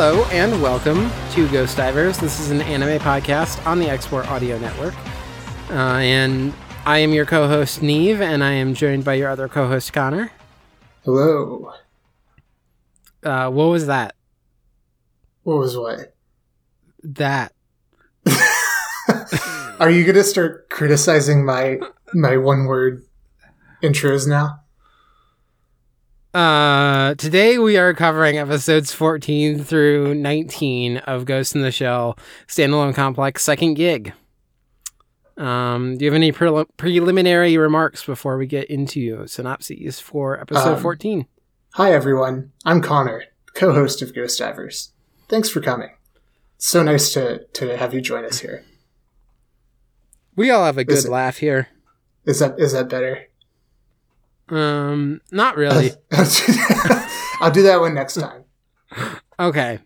Hello and welcome to Ghost Divers. This is an anime podcast on the Export Audio Network. Uh, and I am your co host, Neve, and I am joined by your other co host, Connor. Hello. Uh, what was that? What was what? That. Are you gonna start criticizing my my one word intros now? Uh, today we are covering episodes 14 through 19 of Ghost in the Shell Standalone Complex Second Gig. Um, do you have any pre- preliminary remarks before we get into synopses for episode um, 14? Hi, everyone. I'm Connor, co host of Ghost Divers. Thanks for coming. It's so nice to, to have you join us here. We all have a good laugh here. Is that is that better? Um, not really. I'll do that one next time. Okay.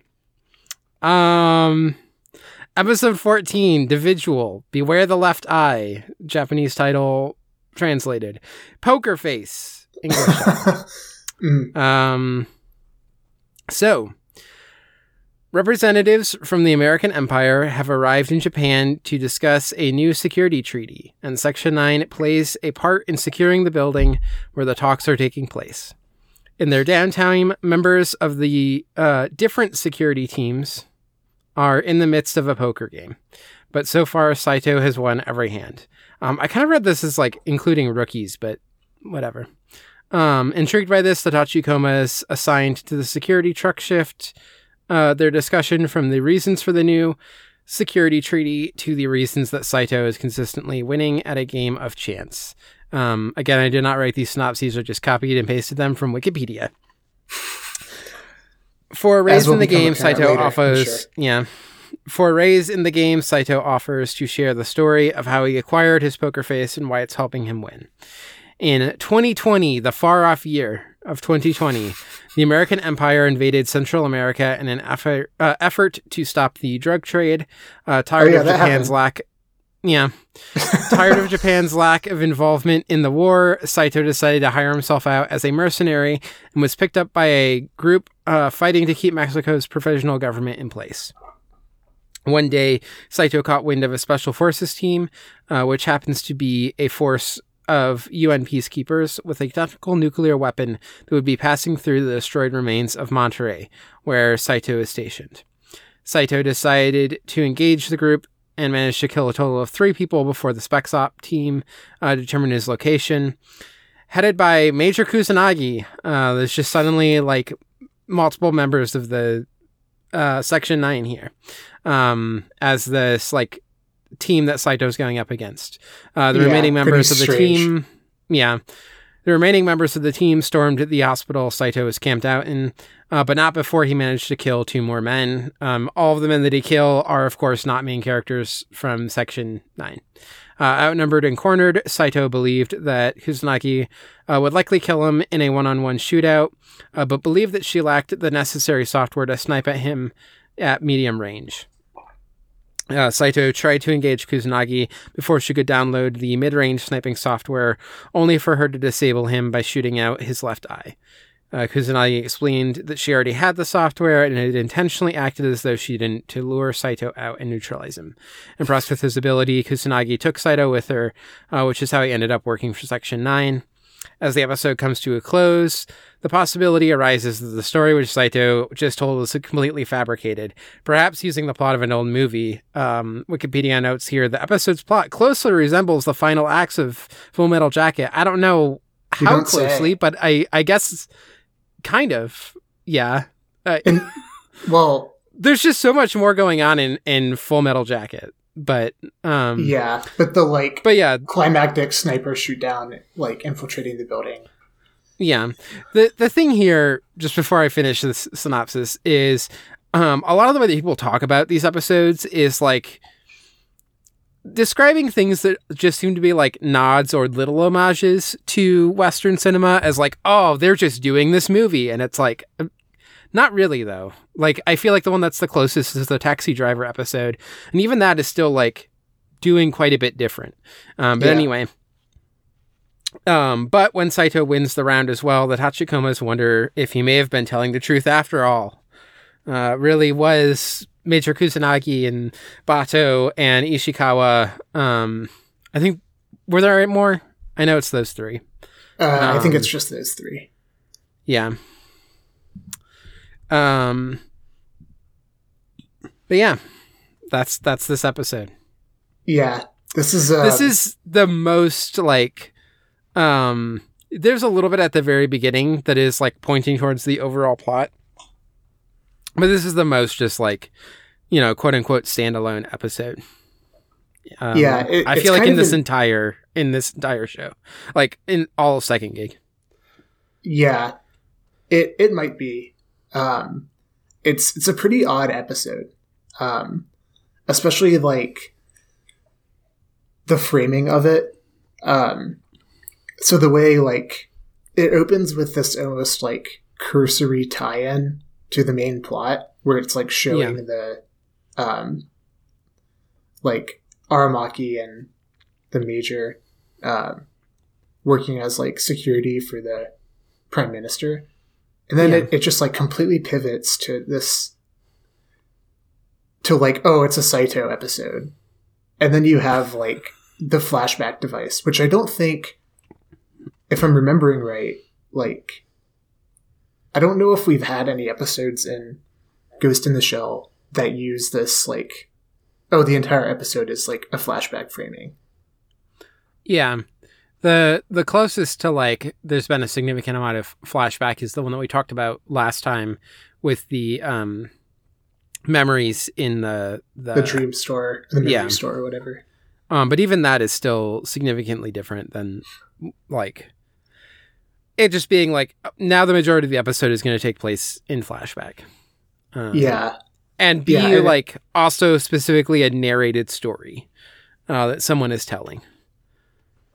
Um, episode 14, Individual, Beware the Left Eye, Japanese title translated. Poker Face, English. mm. Um, so, Representatives from the American Empire have arrived in Japan to discuss a new security treaty, and Section 9 plays a part in securing the building where the talks are taking place. In their downtime, members of the uh, different security teams are in the midst of a poker game, but so far Saito has won every hand. Um, I kind of read this as like including rookies, but whatever. Um, intrigued by this, the Tachikoma is assigned to the security truck shift uh, their discussion from the reasons for the new security treaty to the reasons that Saito is consistently winning at a game of chance. Um, again, I did not write these synopses I just copied and pasted them from Wikipedia. For a raise in the game, Saito later, offers sure. yeah. For a raise in the game, Saito offers to share the story of how he acquired his poker face and why it's helping him win. In 2020, the far off year of 2020, the American Empire invaded Central America in an effort, uh, effort to stop the drug trade. Uh, tired oh, yeah, of Japan's lack, yeah, tired of Japan's lack of involvement in the war, Saito decided to hire himself out as a mercenary and was picked up by a group uh, fighting to keep Mexico's provisional government in place. One day, Saito caught wind of a special forces team, uh, which happens to be a force of UN peacekeepers with a tactical nuclear weapon that would be passing through the destroyed remains of Monterrey, where Saito is stationed. Saito decided to engage the group and managed to kill a total of three people before the Spec Ops team uh, determined his location. Headed by Major Kusanagi, uh, there's just suddenly like multiple members of the uh, Section 9 here um, as this like team that Saito's going up against. Uh, the yeah, remaining members of the strange. team, yeah, the remaining members of the team stormed the hospital Saito was camped out in, uh, but not before he managed to kill two more men. Um, all of the men that he kill are, of course, not main characters from Section 9. Uh, outnumbered and cornered, Saito believed that Kusanagi uh, would likely kill him in a one on one shootout, uh, but believed that she lacked the necessary software to snipe at him at medium range. Uh, Saito tried to engage Kusanagi before she could download the mid range sniping software, only for her to disable him by shooting out his left eye. Uh, Kusanagi explained that she already had the software and had intentionally acted as though she didn't to lure Saito out and neutralize him. Impressed with his ability, Kusanagi took Saito with her, uh, which is how he ended up working for Section 9. As the episode comes to a close, the possibility arises that the story which Saito just told was completely fabricated, perhaps using the plot of an old movie. Um, Wikipedia notes here the episode's plot closely resembles the final acts of Full Metal Jacket. I don't know how closely, say. but I, I guess kind of. Yeah. Uh, and, well, there's just so much more going on in, in Full Metal Jacket but um yeah but the like but yeah climactic sniper shoot down like infiltrating the building. Yeah. The the thing here just before i finish this synopsis is um a lot of the way that people talk about these episodes is like describing things that just seem to be like nods or little homages to western cinema as like oh they're just doing this movie. And it's like not really though. Like I feel like the one that's the closest is the taxi driver episode, and even that is still like doing quite a bit different. Um, but yeah. anyway. Um, but when Saito wins the round as well, the Tachikomas wonder if he may have been telling the truth after all. Uh, really was Major Kusanagi and Bato and Ishikawa. Um, I think were there more? I know it's those three. Uh, I think it's um, just those three. Yeah. Um, but yeah, that's that's this episode. Yeah, this is uh, this is the most like um. There's a little bit at the very beginning that is like pointing towards the overall plot, but this is the most just like you know quote unquote standalone episode. Um, yeah, it, I feel like in this an... entire in this entire show, like in all second gig. Yeah, it it might be um, it's it's a pretty odd episode, um, especially like the framing of it. Um, so the way like it opens with this almost like cursory tie-in to the main plot, where it's like showing yeah. the um, like Aramaki and the major uh, working as like security for the prime minister and then yeah. it, it just like completely pivots to this to like oh it's a saito episode. And then you have like the flashback device which i don't think if i'm remembering right like i don't know if we've had any episodes in ghost in the shell that use this like oh the entire episode is like a flashback framing. Yeah the the closest to like there's been a significant amount of flashback is the one that we talked about last time with the um memories in the the, the dream store, the memory yeah. store or whatever. Um, but even that is still significantly different than like it just being like now the majority of the episode is going to take place in flashback. Um, yeah, and be yeah, like also specifically a narrated story uh, that someone is telling.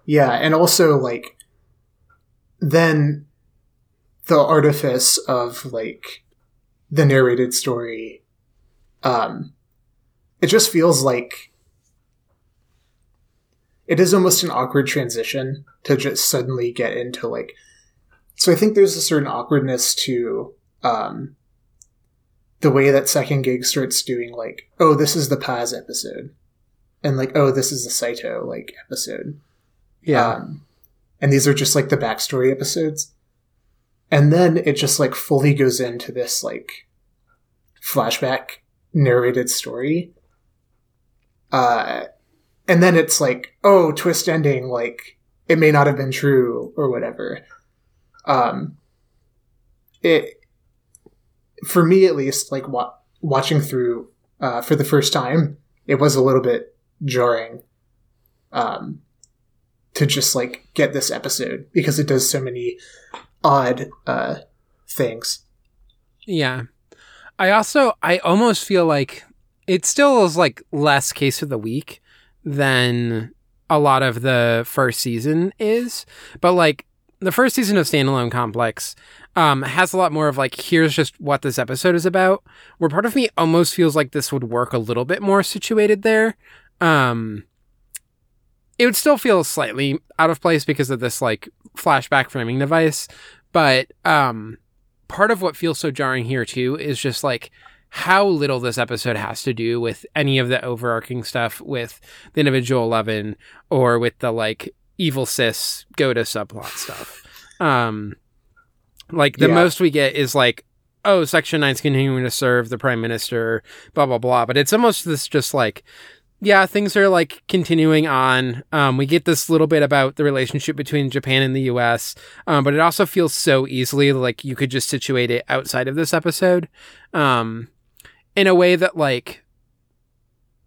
Yeah, and also like then the artifice of like the narrated story um it just feels like it is almost an awkward transition to just suddenly get into like so i think there's a certain awkwardness to um the way that second gig starts doing like oh this is the paz episode and like oh this is the saito like episode yeah. Um, and these are just like the backstory episodes. And then it just like fully goes into this like flashback narrated story. Uh, and then it's like, oh, twist ending, like it may not have been true or whatever. Um, it, for me at least, like wa- watching through, uh, for the first time, it was a little bit jarring. Um, to just like get this episode because it does so many odd uh things. Yeah. I also I almost feel like it still is like less case of the week than a lot of the first season is, but like the first season of Standalone Complex um, has a lot more of like, here's just what this episode is about. Where part of me almost feels like this would work a little bit more situated there. Um, it would still feel slightly out of place because of this like flashback framing device, but um part of what feels so jarring here too is just like how little this episode has to do with any of the overarching stuff with the individual 11 or with the like evil sis go to subplot stuff um like the yeah. most we get is like oh section 9's continuing to serve the prime minister blah blah blah but it's almost this just like yeah things are like continuing on um we get this little bit about the relationship between japan and the us um but it also feels so easily like you could just situate it outside of this episode um in a way that like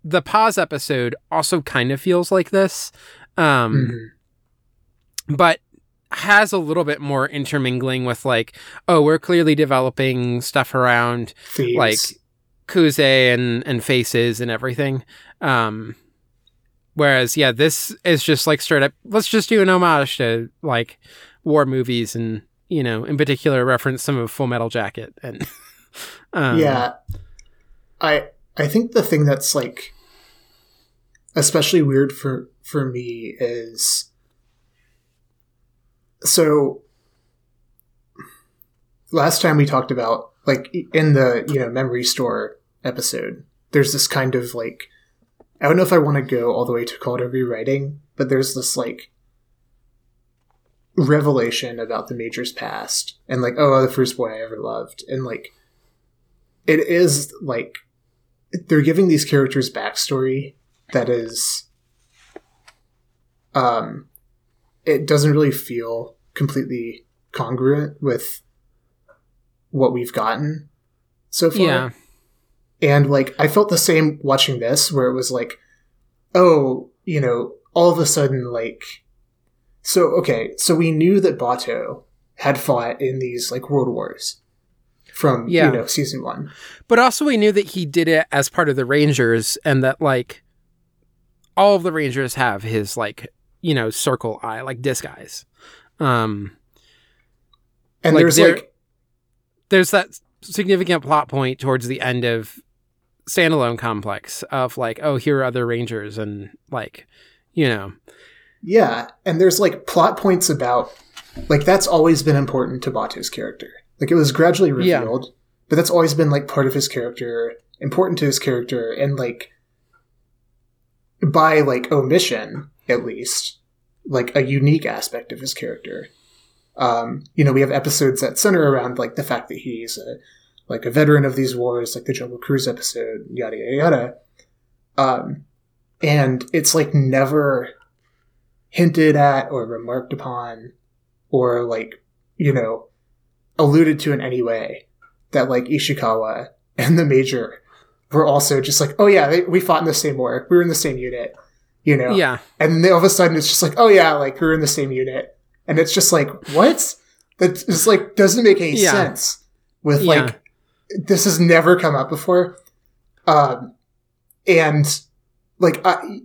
the Paz episode also kind of feels like this um mm-hmm. but has a little bit more intermingling with like oh we're clearly developing stuff around like kuze and and faces and everything um whereas yeah this is just like straight up let's just do an homage to like war movies and you know in particular reference some of full metal jacket and um, yeah. I I think the thing that's like especially weird for for me is so last time we talked about like in the you know memory store episode there's this kind of like i don't know if i want to go all the way to call it a rewriting but there's this like revelation about the major's past and like oh the first boy i ever loved and like it is like they're giving these characters backstory that is um it doesn't really feel completely congruent with what we've gotten so far. Yeah. And like I felt the same watching this where it was like oh, you know, all of a sudden like so okay, so we knew that Bato had fought in these like world wars from yeah. you know season one. But also we knew that he did it as part of the Rangers and that like all of the Rangers have his like, you know, circle eye, like eyes. Um and like, there's there, like there's that significant plot point towards the end of standalone complex of like, oh, here are other Rangers and like, you know. Yeah, and there's like plot points about like that's always been important to Bato's character like it was gradually revealed, yeah. but that's always been like part of his character, important to his character, and like by like omission, at least, like a unique aspect of his character. Um, you know, we have episodes that center around like the fact that he's a, like a veteran of these wars, like the Jungle Cruise episode, yada yada yada. Um, and it's like never hinted at or remarked upon or like you know alluded to in any way that like Ishikawa and the Major were also just like, oh yeah, they, we fought in the same war. We were in the same unit, you know? Yeah. And then all of a sudden it's just like, oh yeah, like we are in the same unit. And it's just like, what? That just like doesn't make any yeah. sense with yeah. like, this has never come up before. Um, and like, I,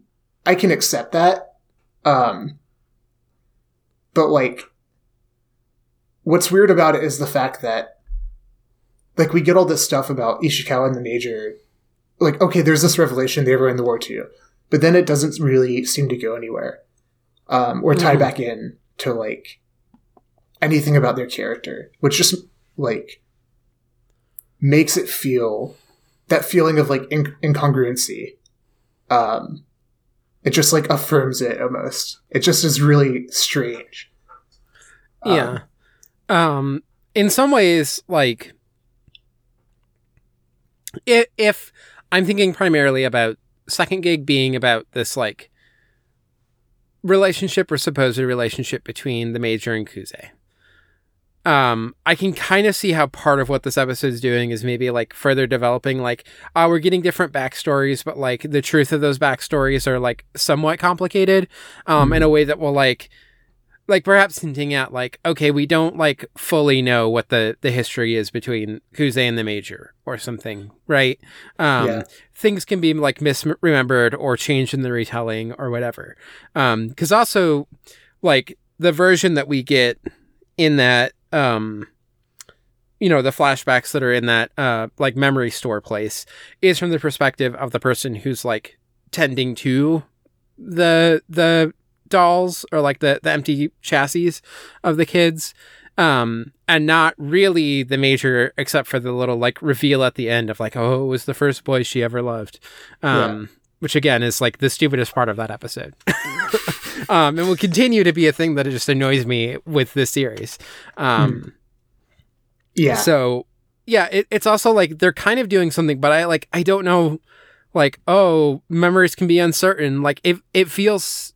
I can accept that. Um, but like, what's weird about it is the fact that like we get all this stuff about Ishikawa and the Major. Like, okay, there's this revelation they were in the war too, but then it doesn't really seem to go anywhere, um, or tie mm-hmm. back in to like anything about their character, which just like makes it feel that feeling of like inc- incongruency. Um, it just like affirms it almost. It just is really strange. Yeah. Um, um in some ways like if, if i'm thinking primarily about second gig being about this like relationship or supposed relationship between the major and kuze um, I can kind of see how part of what this episode is doing is maybe like further developing, like, uh, we're getting different backstories, but like the truth of those backstories are like somewhat complicated, um, mm-hmm. in a way that will like like perhaps hinting at like okay we don't like fully know what the the history is between Kuze and the Major or something right um yeah. things can be like misremembered or changed in the retelling or whatever um cuz also like the version that we get in that um you know the flashbacks that are in that uh like memory store place is from the perspective of the person who's like tending to the the dolls or like the, the empty chassis of the kids. um, and not really the major, except for the little like reveal at the end of like, oh, it was the first boy she ever loved, um, yeah. which again is like the stupidest part of that episode, um, and will continue to be a thing that just annoys me with this series. Um, mm. Yeah. So yeah, it, it's also like they're kind of doing something, but I like I don't know, like oh, memories can be uncertain. Like it it feels,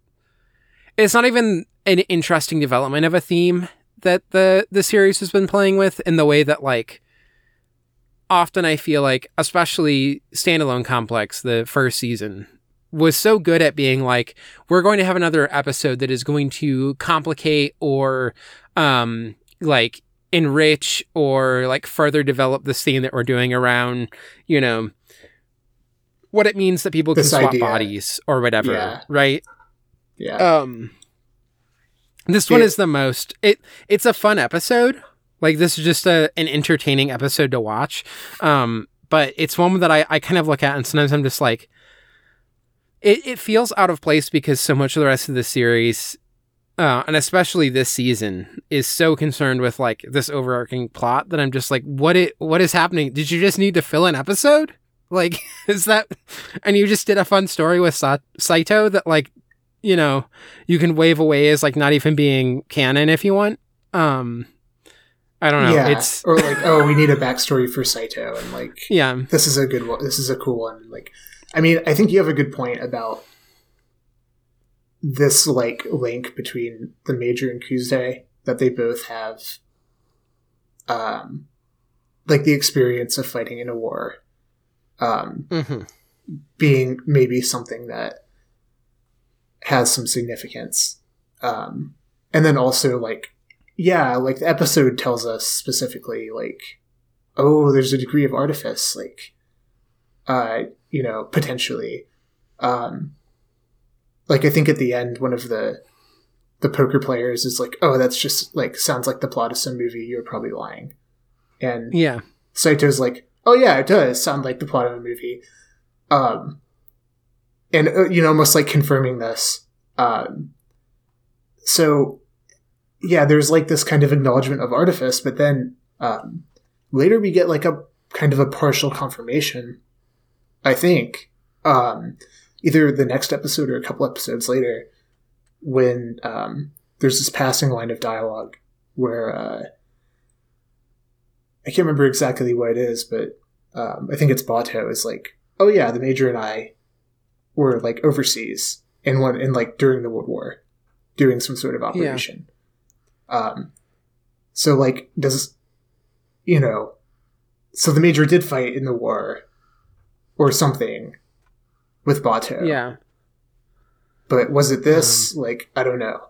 it's not even an interesting development of a theme that the the series has been playing with in the way that like often I feel like, especially standalone complex, the first season was so good at being like, we're going to have another episode that is going to complicate or, um, like enrich or like further develop the scene that we're doing around, you know, what it means that people this can swap idea. bodies or whatever, yeah. right? Yeah. Um, this one is the most it it's a fun episode. Like this is just a an entertaining episode to watch. Um, but it's one that I, I kind of look at and sometimes I'm just like it, it feels out of place because so much of the rest of the series uh, and especially this season is so concerned with like this overarching plot that I'm just like, what it what is happening? Did you just need to fill an episode? Like, is that? And you just did a fun story with Sa- Saito that like you know, you can wave away as like not even being canon if you want. Um, I don't know. Yeah. It's or like, oh, we need a backstory for Saito, and like, yeah, this is a good one. This is a cool one. Like, I mean, I think you have a good point about this like link between the Major and Kuze that they both have, um, like the experience of fighting in a war, um, mm-hmm. being maybe something that has some significance. Um, and then also like, yeah, like the episode tells us specifically like, oh, there's a degree of artifice, like, uh, you know, potentially. Um, like I think at the end, one of the the poker players is like, "Oh, that's just like sounds like the plot of some movie. You're probably lying." And yeah, Saito's like, "Oh yeah, it does sound like the plot of a movie." Um, and uh, you know, almost like confirming this. Um, so yeah, there's like this kind of acknowledgement of artifice, but then um, later we get like a kind of a partial confirmation. I think um, either the next episode or a couple episodes later, when um, there's this passing line of dialogue where uh, I can't remember exactly what it is, but um, I think it's Bato is like, "Oh yeah, the major and I were like overseas in one in like during the World War, doing some sort of operation. Yeah. Um, so like does you know, so the major did fight in the war, or something, with Bato. Yeah. But was it this? Um, like I don't know.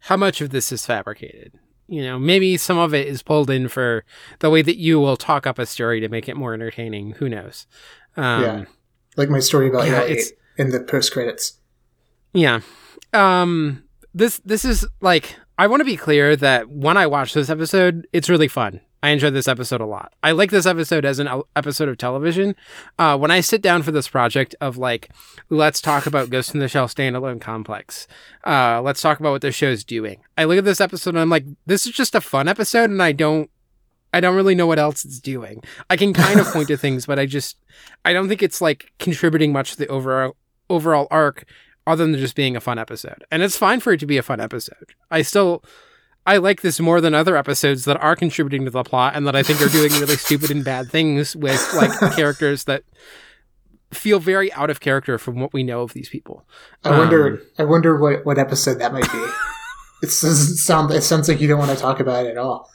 How much of this is fabricated? You know, maybe some of it is pulled in for the way that you will talk up a story to make it more entertaining. Who knows? Um, yeah, like my story about yeah, it's, in the post credits. Yeah. Um this this is like I want to be clear that when I watch this episode, it's really fun. I enjoyed this episode a lot. I like this episode as an episode of television. Uh, when I sit down for this project of like, let's talk about Ghost in the Shell standalone complex. Uh, let's talk about what the show's doing. I look at this episode and I'm like, this is just a fun episode, and I don't, I don't really know what else it's doing. I can kind of point to things, but I just, I don't think it's like contributing much to the overall overall arc other than just being a fun episode. And it's fine for it to be a fun episode. I still I like this more than other episodes that are contributing to the plot and that I think are doing really stupid and bad things with like characters that feel very out of character from what we know of these people. I wonder um, I wonder what, what episode that might be. it doesn't sound it sounds like you don't want to talk about it at all.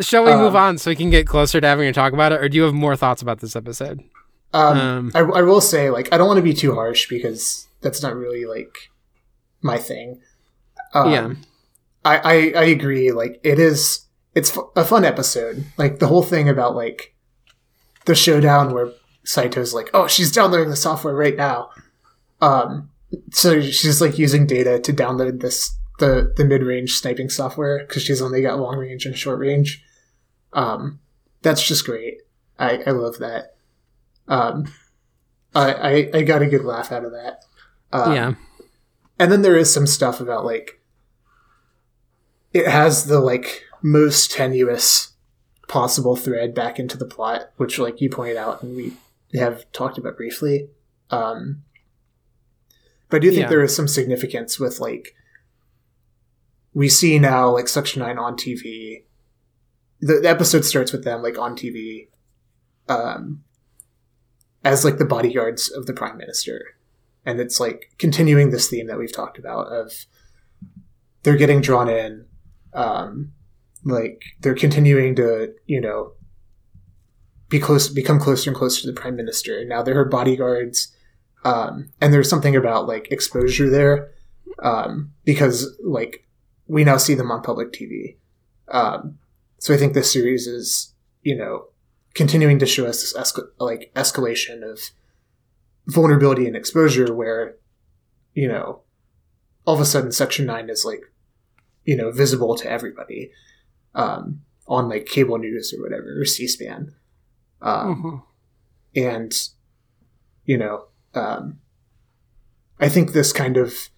Shall we um, move on so we can get closer to having to talk about it, or do you have more thoughts about this episode? Um, um I, I will say, like, I don't want to be too harsh because that's not really like my thing. Um, yeah, I, I I agree. Like it is, it's a fun episode. Like the whole thing about like the showdown where Saito's like, oh, she's downloading the software right now. Um, so she's like using data to download this the the mid range sniping software because she's only got long range and short range. Um, that's just great. I I love that. Um, I, I I got a good laugh out of that. Um, yeah. And then there is some stuff about like it has the like most tenuous possible thread back into the plot, which, like you pointed out, and we have talked about briefly. Um, but I do think yeah. there is some significance with like we see now like Section Nine on TV. The, the episode starts with them like on TV, um, as like the bodyguards of the prime minister, and it's like continuing this theme that we've talked about of they're getting drawn in, um, like they're continuing to you know be close, become closer and closer to the prime minister. Now they're her bodyguards, um, and there's something about like exposure there, um, because like we now see them on public TV. Um, so I think this series is, you know, continuing to show us this like escalation of vulnerability and exposure, where, you know, all of a sudden Section Nine is like, you know, visible to everybody, um, on like cable news or whatever or C-SPAN, um, mm-hmm. and you know, um, I think this kind of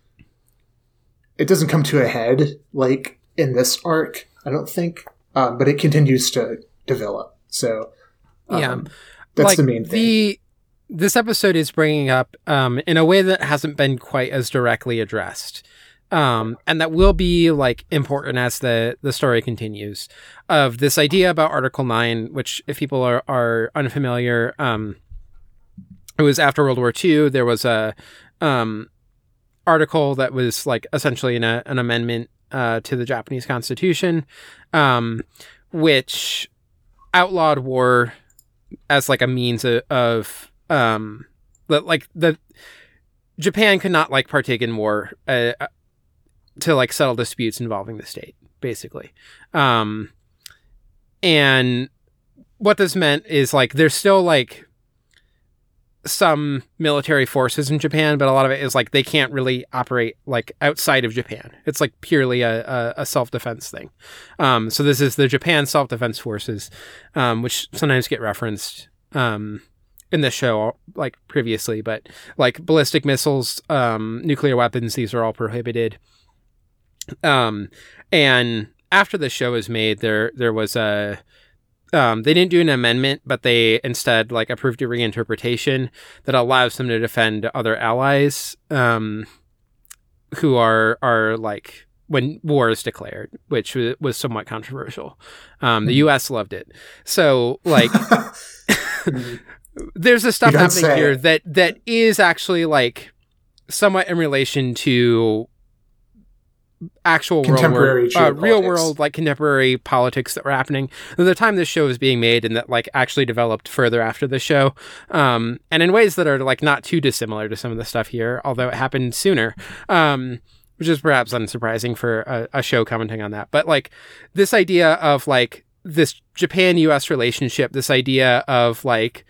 it doesn't come to a head like in this arc. I don't think, um, but it continues to develop. So um, yeah, that's like the main thing. The this episode is bringing up um, in a way that hasn't been quite as directly addressed. Um, and that will be like important as the the story continues of this idea about Article Nine, which if people are are unfamiliar, um, it was after World War II. There was a um, article that was like essentially an, an amendment uh, to the Japanese Constitution, um, which outlawed war as like a means of, of um, like the Japan could not like partake in war uh, to like settle disputes involving the state, basically. Um, and what this meant is like there's still like some military forces in Japan, but a lot of it is like they can't really operate like outside of Japan. It's like purely a, a, a self defense thing. Um, so this is the Japan self defense forces, um, which sometimes get referenced um, in the show like previously, but like ballistic missiles, um, nuclear weapons, these are all prohibited. Um, and after the show was made, there there was a um, they didn't do an amendment, but they instead like approved a reinterpretation that allows them to defend other allies um, who are are like when war is declared, which was somewhat controversial. Um, the hmm. U.S. loved it, so like there's a stuff happening here that that is actually like somewhat in relation to actual contemporary world, uh, real world like contemporary politics that were happening. At the time this show was being made and that like actually developed further after the show um, and in ways that are like not too dissimilar to some of the stuff here although it happened sooner um, which is perhaps unsurprising for a, a show commenting on that. But like this idea of like this japan us relationship this idea of like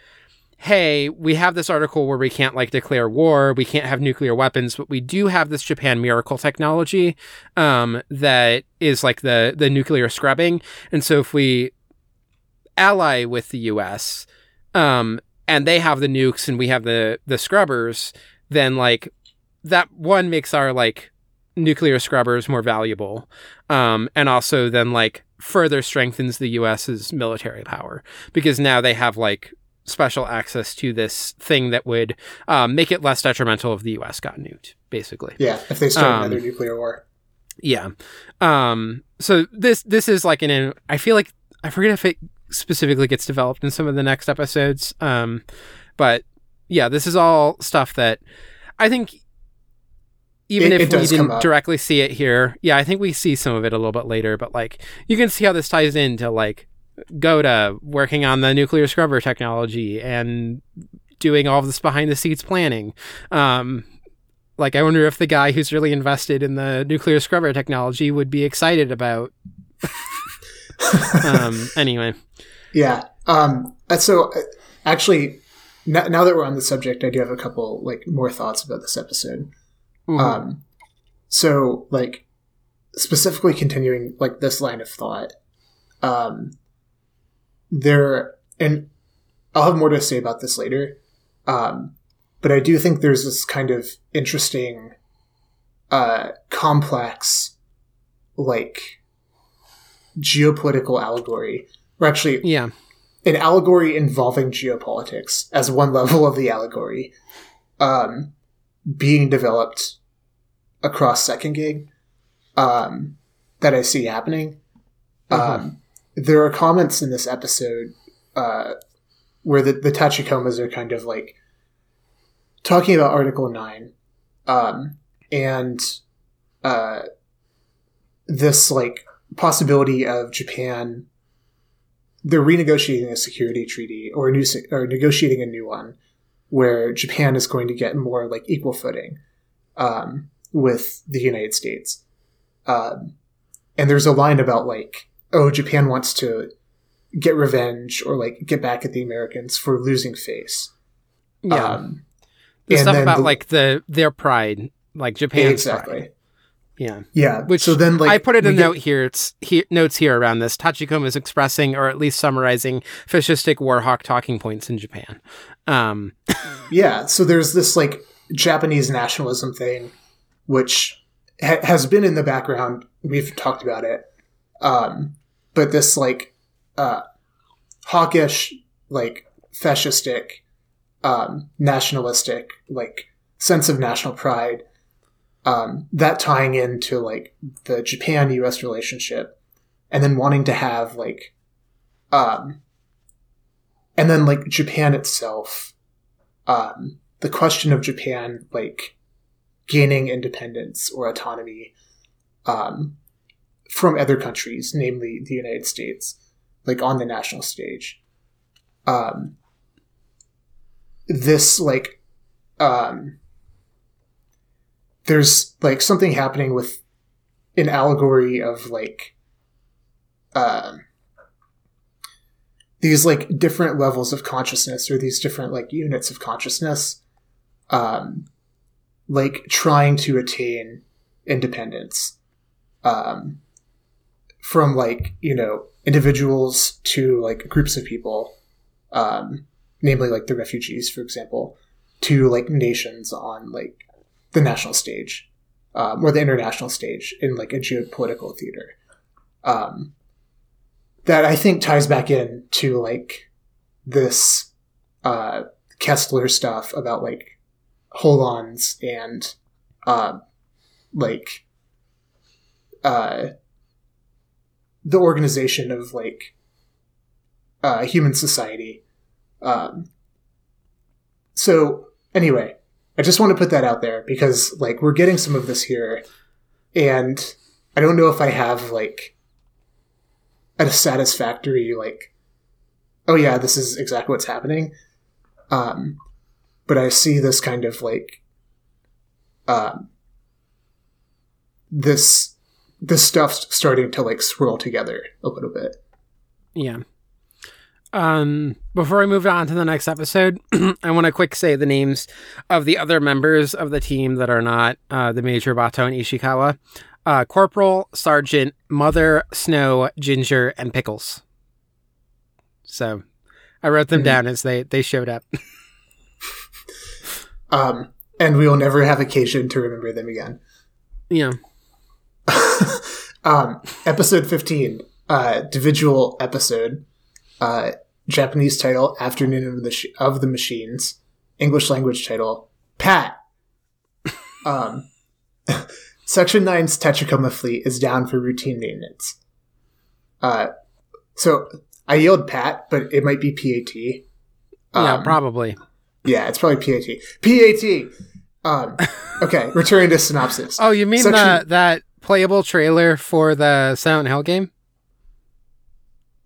hey, we have this article where we can't like declare war, we can't have nuclear weapons, but we do have this Japan miracle technology um, that is like the the nuclear scrubbing. And so if we ally with the U.S. Um, and they have the nukes and we have the the scrubbers, then like that one makes our like nuclear scrubbers more valuable, um, and also then like further strengthens the U.S.'s military power because now they have like special access to this thing that would um, make it less detrimental if the U.S. got nuked, basically. Yeah, if they start um, another nuclear war. Yeah. Um, so this this is like an. I feel like I forget if it specifically gets developed in some of the next episodes. Um, but yeah, this is all stuff that I think. Even it, if it we didn't directly see it here, yeah, I think we see some of it a little bit later. But like, you can see how this ties into like Gouda working on the nuclear scrubber technology and doing all this behind the scenes planning. Um, like, I wonder if the guy who's really invested in the nuclear scrubber technology would be excited about. um, anyway. Yeah. Um, uh, so, uh, actually, now, now, that we're on the subject, I do have a couple like more thoughts about this episode. Mm-hmm. Um, so, like, specifically continuing like this line of thought. Um, there, and I'll have more to say about this later. Um, but I do think there's this kind of interesting, uh, complex, like, geopolitical allegory, or actually, yeah, an allegory involving geopolitics as one level of the allegory, um, being developed across Second Gang, um, that I see happening. Mm-hmm. Um, there are comments in this episode uh, where the, the Tachikomas are kind of like talking about Article 9 um, and uh, this like possibility of Japan they're renegotiating a security treaty or a new or negotiating a new one where Japan is going to get more like equal footing um, with the United States. Um, and there's a line about like, oh, Japan wants to get revenge or like get back at the Americans for losing face. Yeah. Um, the stuff about the, like the their pride, like Japan's exactly. Pride. Yeah. Yeah. Which so then like I put it a note here. It's he, notes here around this. Tachikoma is expressing or at least summarizing fascistic warhawk talking points in Japan. Um Yeah. So there's this like Japanese nationalism thing, which ha- has been in the background. We've talked about it. Um, but this like uh, hawkish, like fascistic, um, nationalistic, like sense of national pride. Um, that tying into like the Japan U.S. relationship, and then wanting to have like, um, and then like Japan itself, um, the question of Japan like gaining independence or autonomy, um, from other countries, namely the United States like on the national stage. Um, this like, um, there's like something happening with an allegory of like, um, these like different levels of consciousness or these different like units of consciousness, um, like trying to attain independence, um, from like you know individuals to like groups of people, um, namely like the refugees, for example, to like nations on like the national stage um, or the international stage in like a geopolitical theater. Um, that I think ties back in to like this uh, Koestler stuff about like holons and uh, like uh, the organization of like uh, human society. Um, so anyway, I just want to put that out there because like we're getting some of this here, and I don't know if I have like a satisfactory like, oh yeah, this is exactly what's happening. Um, but I see this kind of like, um, this this stuff's starting to like swirl together a little bit. Yeah. Um, before I move on to the next episode, I want to quick say the names of the other members of the team that are not uh, the Major Bato and Ishikawa. Uh, Corporal, Sergeant, Mother, Snow, Ginger, and Pickles. So I wrote them mm-hmm. down as they, they showed up. um, and we will never have occasion to remember them again. Yeah. um, episode 15, uh, individual episode, uh, Japanese title, Afternoon of the, Sh- of the Machines, English language title, Pat. Um, Section 9's Tachikoma fleet is down for routine maintenance. Uh, so I yelled Pat, but it might be PAT. Um, yeah, probably. Yeah, it's probably PAT. PAT! Um, okay, returning to synopsis. Oh, you mean Section- the, that playable trailer for the Silent Hill game?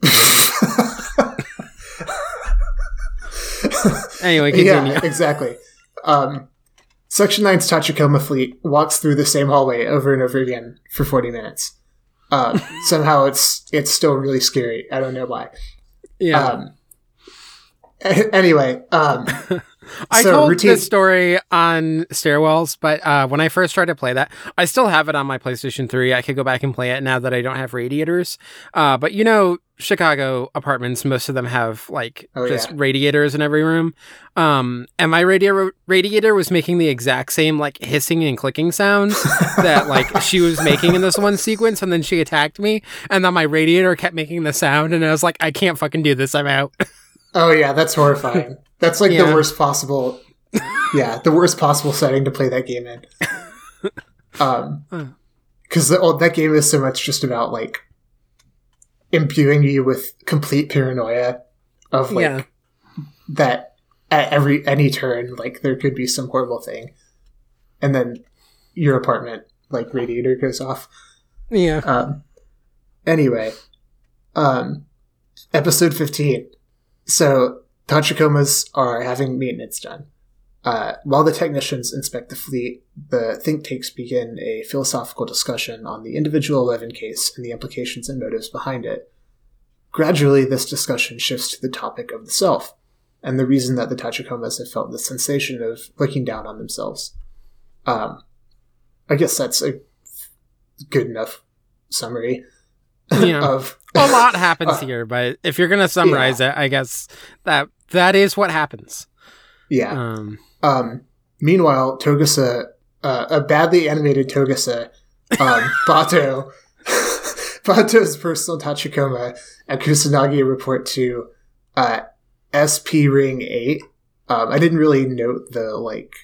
anyway, continue. Yeah, exactly. Um, Section 9's Tachikoma fleet walks through the same hallway over and over again for 40 minutes. Uh, somehow it's it's still really scary. I don't know why. Yeah. Um, anyway, um, I so told routine- this story on Stairwells, but uh, when I first tried to play that, I still have it on my PlayStation 3. I could go back and play it now that I don't have radiators. Uh, but you know, Chicago apartments, most of them have like oh, just yeah. radiators in every room. Um, and my radiator radiator was making the exact same like hissing and clicking sounds that like she was making in this one sequence, and then she attacked me, and then my radiator kept making the sound, and I was like, I can't fucking do this. I'm out. oh yeah, that's horrifying. That's like yeah. the worst possible. Yeah, the worst possible setting to play that game in. Um, because oh, that game is so much just about like imbuing you with complete paranoia of like yeah. that at every any turn, like there could be some horrible thing, and then your apartment like radiator goes off. Yeah. Um. Anyway, um, episode fifteen. So Tachikomas are having maintenance done. Uh, while the technicians inspect the fleet, the think tanks begin a philosophical discussion on the individual Eleven case and the implications and motives behind it. Gradually, this discussion shifts to the topic of the self, and the reason that the Tachikomas have felt the sensation of looking down on themselves. Um, I guess that's a good enough summary yeah. of a lot happens uh, here, but if you're gonna summarize yeah. it, I guess that that is what happens. Yeah. Um, um, meanwhile, Togusa, uh, a badly animated Togusa, um, Bato, Bato's personal Tachikoma, and Kusanagi report to uh, SP Ring 8. Um, I didn't really note the, like,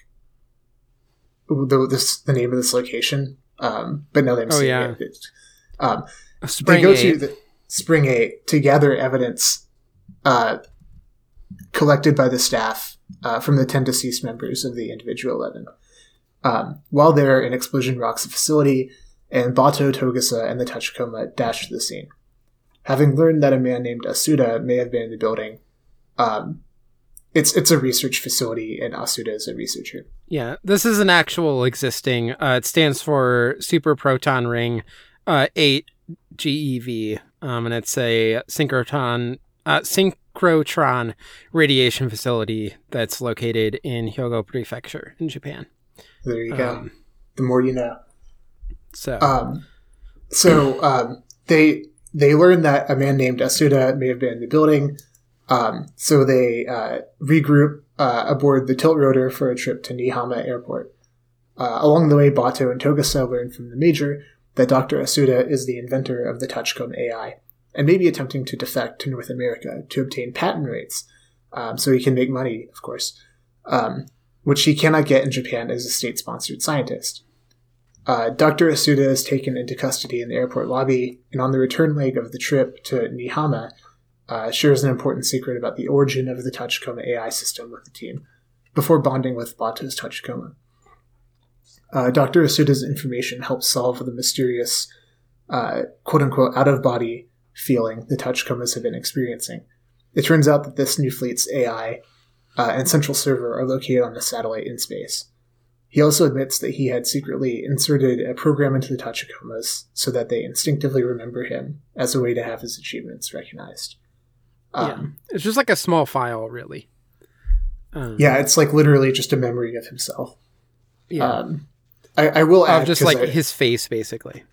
the, this, the name of this location, um, but now that I'm oh, seeing yeah. it, um, they go 8. to the Spring 8 to gather evidence uh, collected by the staff uh, from the 10 deceased members of the individual 11. Um, while there, an explosion rocks the facility, and Bato, Togusa, and the Tachikoma dash to the scene. Having learned that a man named Asuda may have been in the building, um, it's it's a research facility, and Asuda is a researcher. Yeah, this is an actual existing. Uh, it stands for Super Proton Ring uh, Eight GeV, um, and it's a synchrotron uh, synchrotron radiation facility that's located in Hyogo Prefecture in Japan. There you go. Um, the more you know. So, um, so um, they they learn that a man named Asuda may have been in the building. Um, so they uh, regroup uh, aboard the tilt rotor for a trip to Niihama Airport. Uh, along the way, Bato and Togusa learn from the Major that Dr. Asuda is the inventor of the Tachikoma AI and maybe attempting to defect to North America to obtain patent rights um, so he can make money, of course, um, which he cannot get in Japan as a state sponsored scientist. Uh, Dr. Asuda is taken into custody in the airport lobby, and on the return leg of the trip to Niihama, uh, shares an important secret about the origin of the Tachikoma AI system with the team, before bonding with Bato's Tachikoma. Uh, Dr. Asuda's information helps solve the mysterious, uh, quote unquote, out of body feeling the Tachikomas have been experiencing. It turns out that this new fleet's AI uh, and central server are located on a satellite in space. He also admits that he had secretly inserted a program into the Tachikomas so that they instinctively remember him as a way to have his achievements recognized. Um, yeah, it's just like a small file, really. Um, yeah, it's like literally just a memory of himself. Yeah. Um, I, I, will add just like I, his face, basically.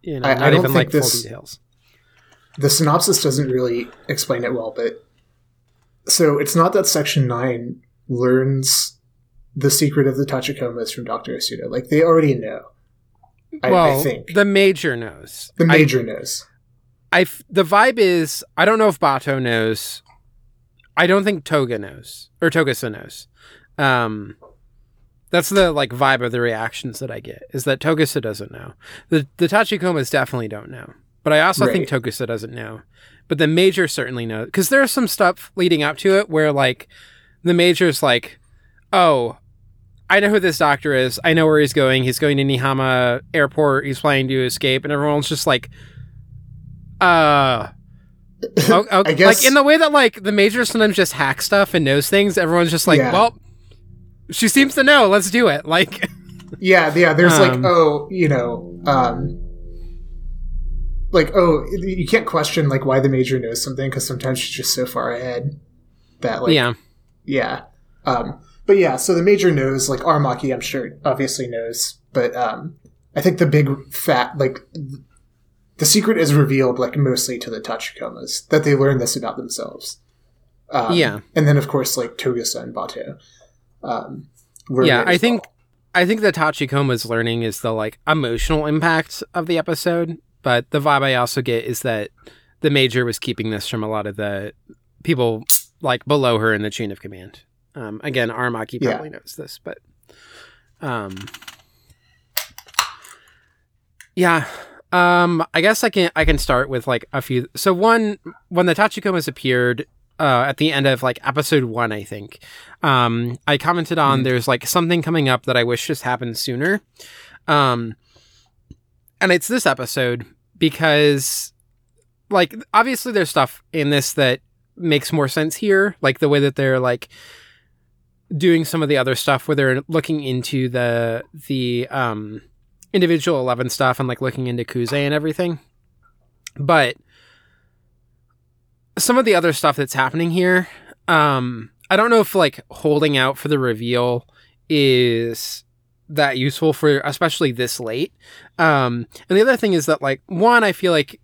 You know, I, not even like this, full details. The synopsis doesn't really explain it well, but so it's not that Section Nine learns the secret of the Tachikomas from Dr. Asuda. Like they already know. I, well, I think the major knows. The major I, knows. I the vibe is I don't know if Bato knows. I don't think Toga knows or Togusa knows. Um, that's the like vibe of the reactions that I get is that Togusa doesn't know. The the Tachikomas definitely don't know, but I also right. think Togusa doesn't know. But the major certainly knows because there's some stuff leading up to it where like the major's like, oh, I know who this doctor is. I know where he's going. He's going to Niihama Airport. He's planning to escape, and everyone's just like, uh. Oh, guess... Like in the way that like the major sometimes just hacks stuff and knows things. Everyone's just like, yeah. well, she seems to know. Let's do it. Like, yeah, yeah. There's um, like, oh, you know, um, like, oh, you can't question like why the major knows something because sometimes she's just so far ahead that like, yeah, yeah. Um, but yeah, so the major knows, like Aramaki, I'm sure obviously knows, but um, I think the big fat like the secret is revealed like mostly to the Tachikomas that they learn this about themselves. Um, yeah, and then of course like Togusa and Bato. Um, yeah, I think well. I think the Tachikoma's learning is the like emotional impact of the episode, but the vibe I also get is that the major was keeping this from a lot of the people like below her in the chain of command. Um, again, Aramaki probably yeah. knows this, but um, yeah. Um, I guess I can I can start with like a few. So one, when the Tachikomas appeared uh, at the end of like episode one, I think, um, I commented on mm. there's like something coming up that I wish just happened sooner. Um, and it's this episode because, like, obviously there's stuff in this that makes more sense here, like the way that they're like doing some of the other stuff where they're looking into the the um individual 11 stuff and like looking into Kuze and everything. But some of the other stuff that's happening here, um, I don't know if like holding out for the reveal is that useful for especially this late. Um, and the other thing is that like one, I feel like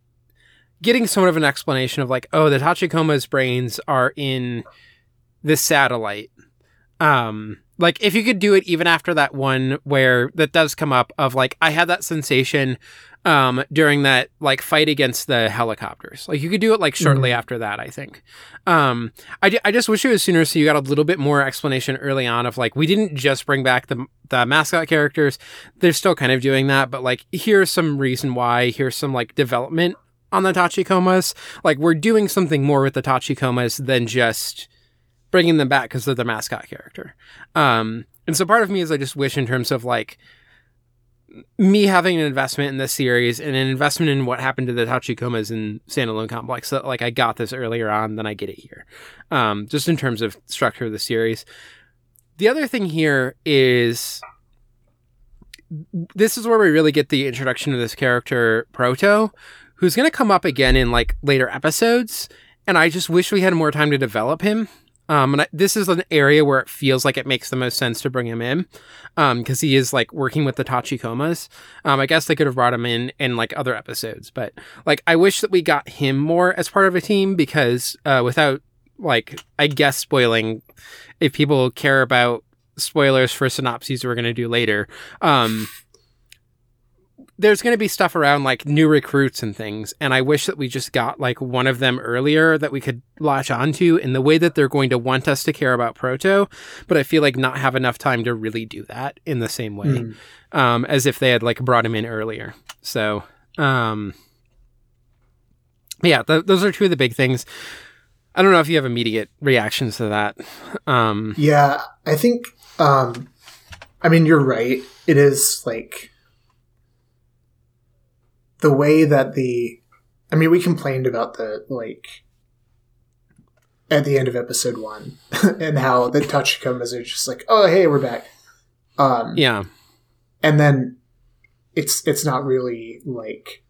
getting somewhat of an explanation of like, oh, the Tachikoma's brains are in this satellite. Um, like if you could do it even after that one where that does come up of like I had that sensation um during that like fight against the helicopters. Like you could do it like shortly mm-hmm. after that, I think. Um I, I just wish it was sooner so you got a little bit more explanation early on of like we didn't just bring back the the mascot characters. They're still kind of doing that, but like here's some reason why, here's some like development on the Tachikomas. Like we're doing something more with the Tachikomas than just bringing them back because they're the mascot character. Um, and so part of me is I just wish in terms of like me having an investment in this series and an investment in what happened to the Tachikomas in Standalone Complex that like I got this earlier on than I get it here. Um, just in terms of structure of the series. The other thing here is this is where we really get the introduction of this character Proto, who's going to come up again in like later episodes, and I just wish we had more time to develop him. Um, and I, this is an area where it feels like it makes the most sense to bring him in, um, because he is like working with the Tachikomas. Um, I guess they could have brought him in in like other episodes, but like I wish that we got him more as part of a team because uh, without like I guess spoiling, if people care about spoilers for synopses we're gonna do later, um there's going to be stuff around like new recruits and things. And I wish that we just got like one of them earlier that we could latch onto in the way that they're going to want us to care about Proto. But I feel like not have enough time to really do that in the same way mm. um, as if they had like brought him in earlier. So, um, yeah, th- those are two of the big things. I don't know if you have immediate reactions to that. Um, yeah, I think, um, I mean, you're right. It is like, the way that the I mean, we complained about the like at the end of episode one and how the Tachikomas are just like, oh hey, we're back. Um, yeah, and then it's it's not really like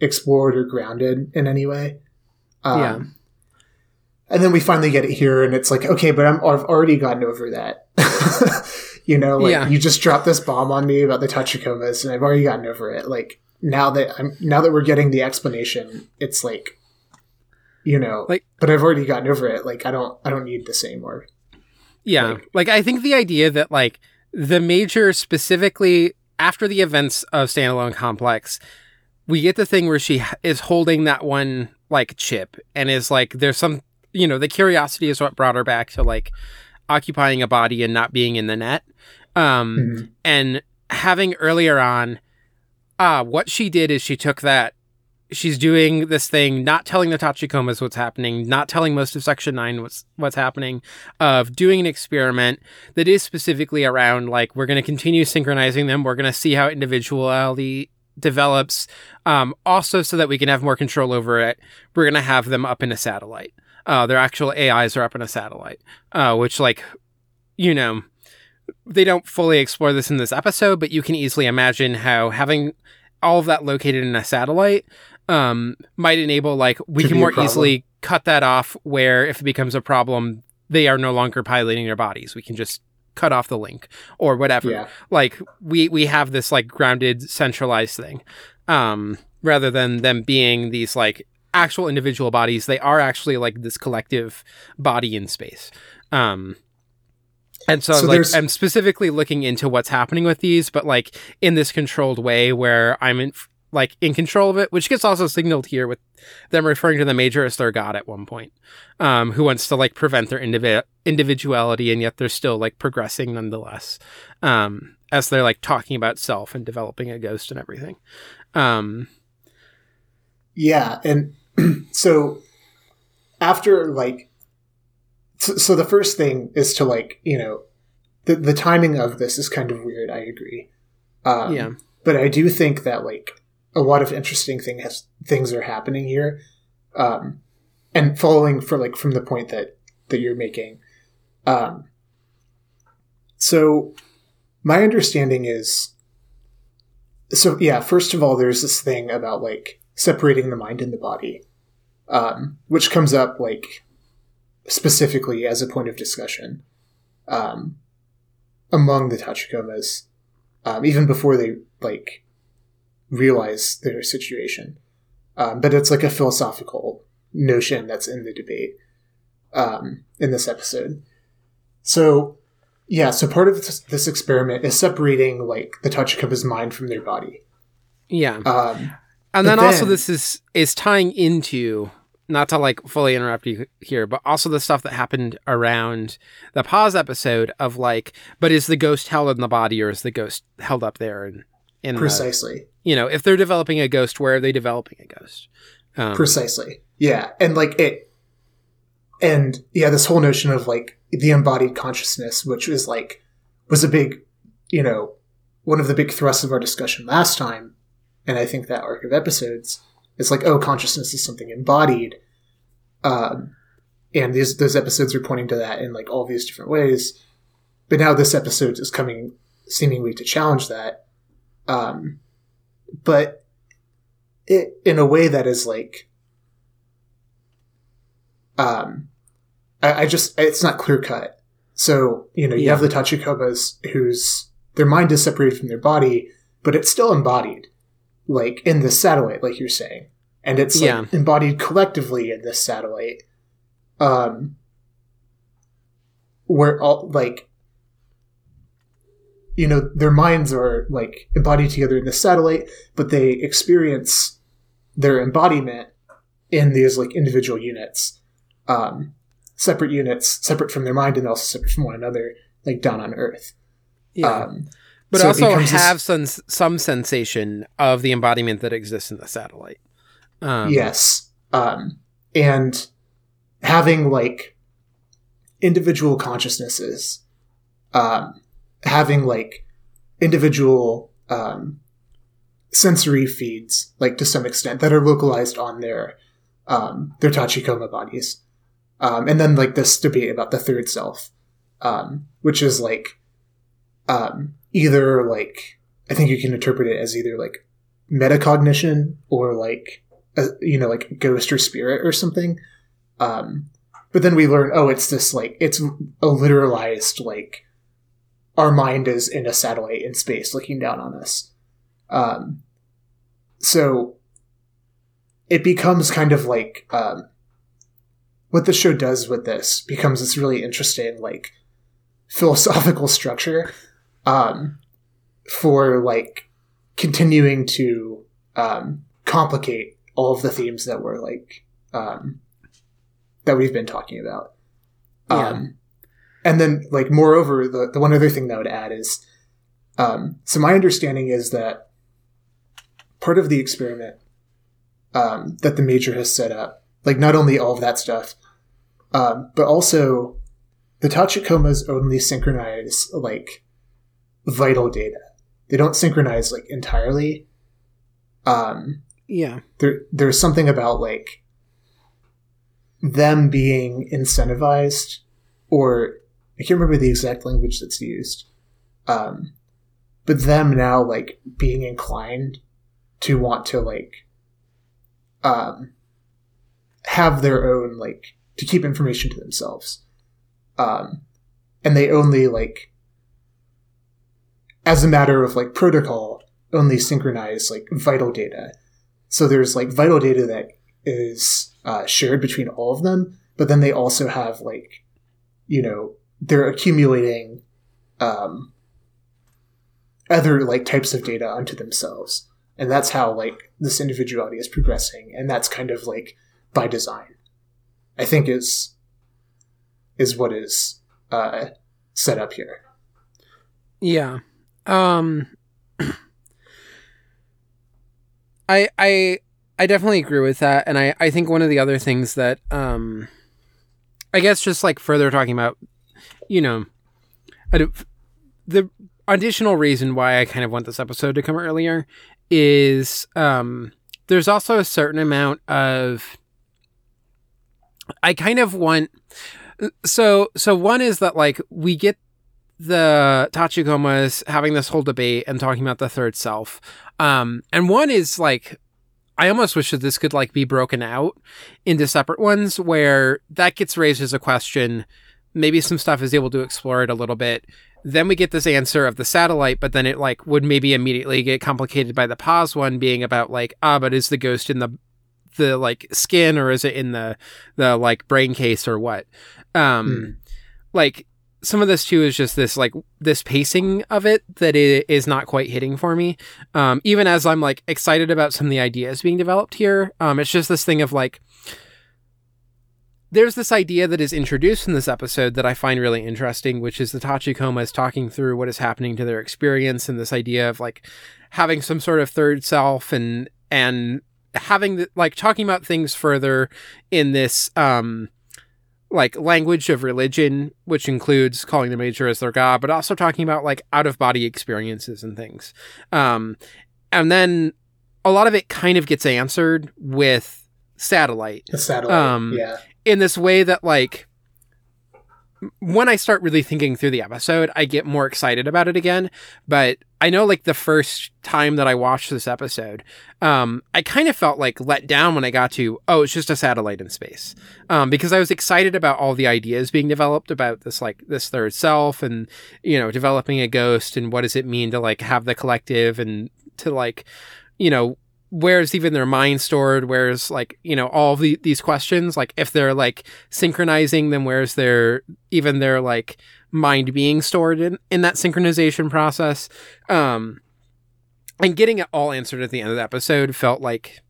explored or grounded in any way. Um, yeah. And then we finally get it here, and it's like, okay, but I'm, I've already gotten over that. you know, like yeah. you just dropped this bomb on me about the Tachikomas, and I've already gotten over it. Like, now that I'm now that we're getting the explanation, it's like you know, like but I've already gotten over it. Like I don't I don't need this anymore. Yeah. Like, like I think the idea that like the major specifically after the events of standalone complex, we get the thing where she is holding that one like chip and is like there's some you know, the curiosity is what brought her back to like occupying a body and not being in the net. Um mm-hmm. and having earlier on ah, what she did is she took that. She's doing this thing, not telling the Tachikomas what's happening, not telling most of Section 9 what's, what's happening, of doing an experiment that is specifically around, like, we're going to continue synchronizing them. We're going to see how individuality develops. Um, also, so that we can have more control over it, we're going to have them up in a satellite. Uh, their actual AIs are up in a satellite, uh, which, like, you know, they don't fully explore this in this episode, but you can easily imagine how having all of that located in a satellite um, might enable like we can more easily cut that off where if it becomes a problem they are no longer piloting their bodies. We can just cut off the link or whatever. Yeah. Like we we have this like grounded centralized thing. Um rather than them being these like actual individual bodies, they are actually like this collective body in space. Um and so, So like I'm specifically looking into what's happening with these, but like in this controlled way where I'm in like in control of it, which gets also signaled here with them referring to the major as their god at one point, um, who wants to like prevent their indivi- individuality, and yet they're still like progressing nonetheless, um, as they're like talking about self and developing a ghost and everything. Um, Yeah, and so after like, so, so the first thing is to like you know, the the timing of this is kind of weird. I agree. Um, yeah, but I do think that like a lot of interesting thing has, things are happening here, um, and following for like from the point that that you're making. Um, so my understanding is so yeah. First of all, there's this thing about like separating the mind and the body, um, which comes up like specifically as a point of discussion um, among the Tachikomas um, even before they like realize their situation. Um, but it's like a philosophical notion that's in the debate um, in this episode. So, yeah, so part of this, this experiment is separating like the Tachikoma's mind from their body. yeah. Um, and but then, also this is is tying into not to like fully interrupt you here but also the stuff that happened around the pause episode of like but is the ghost held in the body or is the ghost held up there and in the, precisely. you know if they're developing a ghost where are they developing a ghost um, Precisely. Yeah. And like it, and yeah, this whole notion of like the embodied consciousness, which was like, was a big, you know, one of the big thrusts of our discussion last time. And I think that arc of episodes is like, oh, consciousness is something embodied. Um, and these, those episodes are pointing to that in like all these different ways. But now this episode is coming seemingly to challenge that. Um, but it in a way that is like um I, I just it's not clear cut. So, you know, you Yeah. have the Tachikomas whose their mind is separated from their body, but it's still embodied, like in this satellite, like you're saying. And it's like, Yeah. embodied collectively in this satellite. Um where all like you know, their minds are like embodied together in the satellite, but they experience their embodiment in these like individual units, um, separate units, separate from their mind and also separate from one another, like down on Earth. yeah. Um, but so also have some some sensation of the embodiment that exists in the satellite. Um, yes, um, and having like individual consciousnesses, um, having like individual um, sensory feeds, like to some extent, that are localized on their um, their Tachikoma bodies, um, and then like this debate about the third self, um, which is like um, either like I think you can interpret it as either like metacognition or like a, you know like ghost or spirit or something. Um, but then we learn, oh, it's this like it's a literalized like our mind is in a satellite in space looking down on us. Um, so it becomes kind of like um, what the show does with this becomes this really interesting like philosophical structure um, for like continuing to um, complicate all of the themes that we're like um, that we've been talking about. Yeah. Um, and then, like, moreover, the, the one other thing that I would add is um, so my understanding is that part of the experiment um, that the major has set up, like, not only all of that stuff, um, but also the Tachikomas only synchronize, like, vital data. They don't synchronize, like, entirely. Um, yeah there there's something about like them being incentivized or I can't remember the exact language that's used. Um but them now like being inclined to want to like um have their own like to keep information to themselves. um, and they only like as a matter of like protocol only synchronize like vital data. So there's like vital data that is uh, shared between all of them but then they also have like you know they're accumulating um, other like types of data onto themselves. And that's how like this individuality is progressing and that's kind of like by design. I think is is what is uh set up here. Yeah um i i i definitely agree with that. And i i think one of the other things that um i guess just like further talking about you know the additional reason why i kind of want this episode to come earlier is um, there's also a certain amount of I kind of want so so one is that like we get the Tachikomas having this whole debate and talking about the third self. Um, and one is like I almost wish that this could like be broken out into separate ones where that gets raised as a question. Maybe some stuff is able to explore it a little bit then we get this answer of the satellite, but then it like would maybe immediately get complicated by the pause one being about like, ah, but is the ghost in the the like skin or is it in the the like brain case or what? Um hmm. like some of this too is just this like this pacing of it that it is not quite hitting for me. Um even as I'm like excited about some of the ideas being developed here, um it's just this thing of like there's this idea that is introduced in this episode that I find really interesting, which is the Tachikoma is talking through what is happening to their experience and this idea of like having some sort of third self and and having the, like talking about things further in this um like language of religion, which includes calling the major as their god, but also talking about like out of body experiences and things. Um, and then a lot of it kind of gets answered with satellite. The satellite, um, yeah in this way that like when I start really thinking through the episode, I get more excited about it again. But I know like the first time that I watched this episode, um, I kind of felt like let down when I got to, oh, it's just a satellite in space. Um, because I was excited about all the ideas being developed about this, like this third self and, you know, developing a ghost and what does it mean to like have the collective and to like, you know, where's even their mind stored? Where's like you know all the, these questions? Like if they're like synchronizing then where's their even their like mind being stored in in that synchronization process? Um and getting it all answered at the end of the episode felt like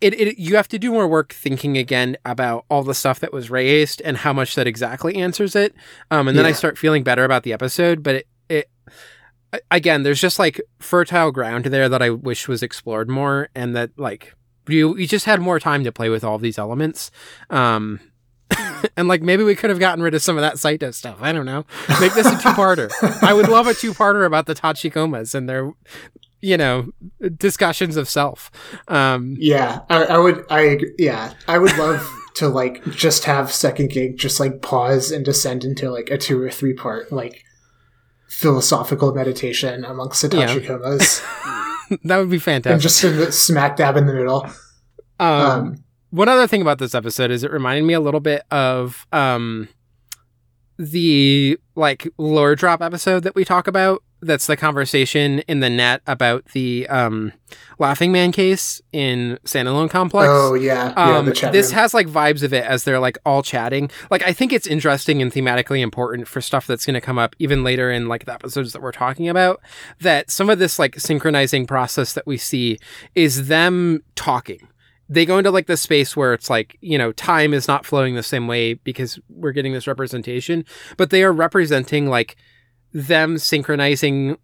it, it you have to do more work thinking again about all the stuff that was raised and how much that exactly answers it. Um and then yeah. i start feeling better about the episode but it, it again, there's just like fertile ground there that I wish was explored more, and that like you you just had more time to play with all these elements. Um, and like maybe we could have gotten rid of some of that Saito stuff. I don't know. Make this a two-parter. I would love a two-parter about the Tachikomas and their, you know, discussions of self. Um, yeah, I, I would. I yeah, I would love to like just have second gig just like pause and descend into like a two or three part like philosophical meditation amongst Satoshi yeah. Komas. that would be fantastic. And just in the smack dab in the middle. Um, um, one other thing about this episode is it reminded me a little bit of um, the like lore drop episode that we talk about that's the conversation in the net about the um, Laughing Man case in Standalone Complex. Oh yeah, um, yeah this room. has like vibes of it as they're like all chatting. Like I think it's interesting and thematically important for stuff that's going to come up even later in like the episodes that we're talking about. That some of this like synchronizing process that we see is them talking they go into like the space where it's like you know time is not flowing the same way because we're getting this representation but they are representing like them synchronizing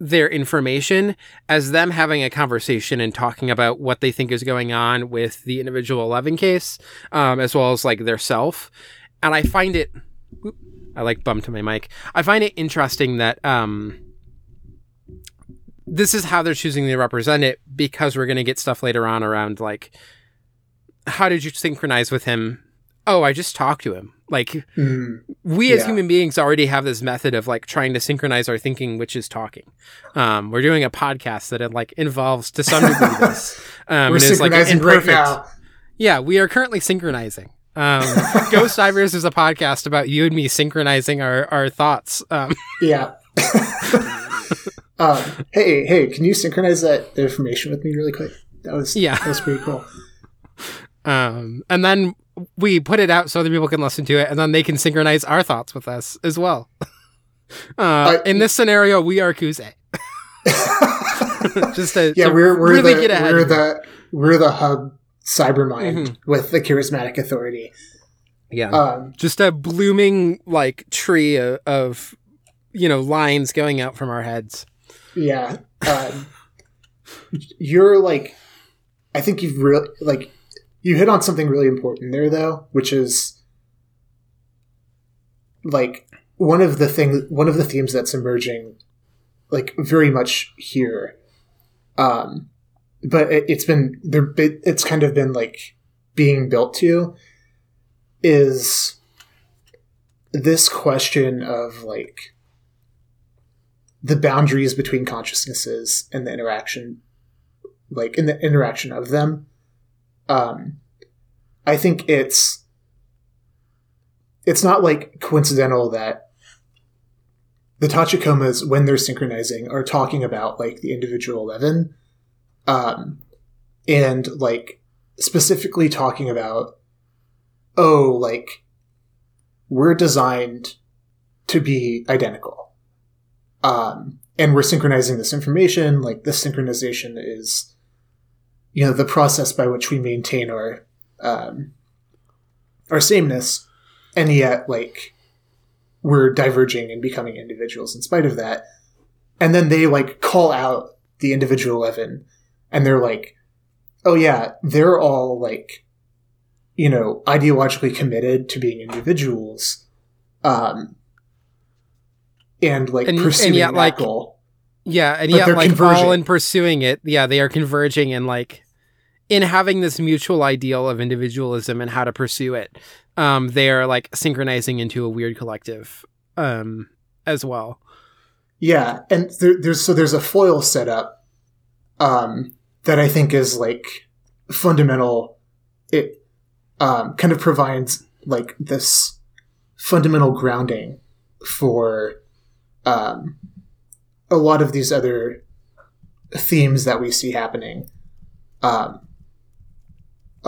their information as them having a conversation and talking about what they think is going on with the individual 11 case, um, as well as like their self. And I find it, I like bumped my mic. I find it interesting that, um, this is how they're choosing to represent it because we're going to get stuff later on around like, how did you synchronize with him? Oh, I just talked to him. Like mm, we as yeah. human beings already have this method of like trying to synchronize our thinking, which is talking. Um, we're doing a podcast that it like involves to some degree this. Um, we're and synchronizing like imperfect. Right now. Yeah, we are currently synchronizing. Um, Ghost Divers is a podcast about you and me synchronizing our, our thoughts. Um. Yeah. um, hey, hey, can you synchronize that information with me really quick? That was yeah, that was pretty cool. Um, and then we put it out so other people can listen to it, and then they can synchronize our thoughts with us as well. Uh, in this scenario, we are Kuze. Just to yeah, to we're we're really the we're the we're the hub cybermind mm-hmm. with the charismatic authority. Yeah, um, just a blooming like tree of, of, you know lines going out from our heads. Yeah, um, you're like, I think you've really like you hit on something really important there though, which is like one of the things one of the themes that's emerging like very much here um but it, has been there it's kind of been like being built to is this question of like the boundaries between consciousnesses and the interaction like in the interaction of them um i think it's it's not like coincidental that the Tachikomas, when they're synchronizing, are talking about like the individual eleven, um, and like specifically talking about, oh, like we're designed to be identical, um, and we're synchronizing this information. Like this synchronization is, you know, the process by which we maintain our um, our sameness, and yet like we're diverging and becoming individuals in spite of that. And then they like call out the individual 11 and they're like, oh yeah, they're all like, you know, ideologically committed to being individuals. Um, and like and, pursuing and yet, that like, goal. Yeah, and yet like converging. all in pursuing it, yeah, they are converging and like in having this mutual ideal of individualism and how to pursue it um, they are like synchronizing into a weird collective um, as well. Yeah, and there, there's so there's a foil setup um, that I think is like fundamental. It um, kind of provides like this fundamental grounding for um, a lot of these other themes that we see happening um,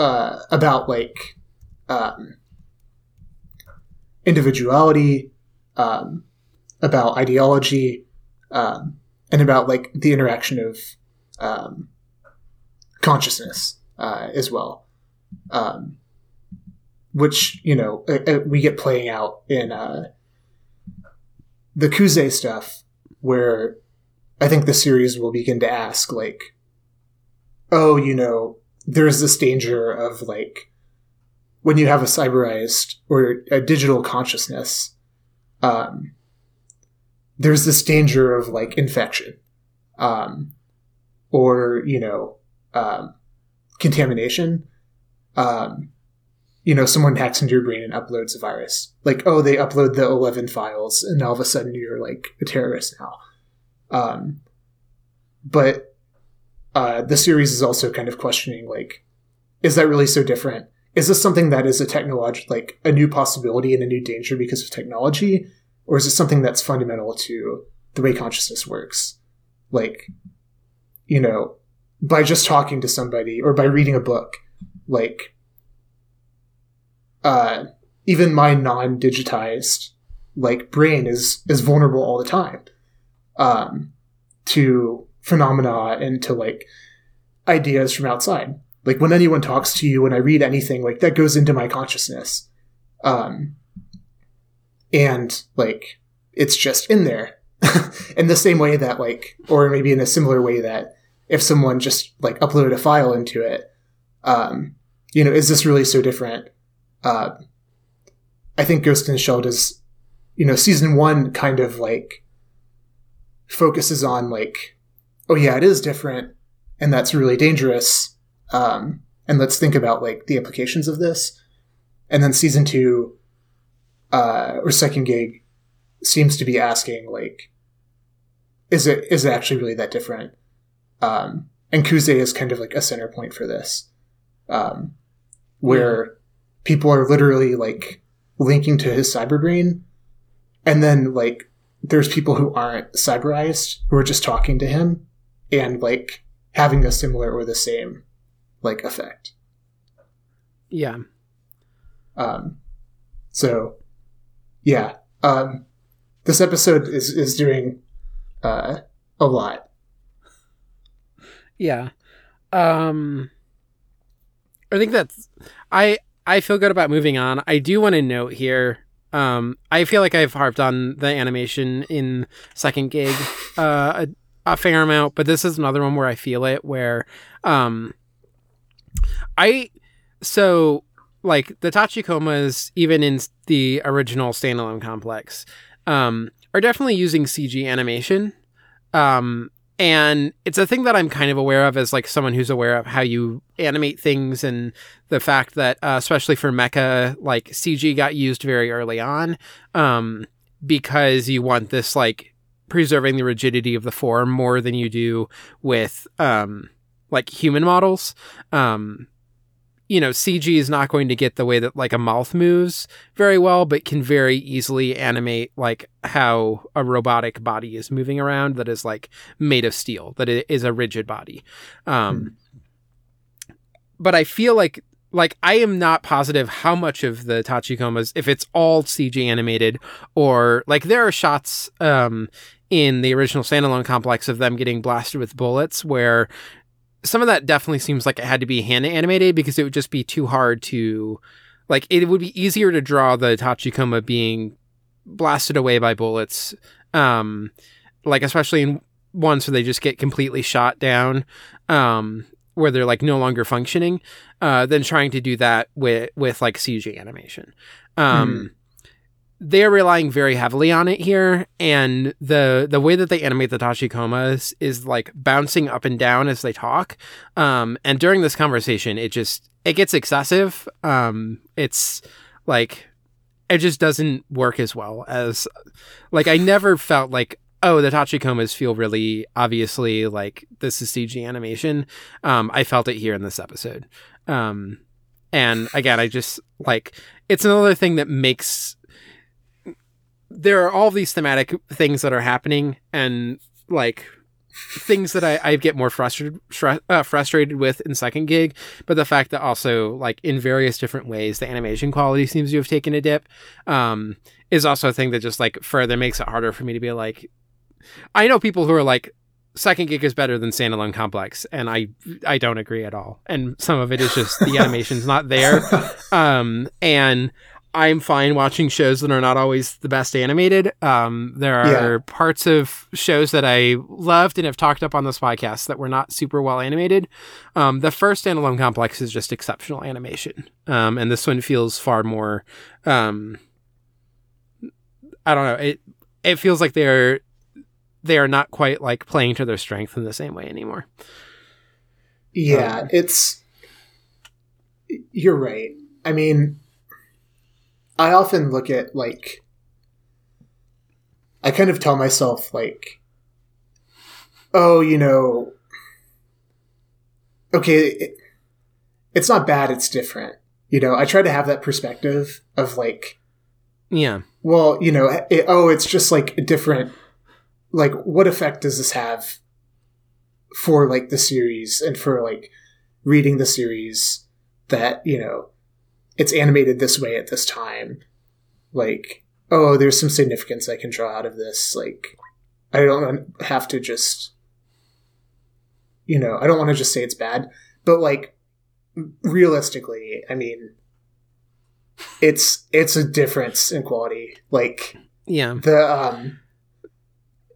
uh, about like um, individuality, um, about ideology, um, and about like the interaction of um, consciousness uh, as well, um, which you know uh, uh, we get playing out in uh, the Kuze stuff, where I think the series will begin to ask like, oh, you know, there's this danger of like when you have a cyberized or a digital consciousness, um, there's this danger of like infection, um, or you know, um, contamination. Um, you know, someone hacks into your brain and uploads a virus. Like, oh, they upload the eleven files, and all of a sudden you're like a terrorist now. Um, but uh, the series is also kind of questioning like, is that really so different? is this something that is a technology like a new possibility and a new danger because of technology or is it something that's fundamental to the way consciousness works like you know by just talking to somebody or by reading a book like uh even my non-digitized like brain is is vulnerable all the time um to phenomena and to like ideas from outside. Like when anyone talks to you when i read anything like that goes into my consciousness. Um and like it's just in there. In the same way that like or maybe in a similar way that if someone just like uploaded a file into it um you know is this really so different? Uh i think ghost in the shell does you know season one kind of like focuses on like oh yeah it is different and that's really dangerous um, and let's think about like the implications of this. And then season two, uh, or second gig, seems to be asking like, is it is it actually really that different? Um, and Kuze is kind of like a center point for this, um, where people are literally like linking to his cyber brain, and then like there's people who aren't cyberized who are just talking to him and like having a similar or the same like effect. Yeah. Um. So, yeah. Um. This episode is is doing uh a lot. Yeah. Um. I think that's I I feel good about moving on. I do want to note here. Um, I feel like I've harped on the animation in second gig uh, a, fair amount, but this is another one where I feel it. Where, um, I so like the Tachikomas, even in the original standalone complex, um, are definitely using CG animation. Um, and it's a thing that I'm kind of aware of as like someone who's aware of how you animate things and the fact that uh, especially for mecha like CG got used very early on um, because you want this like preserving the rigidity of the form more than you do with um, like human models um, you know, CG is not going to get the way that like a mouth moves very well, but can very easily animate like how a robotic body is moving around that is like made of steel, that it is a rigid body. Um, mm. But I feel like like I am not positive how much of the Tachikomas, if it's all CG animated, or like there are shots um, in the original standalone complex of them getting blasted with bullets where some of that definitely seems like it had to be hand animated because it would just be too hard to like it would be easier to draw the Tachikoma being blasted away by bullets um like especially in ones where they just get completely shot down um where they're like no longer functioning uh than trying to do that with with like CG animation. Um mm they're relying very heavily on it here and the the way that they animate the tachikomas is like bouncing up and down as they talk. Um and during this conversation it just it gets excessive. Um it's like it just doesn't work as well as like i never felt like oh the tachikomas feel really obviously like this is cg animation. Um i felt it here in this episode. Um and again i just like it's another thing that makes there are all these thematic things that are happening and like things that I, I get more frustrated uh, frustrated with in second gig, but the fact that also like in various different ways the animation quality seems to have taken a dip um, is also a thing that just like further makes it harder for me to be like I know people who are like second gig is better than standalone complex and I I don't agree at all. And some of it is just the animation's not there. Um, and I'm fine watching shows that are not always the best animated. Um, there are yeah. parts of shows that I loved and have talked up on this podcast that were not super well animated. Um, the first standalone complex is just exceptional animation, um, and this one feels far more. Um, I don't know. It it feels like they're they are not quite like playing to their strength in the same way anymore. Yeah, um, it's. You're right. I mean I often look at like I kind of tell myself like oh, you know, okay, it, it's not bad, it's different. You know, I try to have that perspective of like yeah. Well, you know, it, oh, it's just like a different like what effect does this have for like the series and for like reading the series that, you know, it's animated this way at this time. Like, oh, there's some significance I can draw out of this. Like, I don't have to just, you know, I don't want to just say it's bad, but like, realistically, I mean, it's it's a difference in quality. Like, yeah, the um,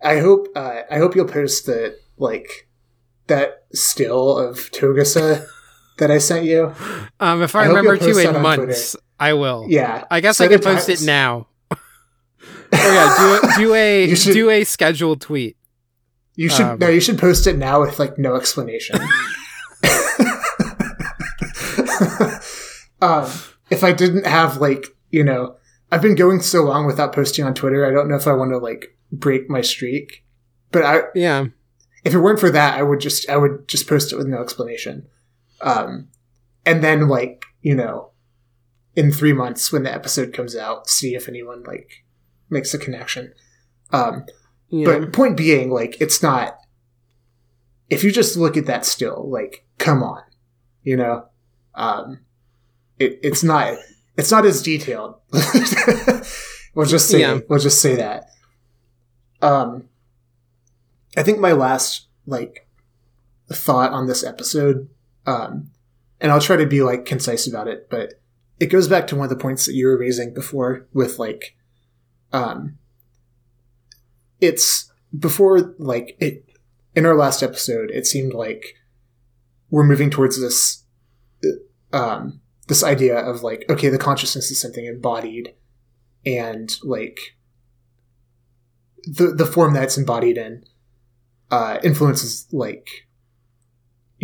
I hope uh, I hope you'll post the like that still of Togusa that I sent you. Um, if I, I remember to in months, I will. Yeah, I guess I can post it now. oh yeah, do, do a should, do a scheduled tweet. You should um, no, you should post it now with like no explanation. um, if I didn't have like you know, I've been going so long without posting on Twitter. I don't know if I want to like break my streak, but I yeah. If it weren't for that, I would just I would just post it with no explanation. Um, and then like you know, in three months when the episode comes out, see if anyone like makes a connection. Um, yeah. But point being, like, it's not. If you just look at that still, like, come on, you know, um, it, it's not it's not as detailed. we'll just say yeah. we'll just say that. Um, I think my last like thought on this episode, um, and I'll try to be like concise about it, but it goes back to one of the points that you were raising before with like, um, it's before like it in our last episode, it seemed like we're moving towards this, um, this idea of like, okay, the consciousness is something embodied, and like the the form that it's embodied in uh, influences like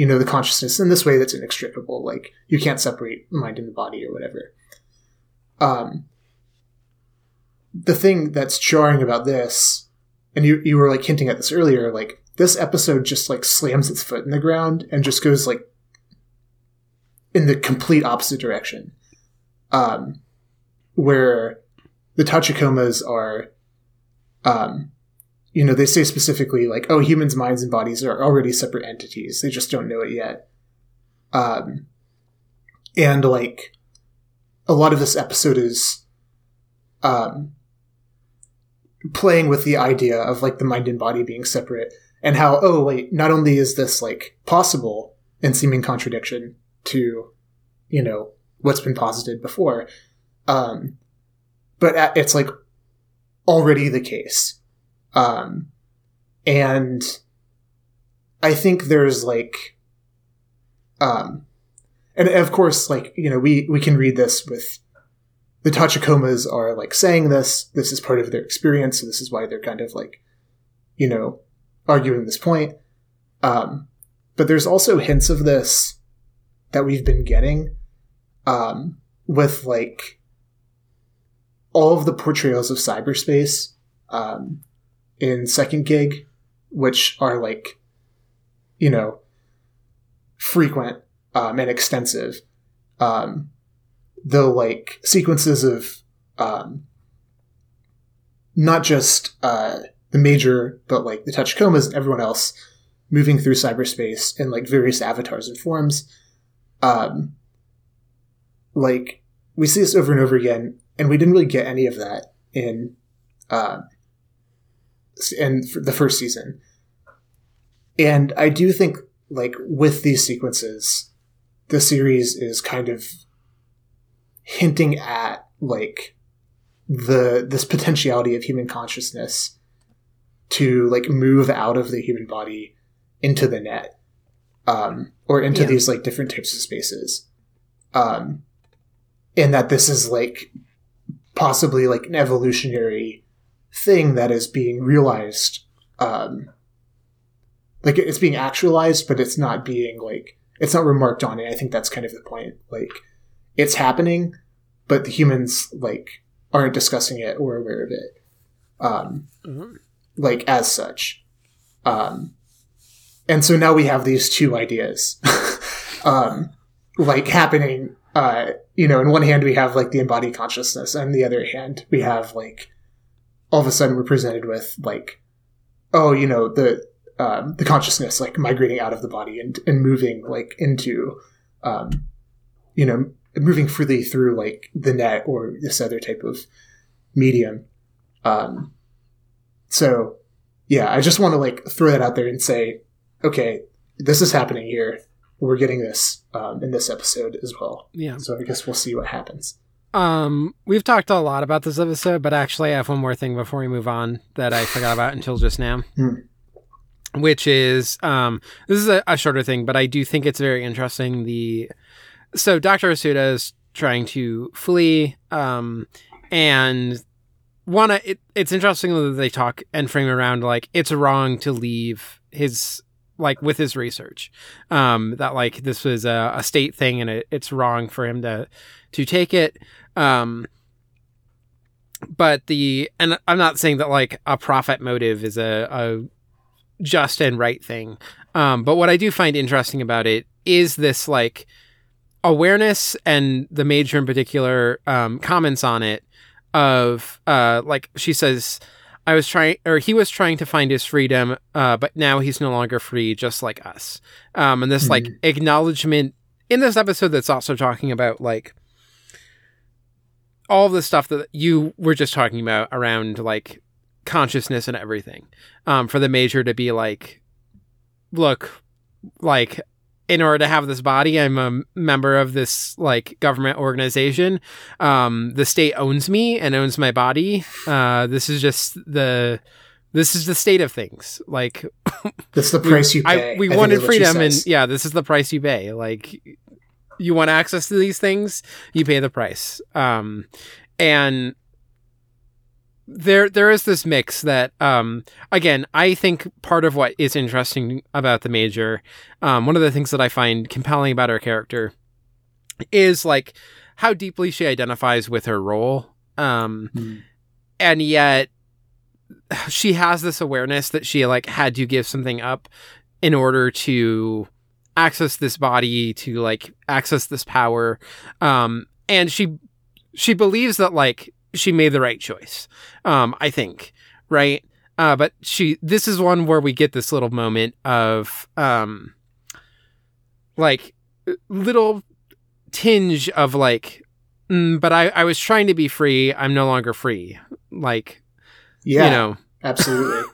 you know the consciousness in this way that's inextricable like you can't separate mind and the body or whatever. Um the thing that's jarring about this and you you were like hinting at this earlier like this episode just like slams its foot in the ground and just goes like in the complete opposite direction. Um where the tachikomas are um you know, they say specifically like, oh, humans' minds and bodies are already separate entities. They just don't know it yet. Um, and like, a lot of this episode is, um, playing with the idea of like the mind and body being separate and how, oh, wait, not only is this like possible and seeming contradiction to, you know, what's been posited before, um, but it's like already the case um, and I think there's like, um, and of course, like, you know, we, we can read this with the Tachikomas are like saying this, this is part of their experience. So this is why they're kind of like, you know, arguing this point. Um, but there's also hints of this that we've been getting, um, with like all of the portrayals of cyberspace, um, in second gig, which are like, you know, frequent um, and extensive. Um, the like sequences of um, not just uh, the major, but like the Tachikomas and everyone else moving through cyberspace in like various avatars and forms. Um, like we see this over and over again, and we didn't really get any of that in uh, and the first season. And I do think, like, with these sequences, the series is kind of hinting at, like, the this potentiality of human consciousness to like move out of the human body into the net um, or into yeah. these like different types of spaces um, and that this is like possibly like an evolutionary thing that is being realized um like it's being actualized but it's not being like it's not remarked on and i think that's kind of the point like it's happening but the humans like aren't discussing it or aware of it um mm-hmm. like as such um and so now we have these two ideas um like happening uh you know in one hand we have like the embodied consciousness and the other hand we have like all of a sudden we're presented with like, oh, you know, the um, the consciousness like migrating out of the body and and moving like into, um, you know, moving freely through like the net or this other type of medium. Um, so yeah, I just want to like throw that out there and say, okay, this is happening here. We're getting this um, in this episode as well. Yeah. So I guess we'll see what happens. Um, we've talked a lot about this episode, but actually, I have one more thing before we move on that I forgot about until just now, mm. which is um, this is a, a, shorter thing, but I do think it's very interesting. The so Doctor Asuda is trying to flee, um, and one, it, it's interesting that they talk and frame around like it's wrong to leave his like with his research um that like this was a, a state thing and it, it's wrong for him to to take it um, but the and I'm not saying that like a profit motive is a, a just and right thing. Um, but what I do find interesting about it is this like awareness and the major in particular um, comments on it of uh, like she says I was trying, or he was trying to find his freedom, uh, but now he's no longer free, just like us. Um, and this mm-hmm. like acknowledgement in this episode that's also talking about like all the stuff that you were just talking about around like consciousness and everything. Um, for the major to be like, look, like in order to have this body, I'm a member of this like government organization. Um, the state owns me and owns my body. Uh, this is just the this is the state of things. Like that's the price you pay. I, we I wanted freedom, and yeah, this is the price you pay. Like you want access to these things, you pay the price. Um, and there there is this mix that um again i think part of what is interesting about the major um one of the things that i find compelling about her character is like how deeply she identifies with her role um mm. and yet she has this awareness that she like had to give something up in order to access this body to like access this power um and she she believes that like she made the right choice. Um, I think, right? Uh, but she, this is one where we get this little moment of, um, like, little tinge of like, mm, but I, I was trying to be free. I'm no longer free. Like, yeah, you know, absolutely.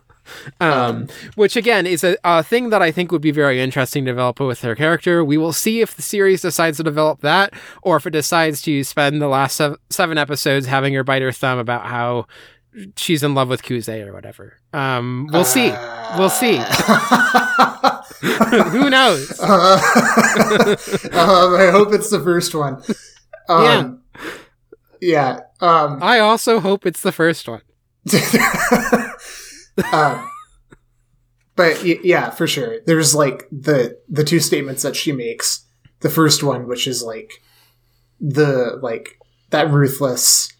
Um, um, which again is a, a, thing that I think would be very interesting to develop with her character. We will see if the series decides to develop that, or if it decides to spend the last sev- seven episodes having her bite her thumb about how she's in love with Kuze or whatever. Um, we'll uh, see. We'll see. Who knows? Uh, um, I hope it's the first one. Um, yeah. Yeah. Um, I also hope it's the first one. Um, but yeah, for sure. There's like the the two statements that she makes. The first one, which is like the like that ruthless.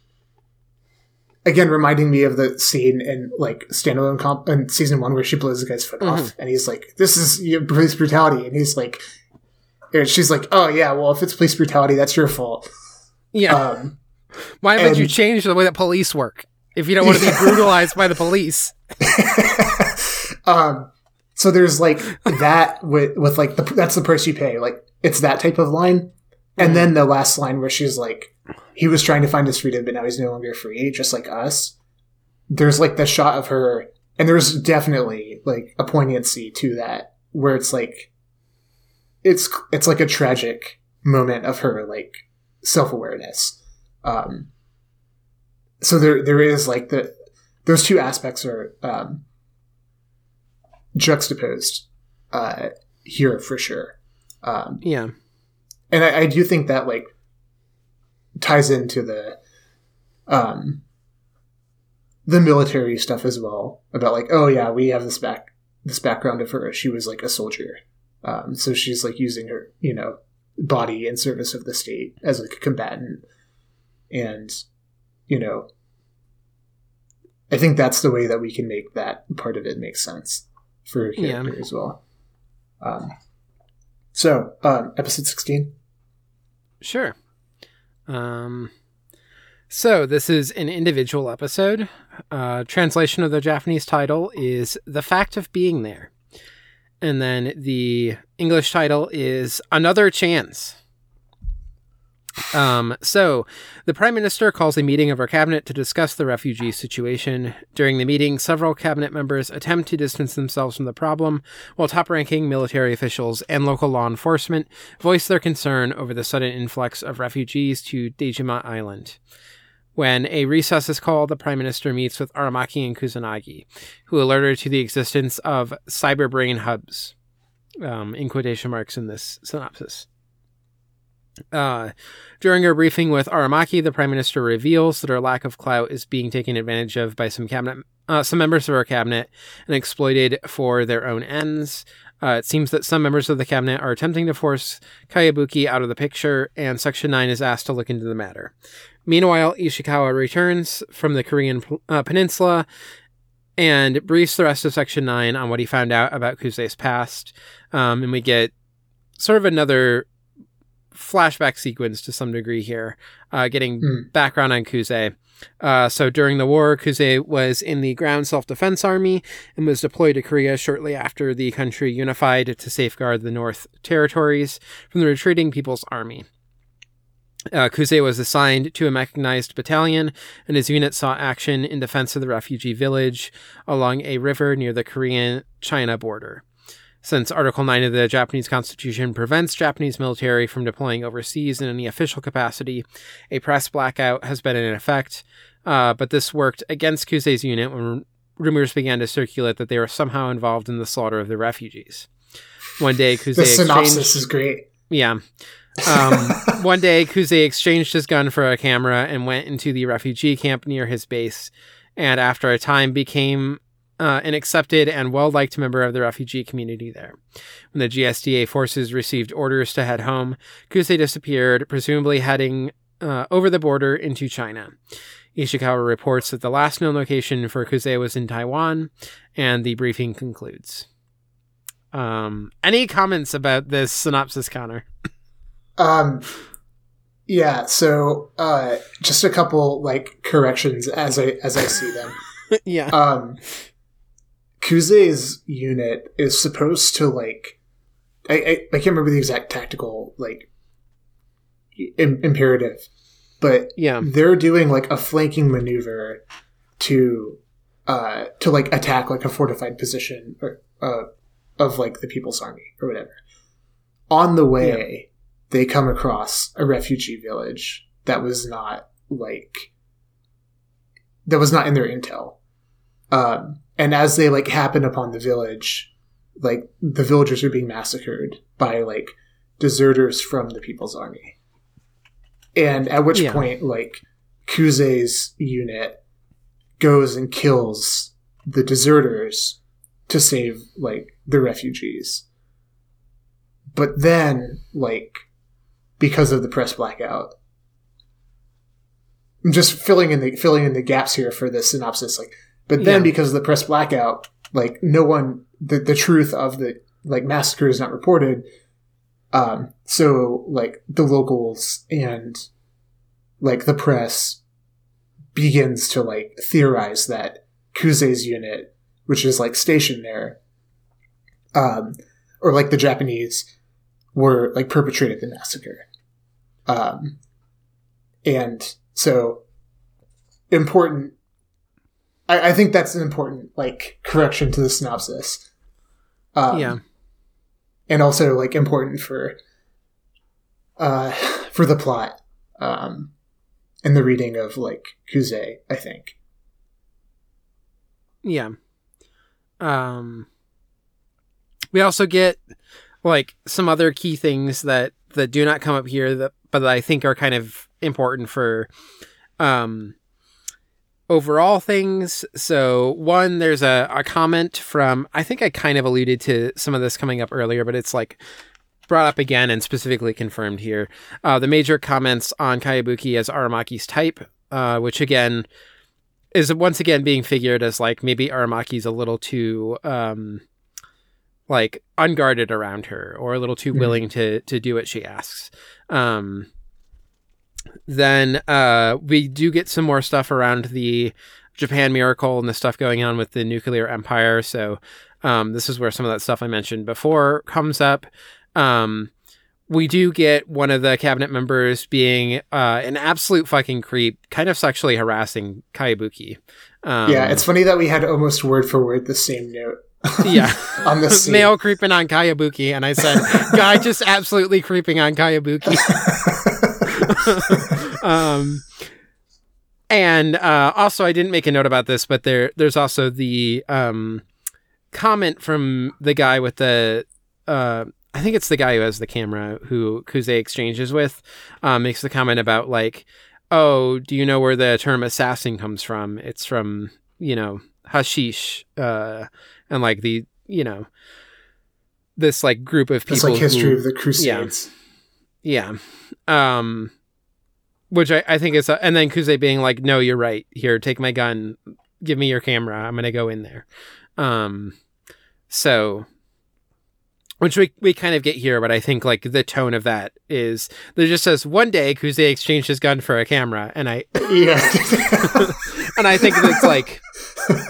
Again, reminding me of the scene in like standalone comp in season one where she blows the guy's foot mm-hmm. off, and he's like, "This is you know, police brutality," and he's like, and she's like, "Oh yeah, well if it's police brutality, that's your fault." Yeah. Um, Why would you change the way that police work if you don't want to be brutalized by the police? um, so there's like that with with like the that's the price you pay. Like it's that type of line, and mm. then the last line where she's like, he was trying to find his freedom, but now he's no longer free, just like us. There's like the shot of her, and there's definitely like a poignancy to that where it's like, it's it's like a tragic moment of her like self awareness. Um, so there there is like the those two aspects are um, juxtaposed uh, here for sure. Um, yeah, and I, I, do think that like ties into the um, the military stuff as well about like oh yeah we have this back this background of her. She was like a soldier. Um, so she's like using her you know body in service of the state as like a combatant. And you know I think that's the way that we can make that part of it make sense for character yeah. as well. Um, so, um, episode 16. Sure. Um, so, this is an individual episode. Uh, translation of the Japanese title is The Fact of Being There. And then the English title is Another Chance. Um, so, the Prime Minister calls a meeting of her cabinet to discuss the refugee situation. During the meeting, several cabinet members attempt to distance themselves from the problem, while top ranking military officials and local law enforcement voice their concern over the sudden influx of refugees to Dejima Island. When a recess is called, the Prime Minister meets with Aramaki and Kusanagi, who alert her to the existence of cyber brain hubs, um, in quotation marks in this synopsis. Uh, during her briefing with Aramaki, the prime minister reveals that her lack of clout is being taken advantage of by some cabinet, uh, some members of her cabinet, and exploited for their own ends. Uh, it seems that some members of the cabinet are attempting to force Kayabuki out of the picture, and Section 9 is asked to look into the matter. Meanwhile, Ishikawa returns from the Korean uh, peninsula and briefs the rest of Section 9 on what he found out about Kuze's past. Um, and we get sort of another flashback sequence to some degree here, uh, getting mm. background on Kuze. Uh, so during the war, Kuze was in the Ground Self Defense Army and was deployed to Korea shortly after the country unified to safeguard the North Territories from the retreating People's Army. Uh, Kuze was assigned to a mechanized battalion, and his unit saw action in defense of the refugee village along a river near the Korean China border. Since Article 9 of the Japanese Constitution prevents Japanese military from deploying overseas in any official capacity, a press blackout has been in effect, uh, but this worked against Kuze's unit when rumors began to circulate that they were somehow involved in the slaughter of the refugees. One day, Kuze the synopsis is great. Yeah. Um, one day, Kuze exchanged his gun for a camera and went into the refugee camp near his base, and after a time became uh, an accepted and well liked member of the refugee community there. When the GSDA forces received orders to head home, Kuze disappeared, presumably heading uh, over the border into China. Ishikawa reports that the last known location for Kuze was in Taiwan, and the briefing concludes. Um, any comments about this synopsis, Connor? Um, yeah. So, uh, just a couple like corrections as I as I see them. yeah. Um, Kuze's unit is supposed to like I, I, I can't remember the exact tactical like Im- imperative, but yeah, they're doing like a flanking maneuver to uh to like attack like a fortified position or uh of like the People's Army or whatever. On the way, yeah. they come across a refugee village that was not like that was not in their intel. Um, and as they like happen upon the village, like the villagers are being massacred by like deserters from the People's Army. And at which yeah. point, like Kuze's unit goes and kills the deserters to save like the refugees. But then, like, because of the press blackout, I'm just filling in the filling in the gaps here for the synopsis. Like, but then, yeah. because of the press blackout, like no one, the, the truth of the like massacre is not reported. Um, so like the locals and like the press begins to like theorize that Kuze's unit, which is like stationed there, um, or like the Japanese were like perpetrated the massacre. Um, and so important I, I think that's an important like correction to the synopsis. Um, yeah, and also like important for uh for the plot um and the reading of like Kuze, I think. Yeah. Um we also get like some other key things that that do not come up here that but that I think are kind of important for um overall things. So, one, there's a, a comment from, I think I kind of alluded to some of this coming up earlier, but it's like brought up again and specifically confirmed here. Uh, the major comments on Kayabuki as Aramaki's type, uh, which again is once again being figured as like maybe Aramaki's a little too. Um, like unguarded around her or a little too mm-hmm. willing to to do what she asks um then uh, we do get some more stuff around the Japan miracle and the stuff going on with the nuclear empire. So um, this is where some of that stuff I mentioned before comes up. Um, we do get one of the cabinet members being uh, an absolute fucking creep, kind of sexually harassing Kayabuki. Um, yeah, it's funny that we had almost word for word the same note. yeah, on the male creeping on Kayabuki, and I said, "Guy just absolutely creeping on Kayabuki." um, and uh, also, I didn't make a note about this, but there there's also the um, comment from the guy with the. Uh, I think it's the guy who has the camera who Kuze exchanges with. Uh, makes the comment about like, oh, do you know where the term assassin comes from? It's from you know hashish, uh, and like the you know this like group of people. It's like history who, of the Crusades. Yeah. yeah. Um, which I, I think is, a, and then Kuze being like, "No, you're right. Here, take my gun. Give me your camera. I'm gonna go in there." Um, so which we, we kind of get here, but I think like the tone of that is there just says one day Kuze exchanged his gun for a camera, and I yeah, and I think it's like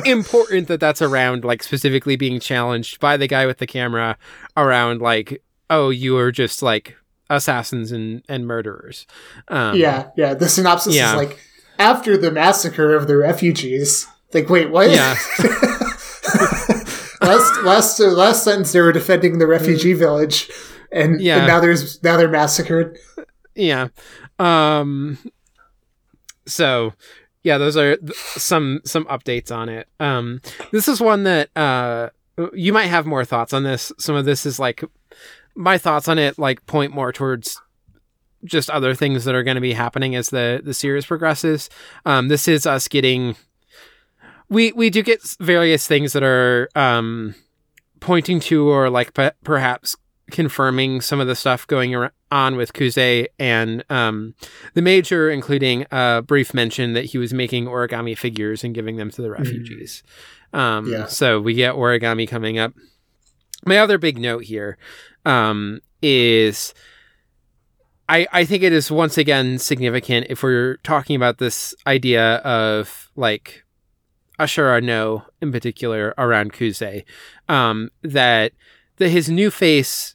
important that that's around like specifically being challenged by the guy with the camera around like oh you are just like assassins and and murderers. Um, yeah, yeah. The synopsis Yeah. is like after the massacre of the refugees. Like, wait, what? Yeah. last last uh, last sentence, they were defending the refugee village, and, Yeah. and now there's now they're massacred. yeah um so yeah those are th- some some updates on it um this is one that uh you might have more thoughts on this some of this is like my thoughts on it like point more towards just other things that are going to be happening as the the series progresses um this is us getting we we do get various things that are um pointing to or like pe- perhaps confirming some of the stuff going on with Kuze and um, the major, including a brief mention that he was making origami figures and giving them to the refugees. Um, Yeah. So we get origami coming up. My other big note here um, is I, I think it is once again significant if we're talking about this idea of like Ashura no in particular around Kuze, um, that that his new face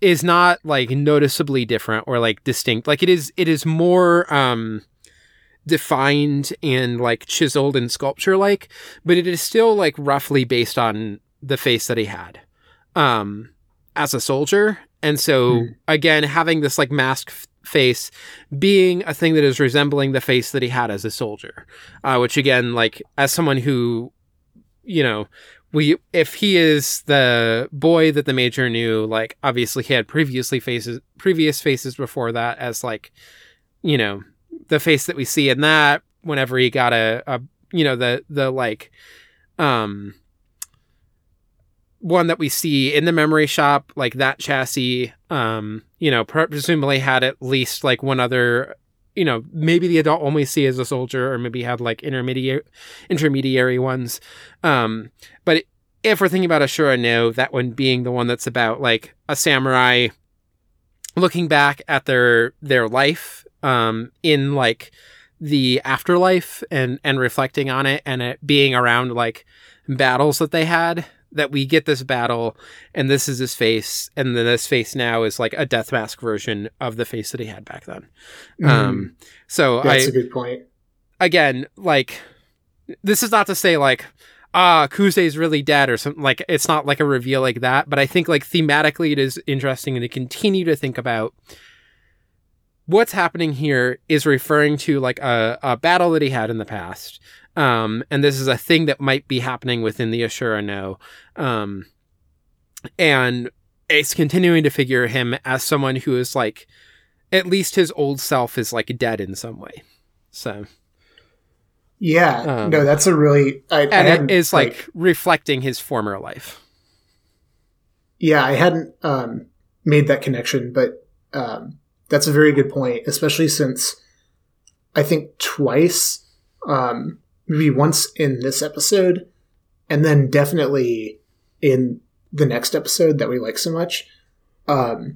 is not like noticeably different or like distinct. Like it is it is more um defined and like chiseled and sculpture like, but it is still like roughly based on the face that he had um as a soldier. And so Hmm. again having this like mask f- face being a thing that is resembling the face that he had as a soldier. Uh which again like as someone who you know we if he is the boy that the major knew like obviously he had previously faces previous faces before that as like you know the face that we see in that whenever he got a, a you know the the like um one that we see in the memory shop like that chassis um you know presumably had at least like one other you know maybe the adult we see as a soldier or maybe had like intermediate intermediary ones. Um but if we're thinking about Ashura no, that one being the one that's about like a samurai looking back at their their life um in like the afterlife and and reflecting on it and it being around like battles that they had that we get this battle and this is his face and then this face now is like a death mask version of the face that he had back then um so Mm, that's I a good point. again, like this is not to say like ah Kuze's really dead or something like it's not like a reveal like that, but I think like thematically it is interesting to continue to think about what's happening here is referring to like a, a battle that he had in the past. Um, and this is a thing that might be happening within the Ashura no. Um, and it's continuing to figure him as someone who is like at least his old self is like dead in some way. So Yeah, Um, no, that's a really I, I and hadn't, it is like, reflecting his former life. yeah, I hadn't um, made that connection, but um, that's a very good point, especially since I think twice, um, maybe once in this episode, and then definitely in the next episode that we like so much. Um,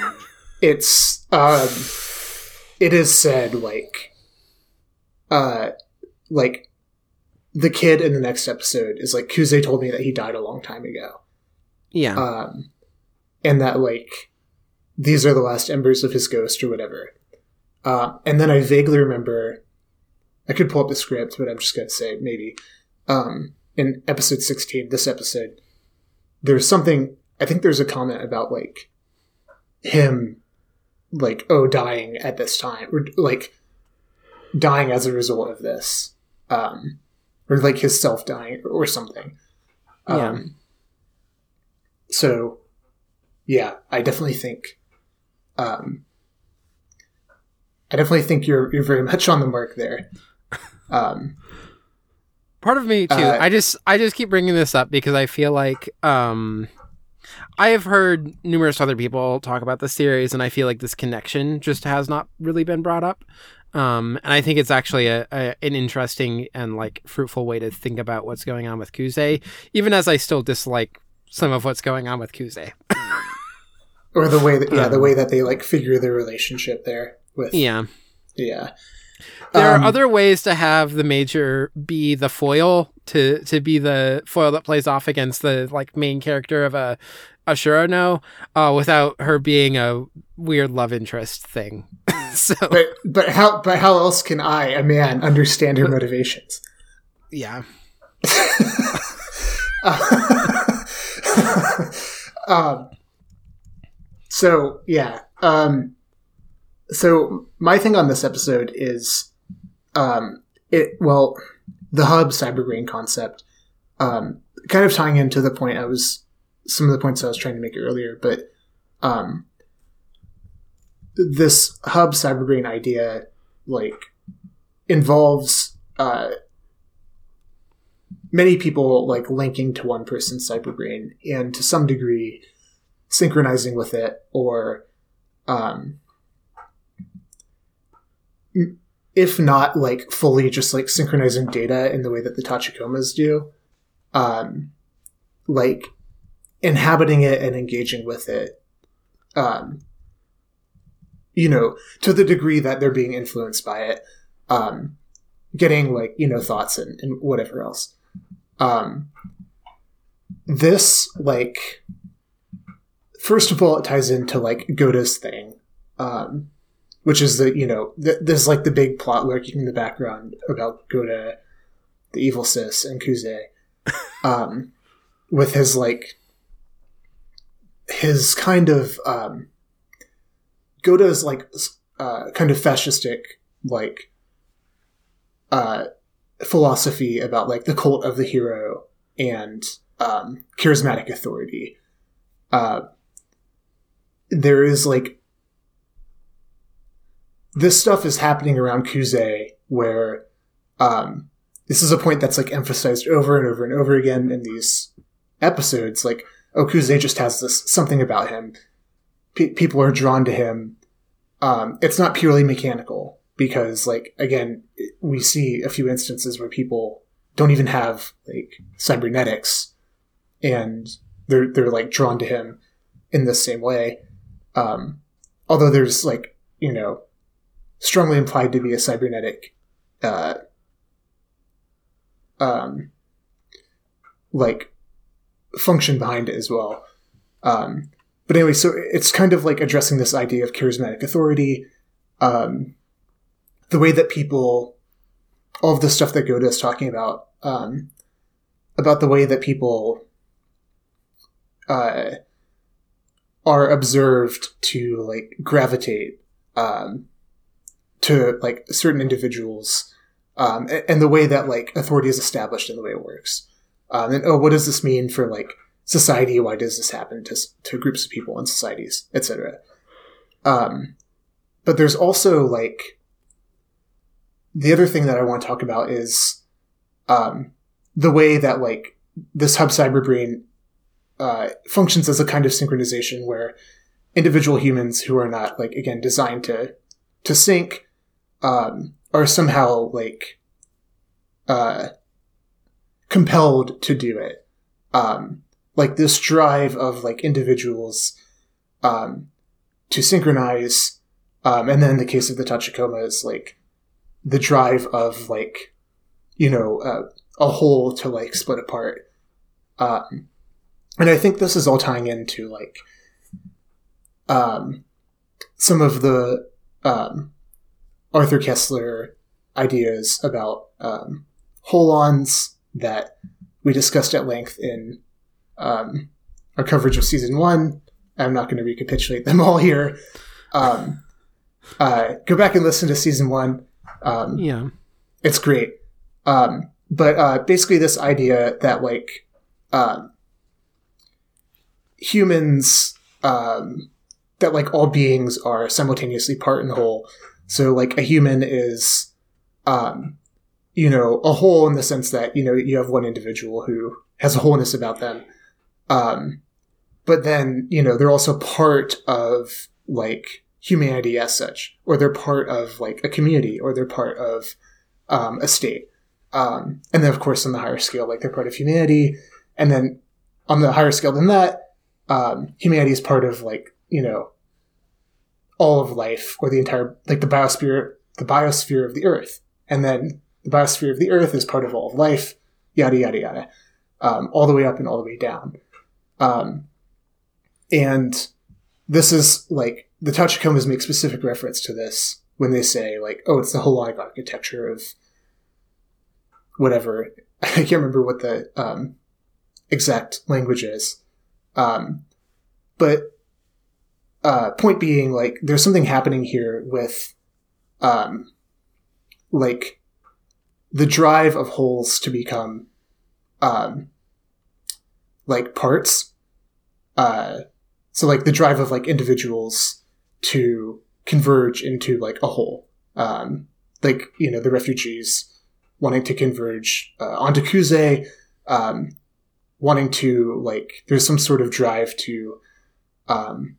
it's um, it is said like, uh, like the kid in the next episode is like Kuze told me that he died a long time ago Yeah, um, and that like these are the last embers of his ghost or whatever. Um, and then I vaguely remember, I could pull up the script, but I'm just gonna say maybe um, in episode 16, this episode, there's something. I think there's a comment about like him, like oh dying at this time or like dying as a result of this, um, or like his self dying or something. Yeah. Um, so yeah i definitely think um i definitely think you're you're very much on the mark there um part of me too. uh, I just I just keep bringing this up because I feel like um, I have heard numerous other people talk about this series, and I feel like this connection just has not really been brought up. Um, and I think it's actually a, a an interesting and like fruitful way to think about what's going on with Kuze, even as I still dislike some of what's going on with Kuze. or the way that yeah, um, the way that they like figure their relationship there with Yeah. Yeah. There um, are other ways to have the major be the foil to to be the foil that plays off against the like main character of a Ashura no, uh, without her being a weird love interest thing. so, but but how but how else can I, a man, understand her motivations? Yeah. um. So yeah. Um. So my thing on this episode is, um, it well, the hub cyberbrain concept, um, kind of tying into the point I was some of the points I was trying to make earlier, but um, this hub cyberbrain idea like involves uh, many people like linking to one person's cyberbrain and to some degree synchronizing with it or um, if not like fully just like synchronizing data in the way that the tachikomas do um, like inhabiting it and engaging with it um, you know to the degree that they're being influenced by it um, getting like you know thoughts and, and whatever else. Um, this like first of all it ties into like Gouda's thing um, which is the you know th- there's like the big plot lurking in the background about Gouda the evil sis and kuze um, with his like his kind of um, Gouda's like uh, kind of fascistic like uh, philosophy about like the cult of the hero and um, charismatic authority. Uh, there is like this stuff is happening around Kuze where um, this is a point that's like emphasized over and over and over again in these episodes. Like Okuze just has this something about him. P- people are drawn to him. Um, it's not purely mechanical because, like, again, we see a few instances where people don't even have like cybernetics, and they're they're like drawn to him in the same way. Um, although there's like you know strongly implied to be a cybernetic uh, um, like function behind it as well. Um, but anyway, so it's kind of like addressing this idea of charismatic authority, um, the way that people, all of the stuff that Gouda is talking about, um, about the way that people uh, are observed to like gravitate um, to like certain individuals, um, and, and the way that like authority is established and the way it works. Um, and oh, what does this mean for like society? Why does this happen to to groups of people and societies, etc. Um, but there's also like the other thing that I want to talk about is um, the way that like this hub cyberbrain uh, functions as a kind of synchronization where individual humans who are not like again designed to to sync um, are somehow like uh, compelled to do it. Um, like this drive of like individuals um, to synchronize, um, and then in the case of the Tachikoma is like the drive of like you know uh, a whole to like split apart. Um, and I think this is all tying into like um, some of the um, Arthur Koestler ideas about um, holons that we discussed at length in um, our coverage of season one. I'm not going to recapitulate them all here. Um, uh, go back and listen to season one. Um, yeah, it's great. Um, but uh, basically, this idea that like um, humans, um, that like all beings are simultaneously part and whole. So like a human is um, you know, a whole in the sense that, you know, you have one individual who has a wholeness about them. Um, but then, you know, they're also part of like humanity as such, or they're part of like a community, or they're part of um, a state. Um, and then, of course, on the higher scale, like they're part of humanity. And then on the higher scale than that, um, humanity is part of like you know all of life or the entire like the biosphere the biosphere of the earth. And then the biosphere of the earth is part of all of life yada yada yada. Um, all the way up and all the way down. Um, and this is like the Tachikomas make specific reference to this when they say like oh it's the holonic architecture of whatever. I can't remember what the um, exact language is. Um, but uh, point being, like, there's something happening here with, um, like, the drive of wholes to become, um, like parts. Uh, so like the drive of like individuals to converge into like a whole. Um, like you know the refugees wanting to converge uh, onto Kuze, um, wanting to like there's some sort of drive to um,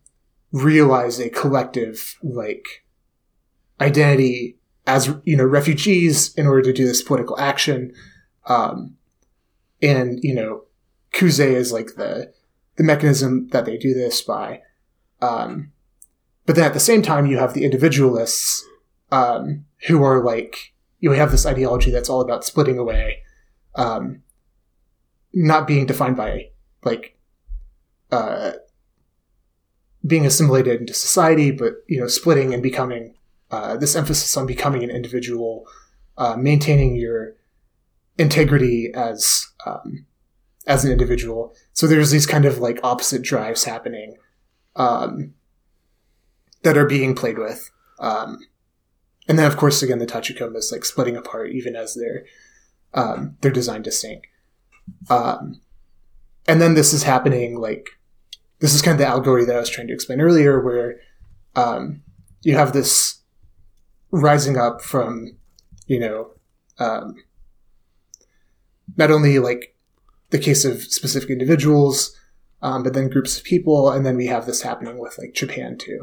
realize a collective like identity as you know refugees in order to do this political action. Um, and you know kuze is like the the mechanism that they do this by. Um, but then at the same time you have the individualists um, who are like you have this ideology that's all about splitting away um, not being defined by like uh, being assimilated into society, but you know, splitting and becoming uh, this emphasis on becoming an individual, uh, maintaining your integrity as um, as an individual. So there's these kind of like opposite drives happening um, that are being played with, um, and then of course again the Tachikomas like splitting apart even as they're um, they're designed to sync. Um, and then this is happening like this is kind of the allegory that I was trying to explain earlier, where um, you have this rising up from, you know, um, not only like the case of specific individuals, um, but then groups of people, and then we have this happening with like Japan too.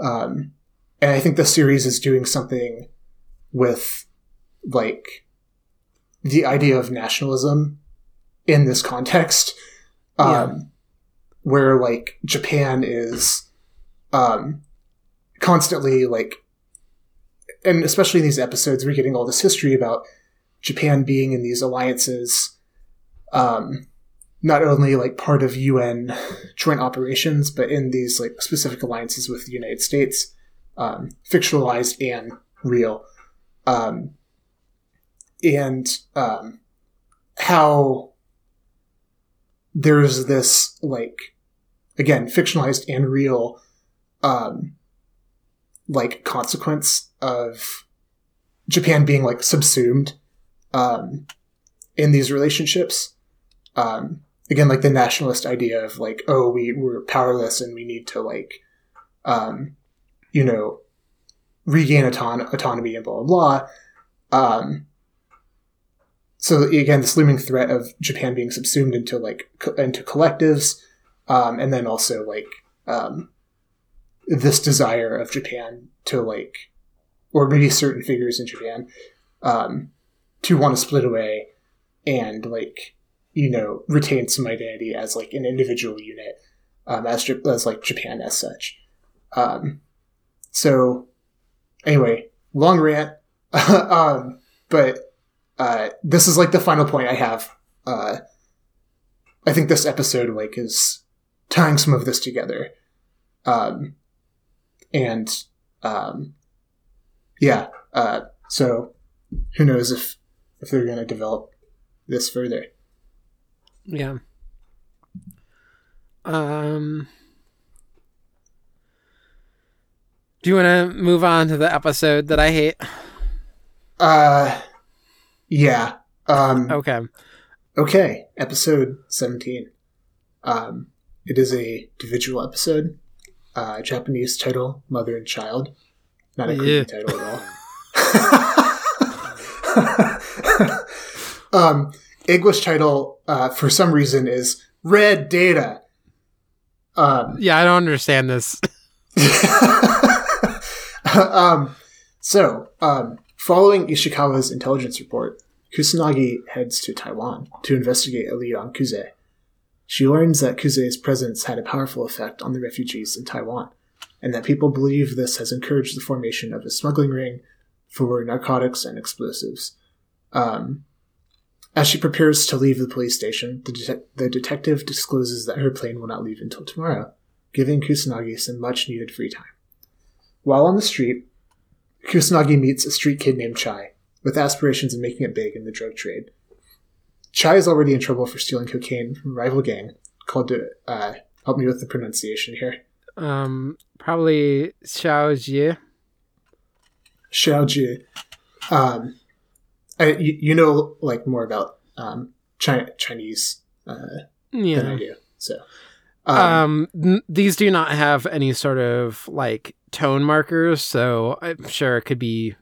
Um, and I think the series is doing something with like the idea of nationalism in this context. Um, where like Japan is um, constantly like, and especially in these episodes, we're getting all this history about Japan being in these alliances, um, not only like part of UN joint operations, but in these like specific alliances with the United States, um, fictionalized and real, um, and um, how there's this like again fictionalized and real um like consequence of Japan being like subsumed um in these relationships. Um again like the nationalist idea of like oh we we're powerless and we need to like um you know regain auton- autonomy and blah blah blah. Um so again this looming threat of Japan being subsumed into like co- into collectives um, and then also like um, this desire of Japan to like, or maybe certain figures in Japan, um, to want to split away and like you know retain some identity as like an individual unit, um, as as like Japan as such. Um, so anyway, long rant, um, but uh, this is like the final point I have. Uh, I think this episode like is tying some of this together. Um, and um, yeah, uh, so who knows if if they're going to develop this further? Yeah. Um. Do you want to move on to the episode that I hate? Uh, yeah. Um, okay. Okay. Episode seventeen. Um, it is a individual episode. Uh, Japanese title, Mother and Child. Not a creepy yeah. title at all. um, English title, uh, for some reason, is Red Data. Um, yeah, I don't understand this. um, so, um, following Ishikawa's intelligence report, Kusanagi heads to Taiwan to investigate a lead on Kuze. she learns that Kuze's presence had a powerful effect on the refugees in Taiwan, and that people believe this has encouraged the formation of a smuggling ring for narcotics and explosives. Um, as she prepares to leave the police station, the, the detective discloses that her plane will not leave until tomorrow, giving Kusanagi some much needed free time. While on the street, Kusanagi meets a street kid named Chai, with aspirations of making it big in the drug trade. Chai is already in trouble for stealing cocaine from a rival gang called, uh, help me with the pronunciation here. Um, probably Xiao Jie. Xiao Jie. Um, I, you, you know like more about um, China, Chinese uh, Yeah. than I do. So, um, Um, these do not have any sort of like tone markers, so I'm sure it could be.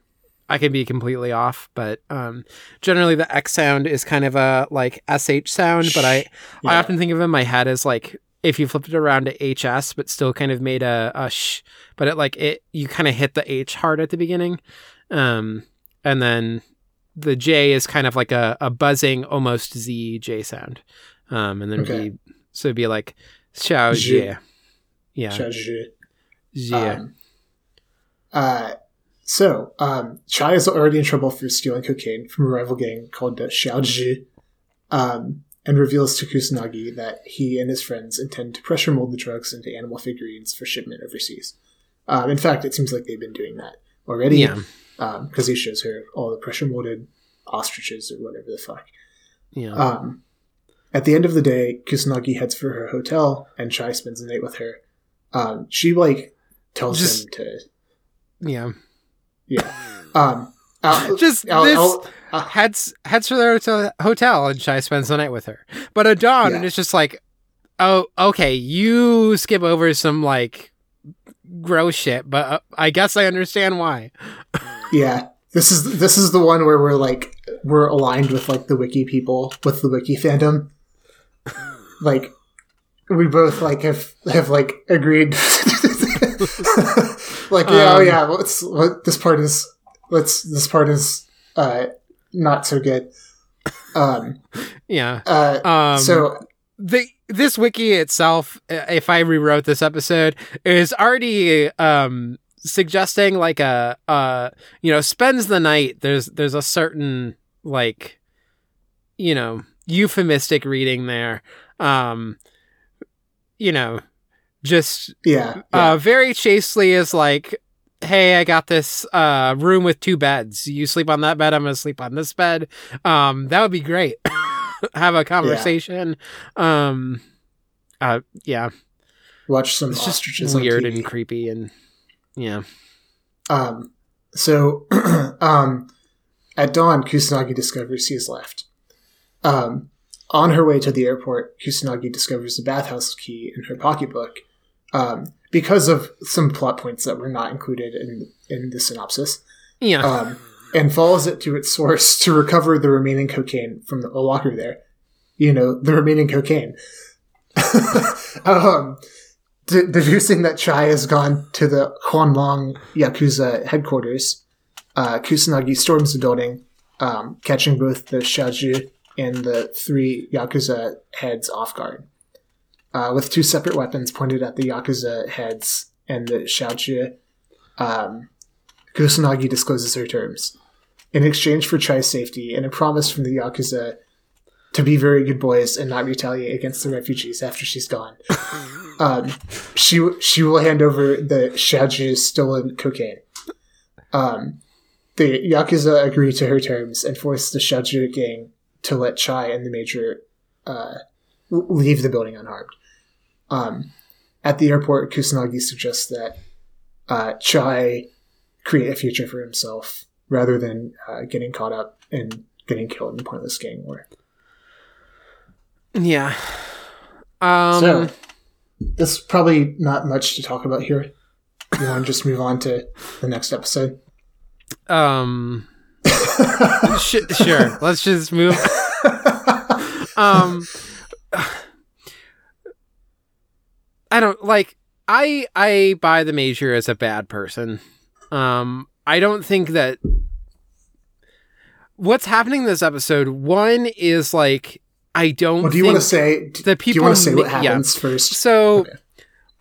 I could be completely off, but um, generally the X sound is kind of a like sh sound. But I, I often think of it in my head as like if you flipped it around to hs, but still kind of made a, a sh, but it like it you kind of hit the h hard at the beginning, um, and then the j is kind of like a, a buzzing almost z j sound, um, and then Okay. be so it'd be like xiao jie, yeah, Xiao Jie. jie. Um, uh, so, um, Chai is already in trouble for stealing cocaine from a rival gang called the Xiaoji, um, and reveals to Kusanagi that he and his friends intend to pressure mold the drugs into animal figurines for shipment overseas. Um, in fact, it seems like they've been doing that already. yeah, Because he shows her all the pressure molded ostriches or whatever the fuck. yeah. Um, at the end of the day, Kusanagi heads for her hotel, and Chai spends the night with her. Um, she like tells Just- him to, yeah. Yeah. Um, I'll- Just I'll- this I'll- uh, heads heads for their hotel, hotel and Chai spends the night with her. But at dawn, Yeah. and it's just like, oh, okay, you skip over some like gross shit, but uh, I guess I understand why. yeah, this is this is the one where we're like we're aligned with like the wiki people with the wiki fandom. Like we both like have have like agreed. like yeah, oh Um, yeah, let's let, this part is let's this part is uh not so good. Um. Yeah. Uh. Um. so the this wiki itself, uh, if I rewrote this episode, is already um suggesting like a uh you know spends the night. There's there's a certain like you know euphemistic reading there. Um, you know, just yeah, yeah. uh very chastely is like. Hey, I got this uh, room with two beds. You sleep on that bed. I'm gonna sleep on this bed. Um, that would be great. Have a conversation. Um, uh, yeah, watch some it's ostriches just weird and creepy, and yeah, Um, so, um, at dawn, Kusanagi discovers he has left. Um, on her way to the airport, Kusanagi discovers the bathhouse key in her pocketbook um, because of some plot points that were not included in in the synopsis, yeah, um, and follows it to its source to recover the remaining cocaine from the locker there. You know, the remaining cocaine. um, de- deducing that Chai has gone to the Huanlong Yakuza headquarters, uh, Kusanagi storms the building, um, catching both the Xiaoju and the three Yakuza heads off guard. Uh, with two separate weapons pointed at the Yakuza heads and the Xiaoju, um, Kusanagi discloses her terms. In exchange for Chai's safety and a promise from the Yakuza to be very good boys and not retaliate against the refugees after she's gone, um, she she will hand over the Xiaoju's stolen cocaine. Um, the Yakuza agree to her terms and force the Xiaoju gang to let Chai and the Major uh, leave the building unharmed. Um, at the airport, Kusanagi suggests that uh, Chai create a future for himself rather than uh, getting caught up and getting killed in pointless gang war. yeah. Um, so, there's probably not much to talk about here. You want to just move on to the next episode? um, sh- sure. Let's just move. um, I don't like. I I buy the major as a bad person. Um, I don't think that what's happening in this episode. One is like I don't. Well, do you want to say the people? Do you want to say what happens yeah. first? So, okay.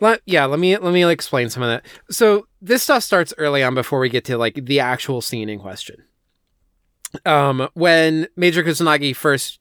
let, yeah, let me let me explain some of that. So this stuff starts early on before we get to like the actual scene in question. Um, when Major Kusanagi first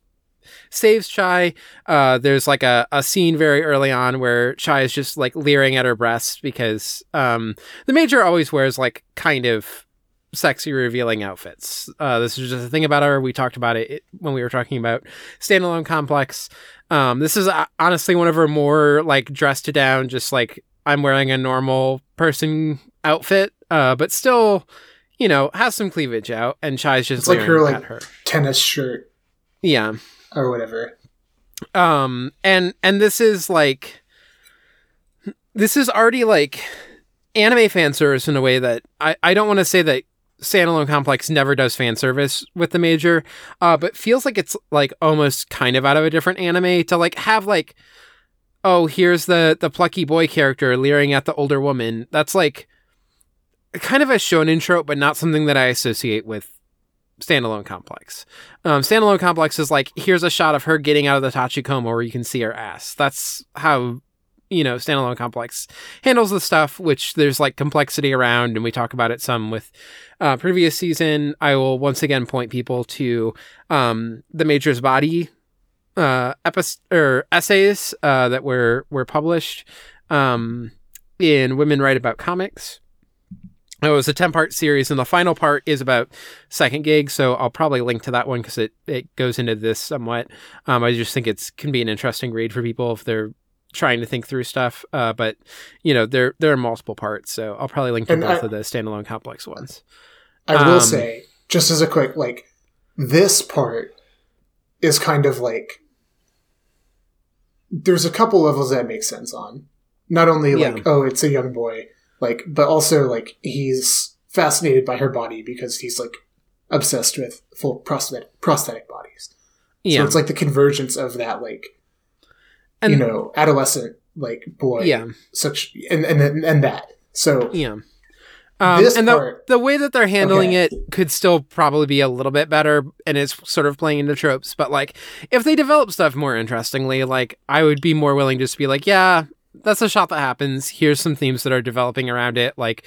saves Chai, uh, there's like a, a scene very early on where Chai is just like leering at her breasts because um, the Major always wears like kind of sexy revealing outfits. Uh, this is just a thing about her. We talked about it when we were talking about standalone complex. Um, this is uh, honestly one of her more like dressed to down, just like I'm wearing a normal person outfit, uh, but still, you know, has some cleavage out. And Chai's just like her like her. tennis shirt, yeah, or whatever. Um, and and this is like, this is already like anime fan service in a way that I I don't want to say that standalone complex never does fan service with the major uh but feels like it's like almost kind of out of a different anime to like have like oh here's the the plucky boy character leering at the older woman that's like kind of a shonen trope but not something that i associate with standalone complex um standalone complex is like here's a shot of her getting out of the tachikoma where you can see her ass that's how you know, standalone complex handles the stuff, which there's like complexity around, and we talk about it some with uh, previous season. I will once again point people to um, the Major's Body uh, or essays uh, that were were published um, in Women Write About Comics. It was a 10 part series, and the final part is about second gig. So I'll probably link to that one because it, it goes into this somewhat. Um, I just think it's can be an interesting read for people if they're trying to think through stuff. Uh, but you know, there there are multiple parts, so I'll probably link to and both I, of the standalone complex ones. I will um, say, just as a quick like, this part is kind of like there's a couple levels that make sense on. Not only like, yeah. oh, it's a young boy, like, but also like he's fascinated by her body because he's like obsessed with full prosthetic prosthetic bodies. Yeah. So it's like the convergence of that like and, you know, adolescent like boy. Yeah. Such and and and that. So yeah. Um, and part, the, the way that they're handling okay. it could still probably be a little bit better, and it's sort of playing into tropes. But like, if they develop stuff more interestingly, like I would be more willing to just be like, yeah, that's a shot that happens. Here's some themes that are developing around it. Like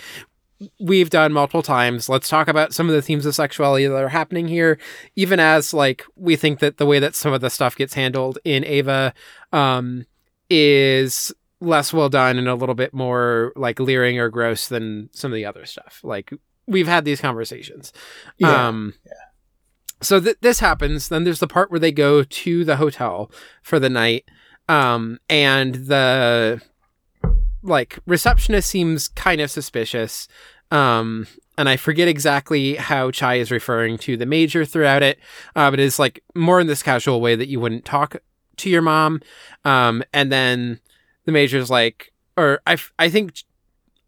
we've done multiple times. Let's talk about some of the themes of sexuality that are happening here, even as like we think that the way that some of the stuff gets handled in Ava um, is less well done and a little bit more like leering or gross than some of the other stuff. Like we've had these conversations. Yeah. Um, yeah. So th- this happens. Then there's the part where they go to the hotel for the night, um, and the like receptionist seems kind of suspicious. Um, and I forget exactly how Chai is referring to the major throughout it, uh, but it's like more in this casual way that you wouldn't talk to your mom. Um, and then the major's like, or I, I think,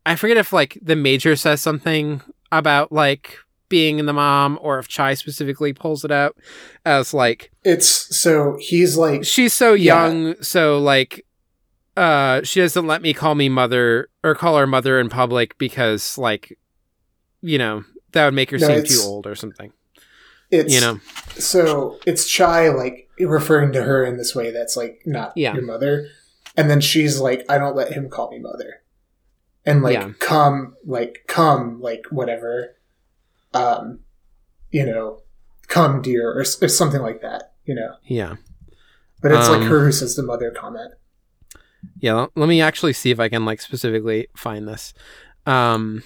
I forget if like the major says something about like being in the mom or if Chai specifically pulls it out as like it's so he's like she's so young yeah. so like uh she doesn't let me call me mother or call her mother in public because like you know that would make her no, seem too old or something it's you know so it's Chai like referring to her in this way that's like not yeah. your mother and then she's like i don't let him call me mother and like yeah. come like come like whatever um you know come dear or, or something like that you know yeah but it's um, like her who says the mother comment yeah let me actually see if i can like specifically find this um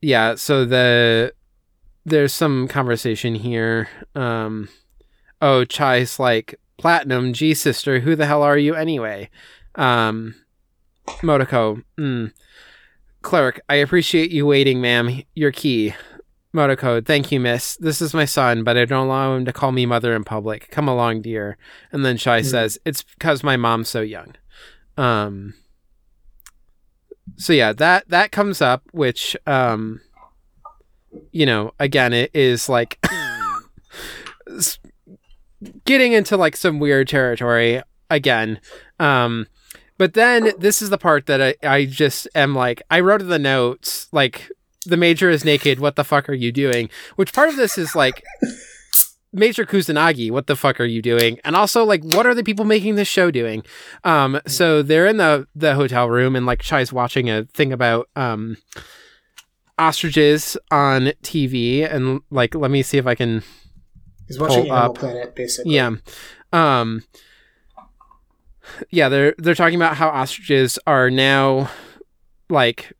yeah so the there's some conversation here. Um, oh, Chai's like, Platinum, G sister, who the hell are you anyway? Um, Motoko, mm. Cleric, I appreciate you waiting, ma'am. Your key. Motoko, thank you, miss. This is my son, but I don't allow him to call me mother in public. Come along, dear. And then Chai mm. says, It's because my mom's so young. Um, so yeah, that that comes up, which um, you know, again, it is like getting into like some weird territory again. Um, but then this is the part that I, I just am like, I wrote in the notes, like, the major is naked. What the fuck are you doing? Which part of this is like, Major Kusanagi, what the fuck are you doing? And also, like, what are the people making this show doing? Um, so they're in the the hotel room, and like Chai's watching a thing about um ostriches on TV, and like, let me see if I can. He's watching Animal up. Planet, basically. Yeah. Um. Yeah, they're they're talking about how ostriches are now like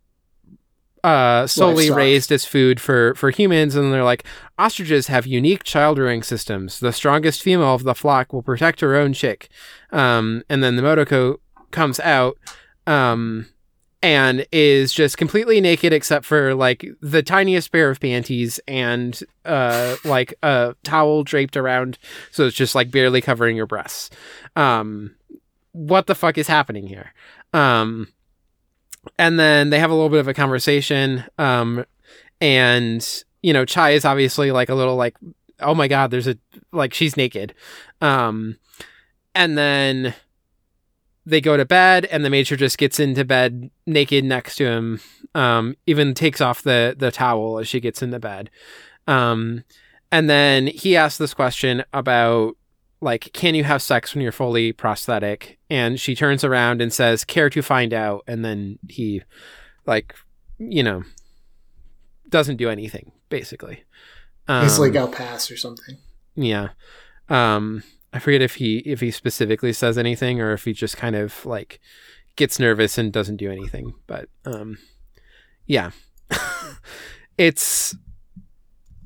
uh, solely Livestock. raised as food for, for humans, and they're like, ostriches have unique child rearing systems. The strongest female of the flock will protect her own chick. Um, and then the Motoko comes out um, and is just completely naked except for like the tiniest pair of panties and uh, like a towel draped around, so it's just like barely covering your breasts. Um, what the fuck is happening here? Um, and then they have a little bit of a conversation um and you know chai is obviously like a little like oh my god there's a like she's naked um and then they go to bed and the major just gets into bed naked next to him um even takes off the the towel as she gets into bed um and then he asks this question about like, can you have sex when you're fully prosthetic? And she turns around and says, care to find out. And then he, like, you know, doesn't do anything, basically. Um, He's like, I'll pass or something. Yeah. Um, I forget if he if he specifically says anything or if he just kind of like gets nervous and doesn't do anything. But um, yeah, it's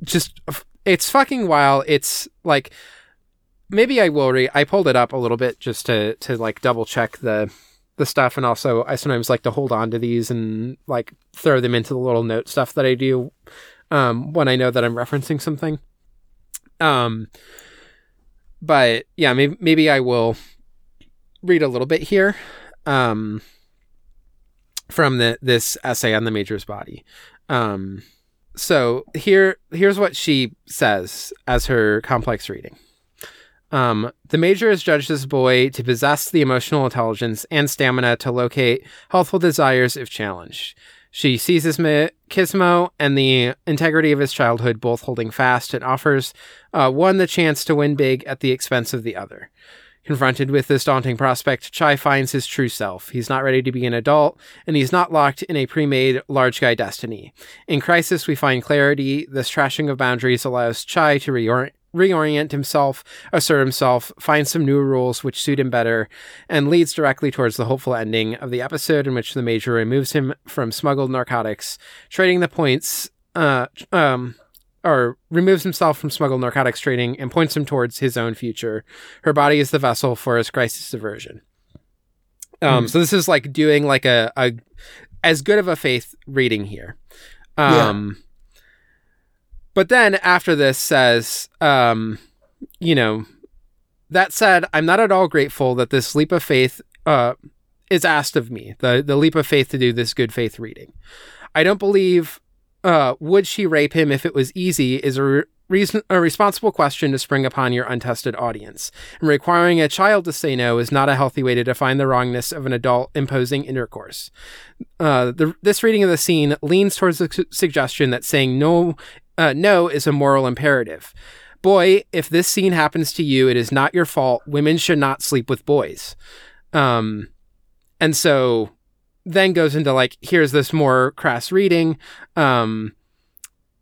just it's fucking wild. It's like maybe I will read. I pulled it up a little bit just to to like double check the the stuff, and also I sometimes like to hold on to these and like throw them into the little note stuff that I do um, when I know that I'm referencing something. Um, but yeah, maybe maybe I will read a little bit here um, from the this essay on the major's body. Um, so here here's what she says as her complex reading. Um, the major has judged this boy to possess the emotional intelligence and stamina to locate healthful desires if challenged. She sees his machismo and the integrity of his childhood both holding fast and offers uh, one the chance to win big at the expense of the other. Confronted with this daunting prospect, Chai finds his true self. He's not ready to be an adult, and he's not locked in a pre made large guy destiny. In Crisis, we find clarity. This trashing of boundaries allows Chai to reorient reorient himself, assert himself, find some new rules which suit him better, and leads directly towards the hopeful ending of the episode in which the Major removes him from smuggled narcotics, trading the points, uh, um, or removes himself from smuggled narcotics trading and points him towards his own future. Her body is the vessel for his crisis diversion. Um, mm. so this is like doing like a, a as good of a faith reading here. Um, yeah but then after this says, um, you know, that said, I'm not at all grateful that this leap of faith uh, is asked of me, the, the leap of faith to do this good faith reading. I don't believe uh, would she rape him if it was easy is a, re- reason- a responsible question to spring upon your untested audience. And requiring a child to say no is not a healthy way to define the wrongness of an adult imposing intercourse. Uh, the, this reading of the scene leans towards the su- suggestion that saying no uh, no is a moral imperative. Boy, if this scene happens to you, it is not your fault. Women should not sleep with boys. Um, and so then goes into like, here's this more crass reading. Um,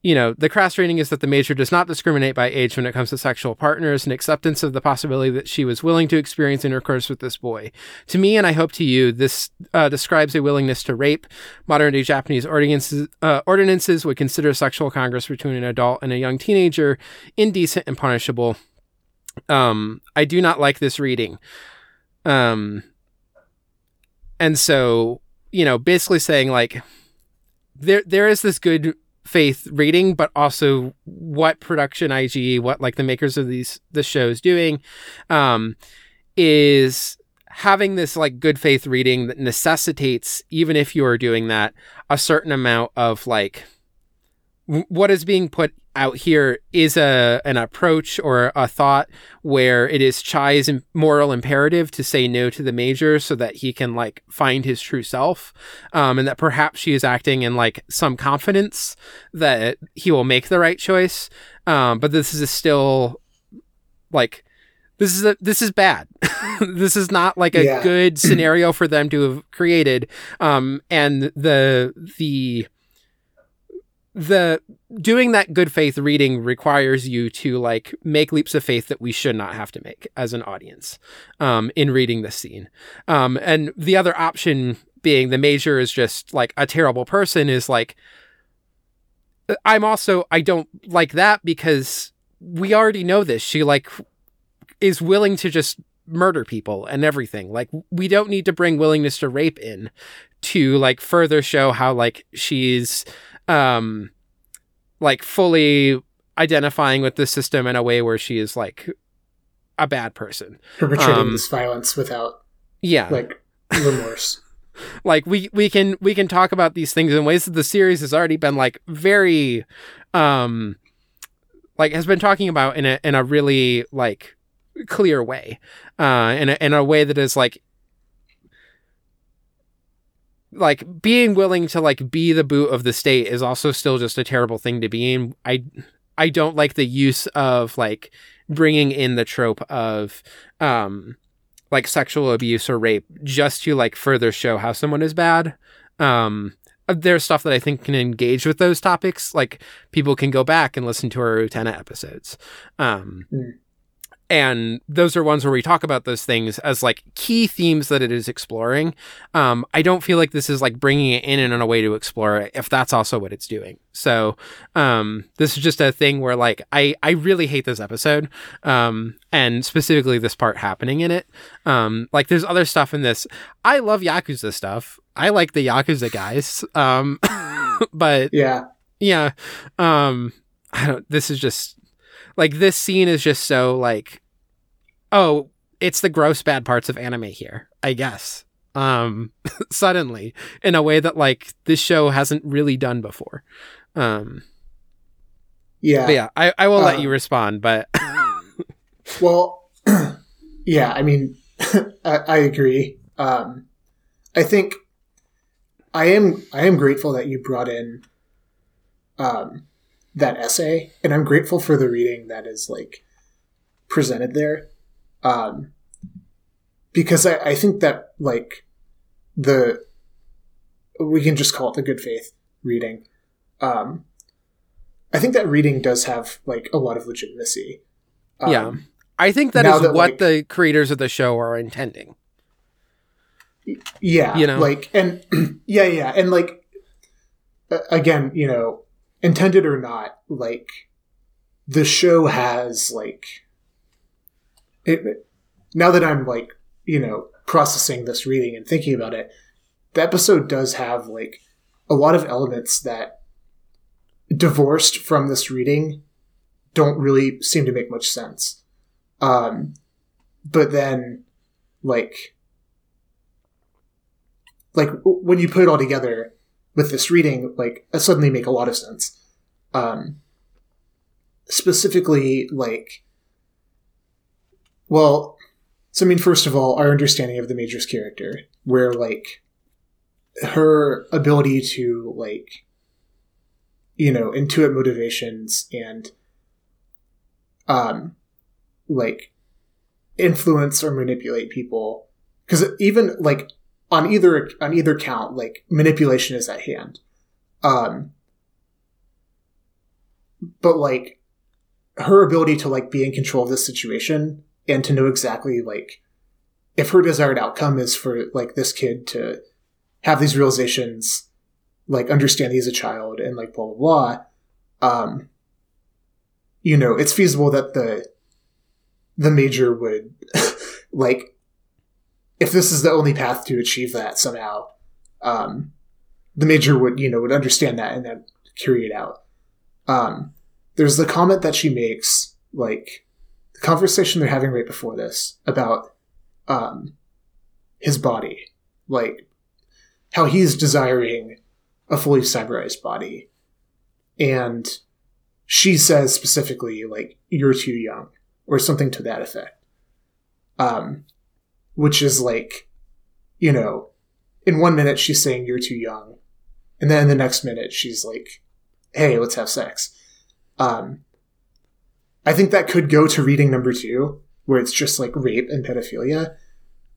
you know, the crass reading is that the major does not discriminate by age when it comes to sexual partners and acceptance of the possibility that she was willing to experience intercourse with this boy. To me, and I hope to you, this uh, describes a willingness to rape. Modern day Japanese ordinances, uh, ordinances would consider sexual congress between an adult and a young teenager indecent and punishable. Um, I do not like this reading. Um, and so, you know, basically saying like, there, there is this good faith reading, but also what production IG, what like the makers of these the shows doing, um, is having this like good faith reading that necessitates, even if you are doing that, a certain amount of like what is being put out here is a an approach or a thought where it is Chai's moral imperative to say no to the major so that he can like find his true self, um, and that perhaps she is acting in like some confidence that he will make the right choice. Um, but this is still like this is a this is bad. this is not like a Yeah. good scenario for them to have created. Um, and the the the doing that good faith reading requires you to like make leaps of faith that we should not have to make as an audience um, in reading this scene. Um, and the other option being the major is just like a terrible person is like I'm also I don't like that because we already know this. She like is willing to just murder people and everything. Like we don't need to bring willingness to rape in to like further show how like she's um like fully identifying with the system in a way where she is like a bad person. perpetrating Um, this violence without Yeah. like remorse. like we we can we can talk about these things in ways that the series has already been like very um like has been talking about in a in a really like clear way uh in a, in a way that is like like being willing to like be the boot of the state is also still just a terrible thing to be in. I i don't like the use of like bringing in the trope of um like sexual abuse or rape just to like further show how someone is bad. Um there's stuff that i think can engage with those topics. Like people can go back and listen to our Utena episodes. Um Mm. And those are ones where we talk about those things as like key themes that it is exploring. Um i don't feel like this is like bringing it in and in a way to explore it if that's also what it's doing. So um this is just a thing where like i i really hate this episode um and specifically this part happening in it. Um like there's other stuff in this. I love yakuza stuff. I like the yakuza guys um but Yeah. yeah um i don't this is just like this scene is just so like oh it's the gross bad parts of anime here i guess um suddenly in a way that like this show hasn't really done before um Yeah. but yeah i, I will let Uh, you respond but Well, yeah, I mean, I, I agree. Um, I think I am I am grateful that you brought in um, that essay, and I'm grateful for the reading that is like presented there, um, because I, I think that like the we can just call it the good faith reading. Um, I think that reading does have like a lot of legitimacy. Um, Yeah. i think that is that, what like- the creators of the show are intending yeah You know? like and yeah yeah and like again you know intended or not like the show has like it now that i'm like you know processing this reading and thinking about it the episode does have like a lot of elements that divorced from this reading don't really seem to make much sense. Um but then like like when you put it all together with this reading, like suddenly make a lot of sense. Um, specifically, like, well, so I mean, first of all, our understanding of the Major's character, where like her ability to like, you know, intuit motivations and, um, like influence or manipulate people because even like on either on either count like manipulation is at hand. Um but like her ability to like be in control of this situation and to know exactly like if her desired outcome is for like this kid to have these realizations like understand he's a child and like blah blah blah um you know it's feasible that the the major would like if this is the only path to achieve that somehow, um, the major would you know would understand that and then carry it out. Um, there's the comment that she makes, like the conversation they're having right before this about um, his body, like how he's desiring a fully cyberized body, and she says specifically like you're too young or something to that effect. Um, which is like, you know, in one minute she's saying you're too young, and then the next minute she's like, "Hey, let's have sex." Um, I think that could go to reading number two, where it's just like rape and pedophilia.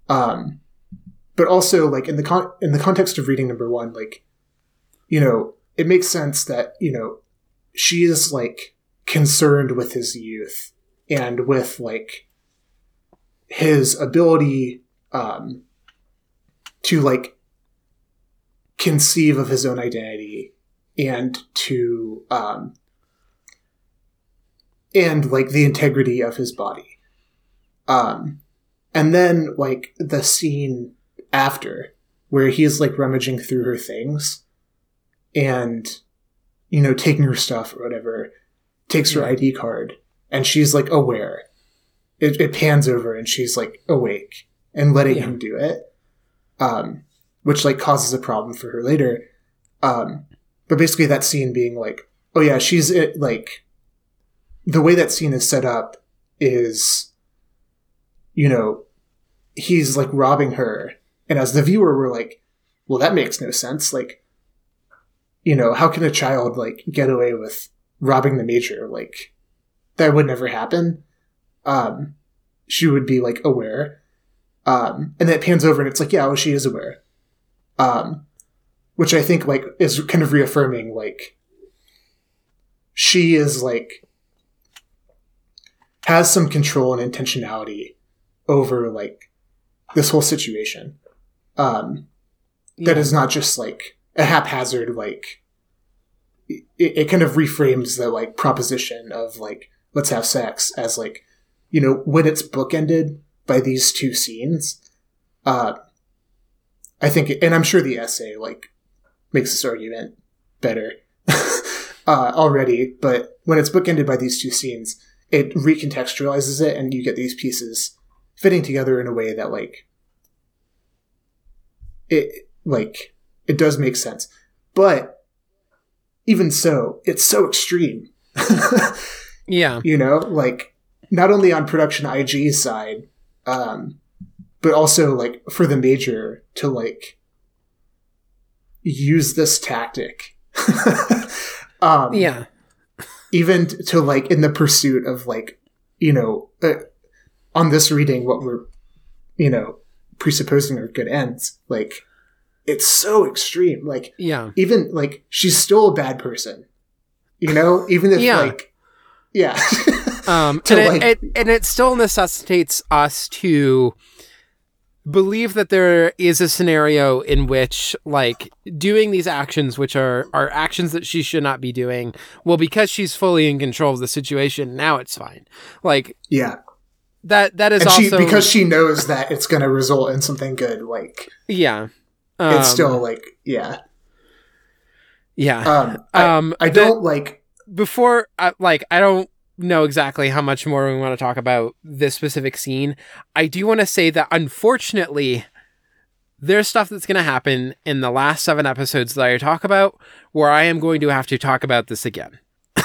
Um, but also like in the con- in the context of reading number one, like you know, it makes sense that you know she is like concerned with his youth and with like his ability um, to like conceive of his own identity and to um, and like the integrity of his body. Um and then like the scene after where he's like rummaging through her things and you know taking her stuff or whatever takes her id card and she's like aware it, it pans over and she's like awake and letting Yeah. him do it um which like causes a problem for her later. Um but basically that scene being like oh yeah she's it like the way that scene is set up is you know he's like robbing her. And as the viewer we're like well that makes no sense. Like you know how can a child like get away with robbing the major? Like that would never happen um she would be like aware. Um and then it pans over and it's like yeah well she is aware. Um which i think like is kind of reaffirming like she is like has some control and intentionality over like this whole situation. Um that Yeah. is not just like a haphazard like it, it kind of reframes the like proposition of like let's have sex as like you know when it's bookended by these two scenes uh i think and i'm sure the essay like makes this argument better uh already but when it's bookended by these two scenes it recontextualizes it and you get these pieces fitting together in a way that like it like it does make sense but even so it's so extreme Yeah. you know like not only on production ig's side um but also like for the major to like use this tactic um Yeah. even to like in the pursuit of like you know uh, on this reading what we're you know presupposing are good ends like it's so extreme like Yeah. even like she's still a bad person you know even if Yeah. like yeah Um, and, like- it, it, and it still necessitates us to believe that there is a scenario in which, like, doing these actions, which are, are actions that she should not be doing, well, because she's fully in control of the situation, now it's fine. Like, yeah that that is and also. she because she knows that it's going to result in something good like yeah. it's Um, still like yeah Yeah. um i, um, I don't like before I, like i don't know exactly how much more we want to talk about this specific scene. I do want to say that unfortunately there's stuff that's going to happen in the last seven episodes that i talk about where i am going to have to talk about this again.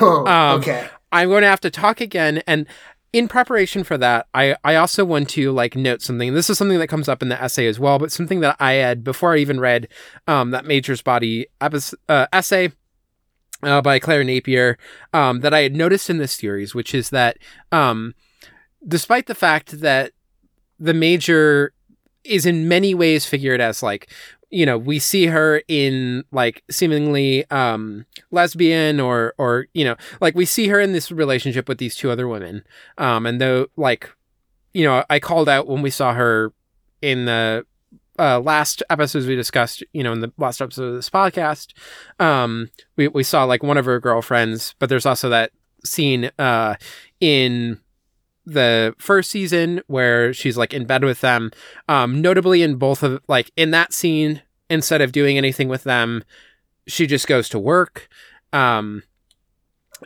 Oh Um, okay. I'm going to have to talk again and in preparation for that i i also want to like note something. This is something that comes up in the essay as well but something that i had before i even read um that major's body uh, essay uh, by Claire Napier um, that I had noticed in this series, which is that um, despite the fact that the major is in many ways figured as like you know we see her in like seemingly um lesbian or or you know like we see her in this relationship with these two other women. Um and though like you know i called out when we saw her in the uh, last episodes we discussed, you know, in the last episode of this podcast, um, we, we saw like one of her girlfriends, but there's also that scene uh, in the first season where she's like in bed with them. Um, notably in both of like in that scene, instead of doing anything with them, she just goes to work. Um,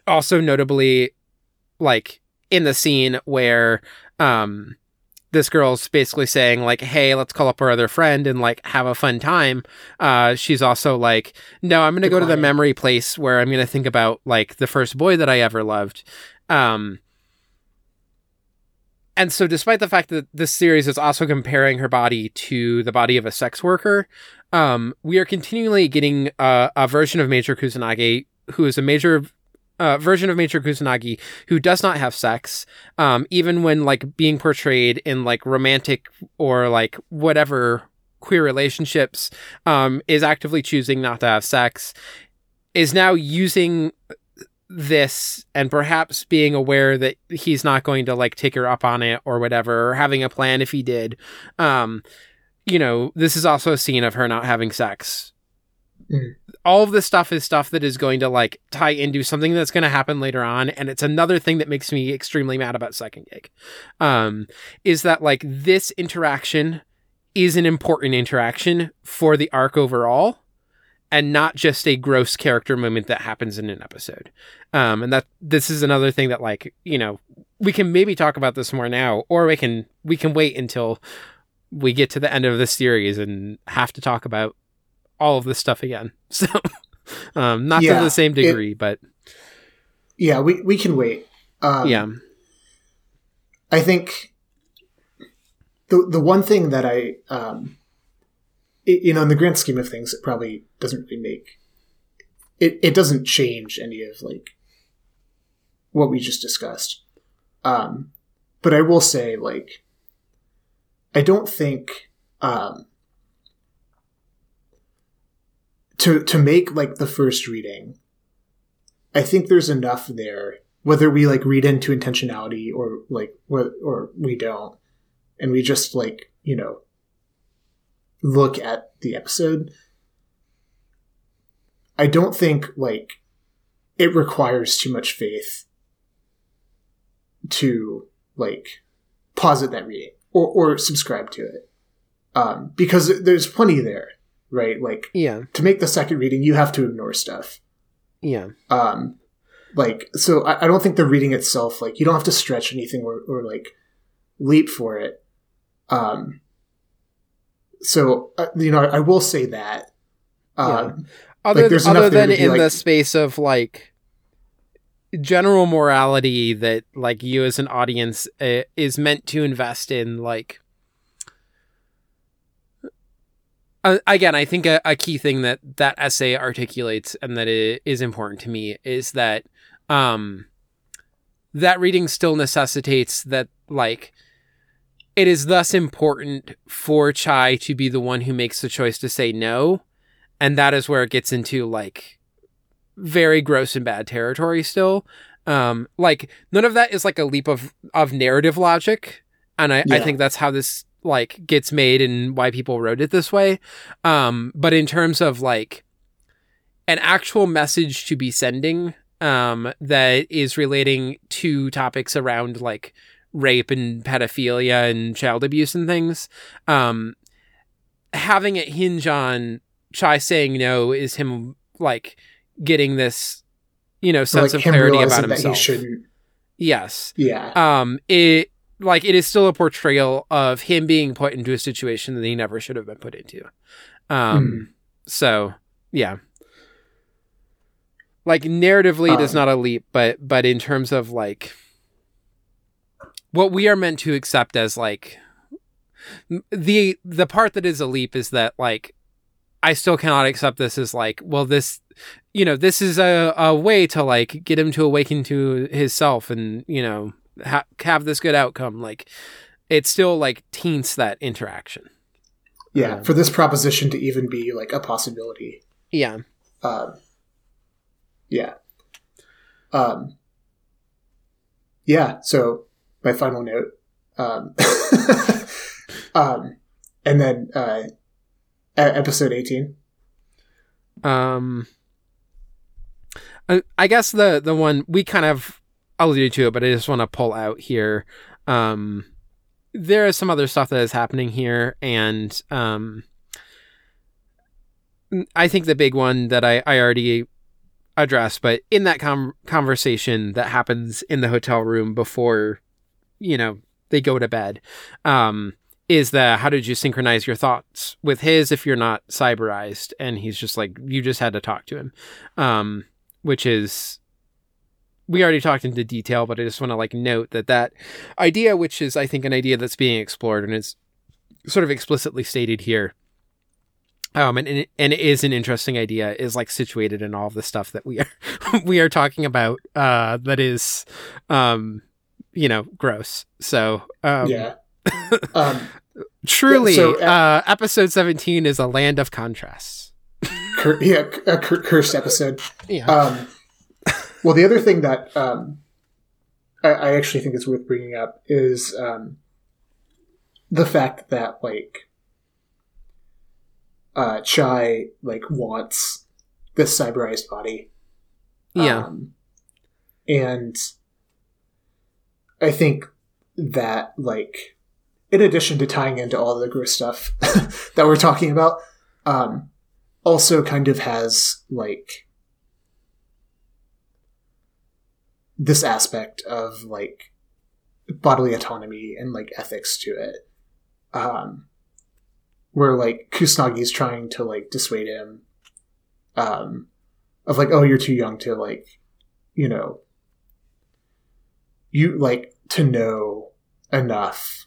also notably, like in the scene where um this girl's basically saying like hey let's call up our other friend and like have a fun time. Uh she's also like no i'm gonna go to the memory place where i'm gonna think about like the first boy that i ever loved. Um and so despite the fact that this series is also comparing her body to the body of a sex worker um we are continually getting uh, a version of major kusanagi who is a major uh, version of Major Kusanagi who does not have sex, um, even when like being portrayed in like romantic or like whatever queer relationships, um, is actively choosing not to have sex, is now using this and perhaps being aware that he's not going to like take her up on it or whatever, or having a plan if he did. Um, you know, this is also a scene of her not having sex. Mm. All of this stuff is stuff that is going to like tie into something that's going to happen later on, and it's another thing that makes me extremely mad about Second Gig. Um, is that like this interaction is an important interaction for the arc overall, and not just a gross character moment that happens in an episode. Um, and that this is another thing that like you know we can maybe talk about this more now, or we can we can wait until we get to the end of the series and have to talk about all of this stuff again. So, um, not Yeah, to the same degree, it- but Yeah, we we can wait. Um, yeah, I think the the one thing that I um, it, you know in the grand scheme of things it probably doesn't really make it it doesn't change any of like what we just discussed. Um, but I will say like I don't think um, to to make like the first reading. I think there's enough there whether we like read into intentionality or like or, or we don't and we just like you know look at the episode i don't think like it requires too much faith to like posit that reading or, or subscribe to it um, because there's plenty there right? Like yeah, to make the second reading you have to ignore stuff. Yeah, um like so I, I don't think the reading itself like you don't have to stretch anything or, or like leap for it. Um so uh, you know I, I will say that um Other, Like, other than in like- the space of like general morality that like you as an audience uh, is meant to invest in like uh, again i think a, a key thing that that essay articulates and that it is important to me is that um that reading still necessitates that like it is thus important for chai to be the one who makes the choice to say no and that is where it gets into like very gross and bad territory still. Um like none of that is like a leap of of narrative logic and i i think that's how this like gets made and why people wrote it this way um but in terms of like an actual message to be sending um that is relating to topics around like rape and pedophilia and child abuse and things um having it hinge on Chai saying no is him like getting this, you know, sense like of clarity about himself. shouldn't Yes. yeah Um. It like it is still a portrayal of him being put into a situation that he never should have been put into. Um. So yeah. Like narratively, it is Um, not a leap, but but in terms of like what we are meant to accept as like the the part that is a leap is that like I still cannot accept this as like well this you know this is a, a way to like get him to awaken to his self and you know ha- have this good outcome like it still like taints that interaction. Yeah um, for this proposition to even be like a possibility. Yeah. Um yeah. Um yeah so my final note um um and then uh episode 18 Um, I, I guess the the one we kind of alluded to it, but I just want to pull out here. Um, there is some other stuff that is happening here, and um, I think the big one that I I already addressed, but in that com- conversation that happens in the hotel room before, you know, they go to bed, um, is the how did you synchronize your thoughts with his if you're not cyberized? And he's just like, you just had to talk to him, um, which is we already talked into detail, but I just want to like note that that idea, which is I think an idea that's being explored and is sort of explicitly stated here, um, and and it is an interesting idea. Is like situated in all of the stuff that we are we are talking about. Uh, that is, um, you know, gross. So um, yeah, um, truly, so, uh, uh, episode seventeen is a land of contrasts. Cur- yeah, a cur- cursed episode. Yeah. Um, well, the other thing that um, I, I actually think is worth bringing up is um, the fact that like uh, Chai like wants this cyberized body. Yeah. Um, and I think that like in addition to tying into all the gross stuff that we're talking about, um, also kind of has like this aspect of like bodily autonomy and like ethics to it. Um, where like Kusanagi's trying to like dissuade him um of like oh you're too young to like you know you like to know enough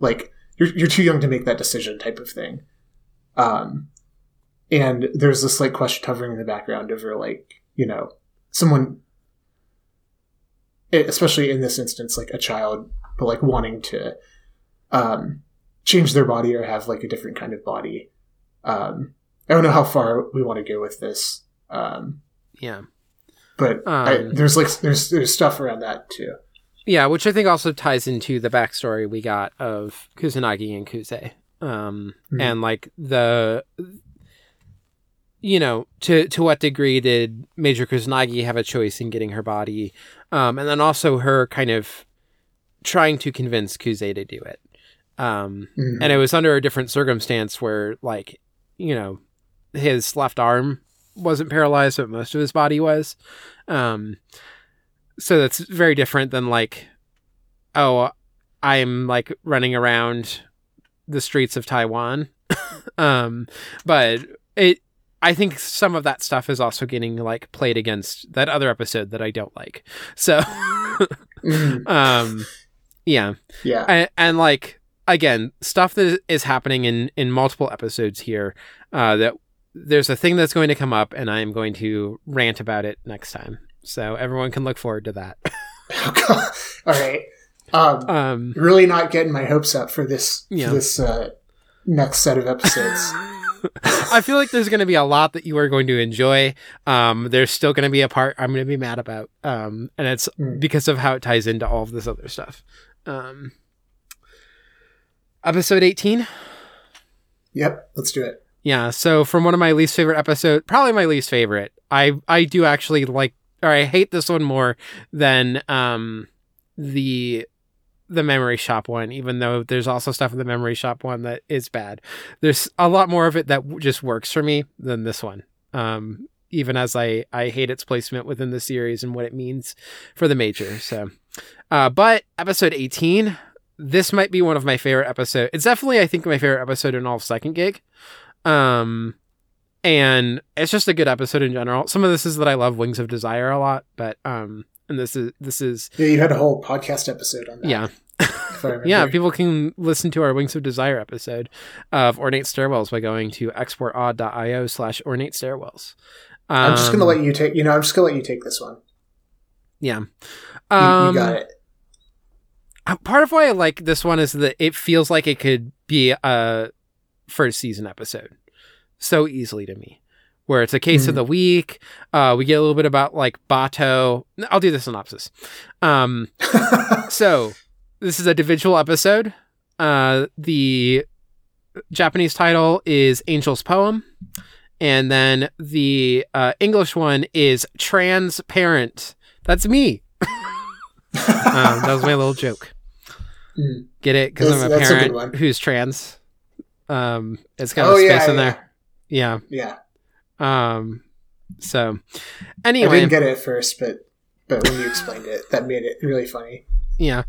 like you're you're too young to make that decision type of thing um and there's this like question hovering in the background over like you know someone especially in this instance like a child but like wanting to um change their body or have like a different kind of body. Um, I don't know how far we want to go with this. Um, yeah, but um, I, there's like there's there's stuff around that too. Yeah, which I think also ties into the backstory we got of Kusanagi and Kuze, um, mm-hmm. and like the, you know, to to what degree did Major Kusanagi have a choice in getting her body, um, and then also her kind of trying to convince Kuze to do it. Um, mm-hmm. and it was under a different circumstance where like you know his left arm wasn't paralyzed but most of his body was. Um, so that's very different than like oh i'm like running around the streets of taiwan. Um, but it I think some of that stuff is also getting like played against that other episode that I don't like. So, mm. um, yeah, yeah, and, and, like again, stuff that is happening in in multiple episodes here. Uh, that there's a thing that's going to come up, and I am going to rant about it next time. So everyone can look forward to that. All right. Um, um, really not getting my hopes up for this yeah. for this uh, next set of episodes. I feel like there's going to be a lot that you are going to enjoy. Um, there's still going to be a part I'm going to be mad about, um, and it's mm. because of how it ties into all of this other stuff. Um, episode 18 yep let's do it yeah so from one of my least favorite episodes probably my least favorite i i do actually like or i hate this one more than um the the memory shop one even though there's also stuff in the memory shop one that is bad there's a lot more of it that just works for me than this one um even as i i hate its placement within the series and what it means for the major so uh but episode 18 this might be one of my favorite episodes. It's definitely, I think, my favorite episode in all of Second Gig. Um, and it's just a good episode in general. Some of this is that I love Wings of Desire a lot, but um, and this is this is yeah, you had a whole podcast episode on that. Yeah. yeah, people can listen to our Wings of Desire episode of Ornate Stairwells by going to exportaud.io slash ornate stairwells. Um, I'm just gonna let you take. You know, I'm just gonna let you take this one. Yeah, um, you, you got um, it part of why I like this one is that it feels like it could be a first season episode so easily to me. Where it's a case mm-hmm. of the week. Uh, we get a little bit about like Batou. I'll do the synopsis. Um, so this is a individual episode. Uh, the Japanese title is Angel's Poem. And then the uh, English one is Transparent. That's me. um, that was my little joke. Mm. Get it? Because I'm a parent a who's trans. Um, it's got oh, a space yeah, in yeah. there. Yeah. Yeah. Um. So, anyway, I didn't get it at first, but but when you explained it, that made it really funny. Yeah.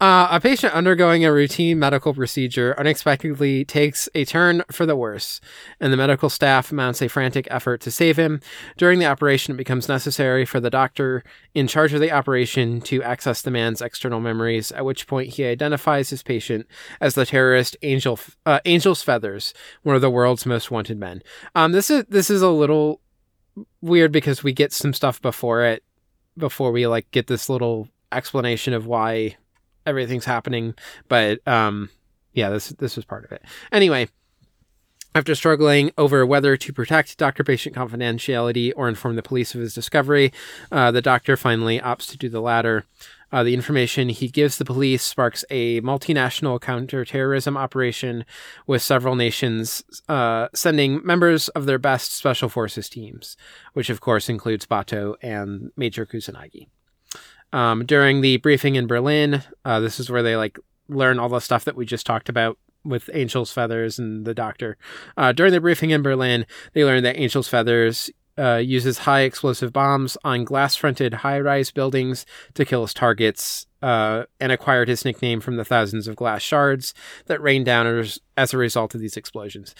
Uh, a patient undergoing a routine medical procedure unexpectedly takes a turn for the worse, and the medical staff mounts a frantic effort to save him. During the operation, it becomes necessary for the doctor in charge of the operation to access the man's external memories, at which point he identifies his patient as the terrorist Angel uh, Angel's Feathers, one of the world's most wanted men. Um, this is this is a little weird because we get some stuff before it before we like get this little explanation of why everything's happening, but um, yeah, this this was part of it. Anyway, after struggling over whether to protect doctor-patient confidentiality or inform the police of his discovery, uh, the doctor finally opts to do the latter. Uh, the information he gives the police sparks a multinational counterterrorism operation with several nations uh, sending members of their best special forces teams, which of course includes Batou and Major Kusanagi. Um, during the briefing in Berlin, uh, this is where they like learn all the stuff that we just talked about with Angel's Feathers and the Doctor. Uh, during the briefing in Berlin, they learned that Angel's Feathers uh, uses high explosive bombs on glass fronted high rise buildings to kill his targets uh, and acquired his nickname from the thousands of glass shards that rained down as, as a result of these explosions.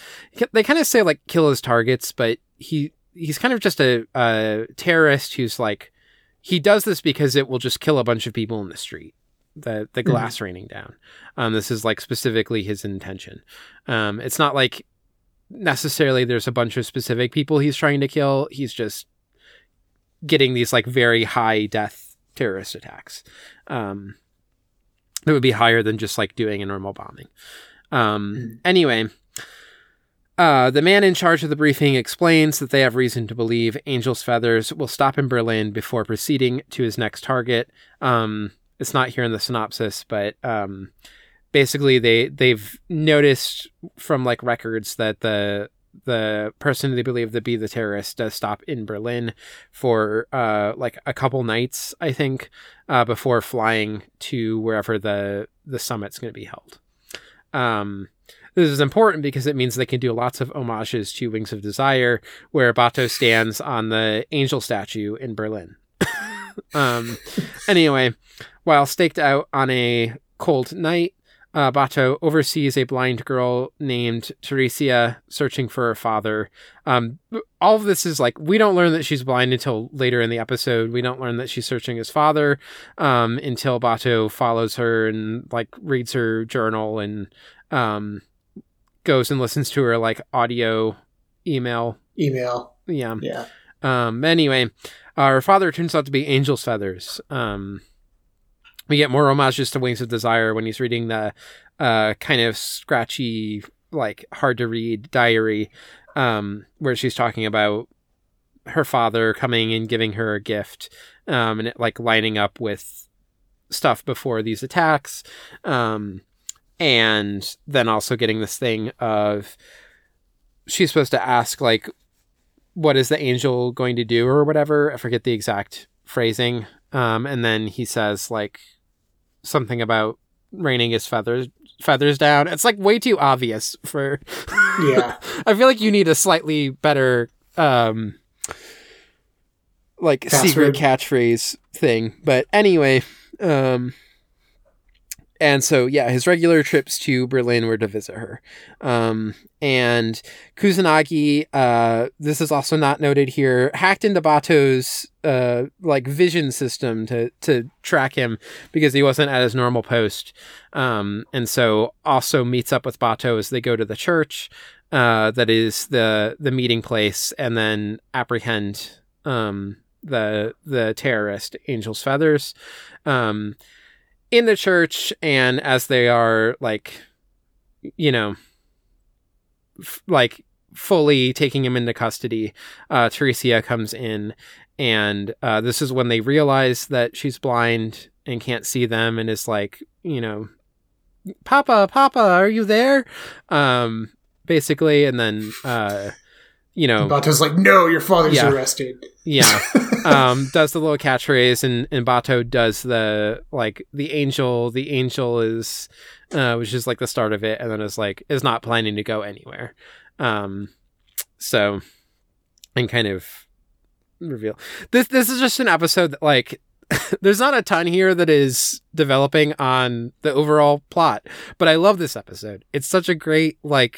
They kind of say like kill his targets, but he he's kind of just a, a terrorist who's like he does this because it will just kill a bunch of people in the street. The the mm-hmm. glass mm-hmm. raining down. Um, this is like specifically his intention. Um, it's not like necessarily there's a bunch of specific people he's trying to kill. He's just getting these like very high death terrorist attacks. Um, that would be higher than just like doing a normal bombing. Um, mm-hmm. Anyway, uh, the man in charge of the briefing explains that they have reason to believe Angel's Feathers will stop in Berlin before proceeding to his next target. Um, it's not here in the synopsis, but um, basically they they've noticed from like records that the the person they believe to be the terrorist does stop in Berlin for uh, like a couple nights, I think, uh, before flying to wherever the the summit's going to be held. Um, this is important because it means they can do lots of homages to Wings of Desire, where Batou stands on the angel statue in Berlin. um, anyway, while staked out on a cold night, uh, Batou oversees a blind girl named Teresia searching for her father. Um, all of this is like, we don't learn that she's blind until later in the episode. We don't learn that she's searching his father um, until Batou follows her and like reads her journal and um, goes and listens to her like audio email. Email. Yeah. Yeah. Um, anyway, uh, her father turns out to be Angel's Feathers. Um, we get more homages to Wings of Desire when he's reading the uh, kind of scratchy, like hard to read diary, um, where she's talking about her father coming and giving her a gift, um, and it like lining up with stuff before these attacks. Um, and then also getting this thing of she's supposed to ask like what is the angel going to do or whatever? I forget the exact phrasing. Um, and then he says like something about raining his feathers feathers down. It's like way too obvious for yeah. I feel like you need a slightly better um like Password. secret catchphrase thing. But anyway um and so yeah his regular trips to berlin were to visit her. Um, and kusanagi uh, this is also not noted here hacked into batou's uh, like vision system to to track him because he wasn't at his normal post. Um, and so also meets up with batou as they go to the church uh, that is the the meeting place and then apprehend um, the the terrorist angel's feathers. Um, in the church and as they are like you know f- like fully taking him into custody uh Teresia comes in and uh this is when they realize that she's blind and can't see them and is like you know papa papa are you there? Um basically and then uh you know, Batou's like, no, your father's yeah, arrested. Yeah. um, does the little catchphrase and, and Batou does the, like, the angel, the angel is, uh, which is like the start of it. And then is like, is not planning to go anywhere. Um, so, and kind of reveal this, this is just an episode that like, there's not a ton here that is developing on the overall plot, but I love this episode. It's such a great like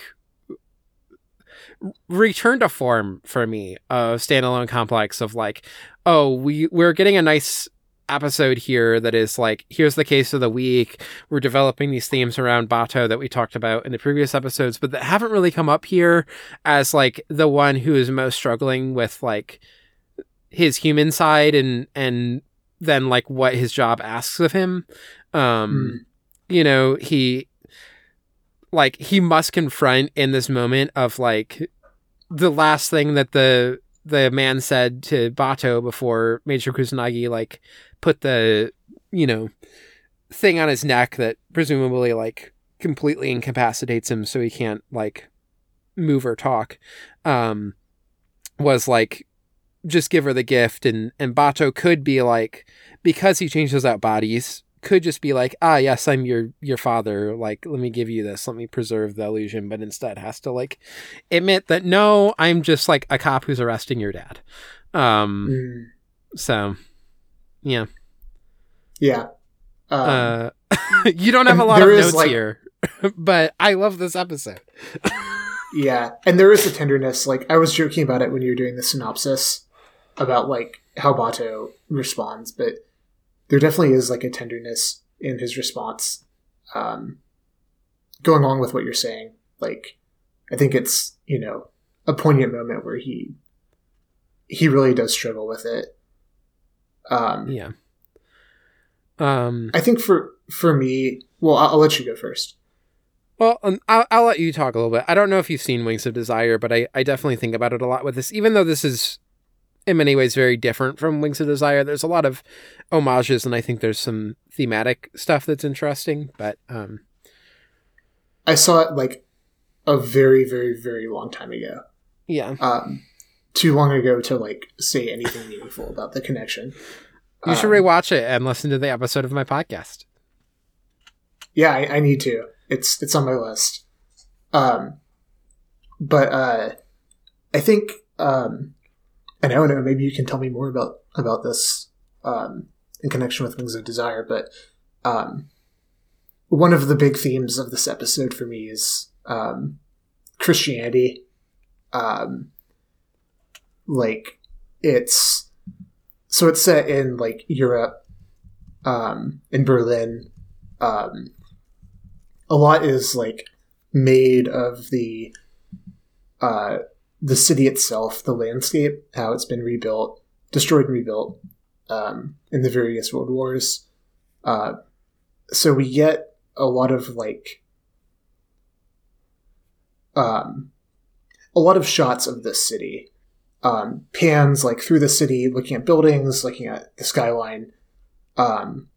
return to form for me of standalone complex of like, oh, we we're getting a nice episode here that is like here's the case of the week we're developing these themes around batou that we talked about in the previous episodes but that haven't really come up here as like the one who is most struggling with like his human side and and then like what his job asks of him um mm. you know he like he must confront in this moment of like the last thing that the the man said to Batou before Major Kusanagi like put the you know thing on his neck that presumably like completely incapacitates him so he can't like move or talk um was like just give her the gift. And and Batou could be like because he changes out bodies could just be like ah yes I'm your your father. Like let me give you this. Let me preserve the illusion. But instead has to like admit that no I'm just like a cop who's arresting your dad. Um mm. so yeah. Yeah. Um, uh you don't have a lot of notes like... here but I love this episode. Yeah and there is a tenderness. Like I was joking about it when you were doing the synopsis about like how Batou responds, but there definitely is like a tenderness in his response. Um, going along with what you're saying, like I think it's you know a poignant moment where he he really does struggle with it. Um, yeah. Um, I think for for me, well, I'll, I'll let you go first. Well, um, I'll, I'll let you talk a little bit. I don't know if you've seen Wings of Desire, but I, I definitely think about it a lot with this. Even though this is in many ways very different from Wings of Desire. There's a lot of homages, and I think there's some thematic stuff that's interesting. But um, I saw it like a very, very, very long time ago. Yeah, um, too long ago to like say anything meaningful about the connection. You should um, rewatch it and listen to the episode of my podcast. Yeah, I, I need to. It's it's on my list. Um, but uh, I think um, and I don't know, maybe you can tell me more about about this um, in connection with Wings of Desire. But um, one of the big themes of this episode for me is um, Christianity. Um, like it's so it's set in like Europe, um, in Berlin. Um, a lot is like made of the uh, the city itself, the landscape, how it's been rebuilt, destroyed and rebuilt um, in the various world wars. Uh, so we get a lot of like um, a lot of shots of this city, um, pans like through the city, looking at buildings, looking at the skyline. Um,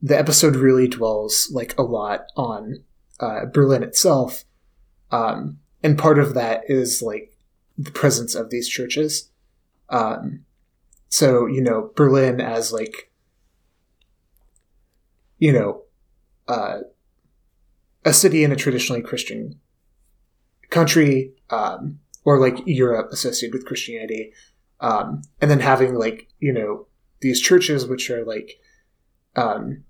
the episode really dwells like a lot on uh, Berlin itself. Um, and part of that is like the presence of these churches. Um, so you know Berlin as like you know uh, a city in a traditionally Christian country, um, or like Europe associated with Christianity, um, and then having like you know these churches which are like um,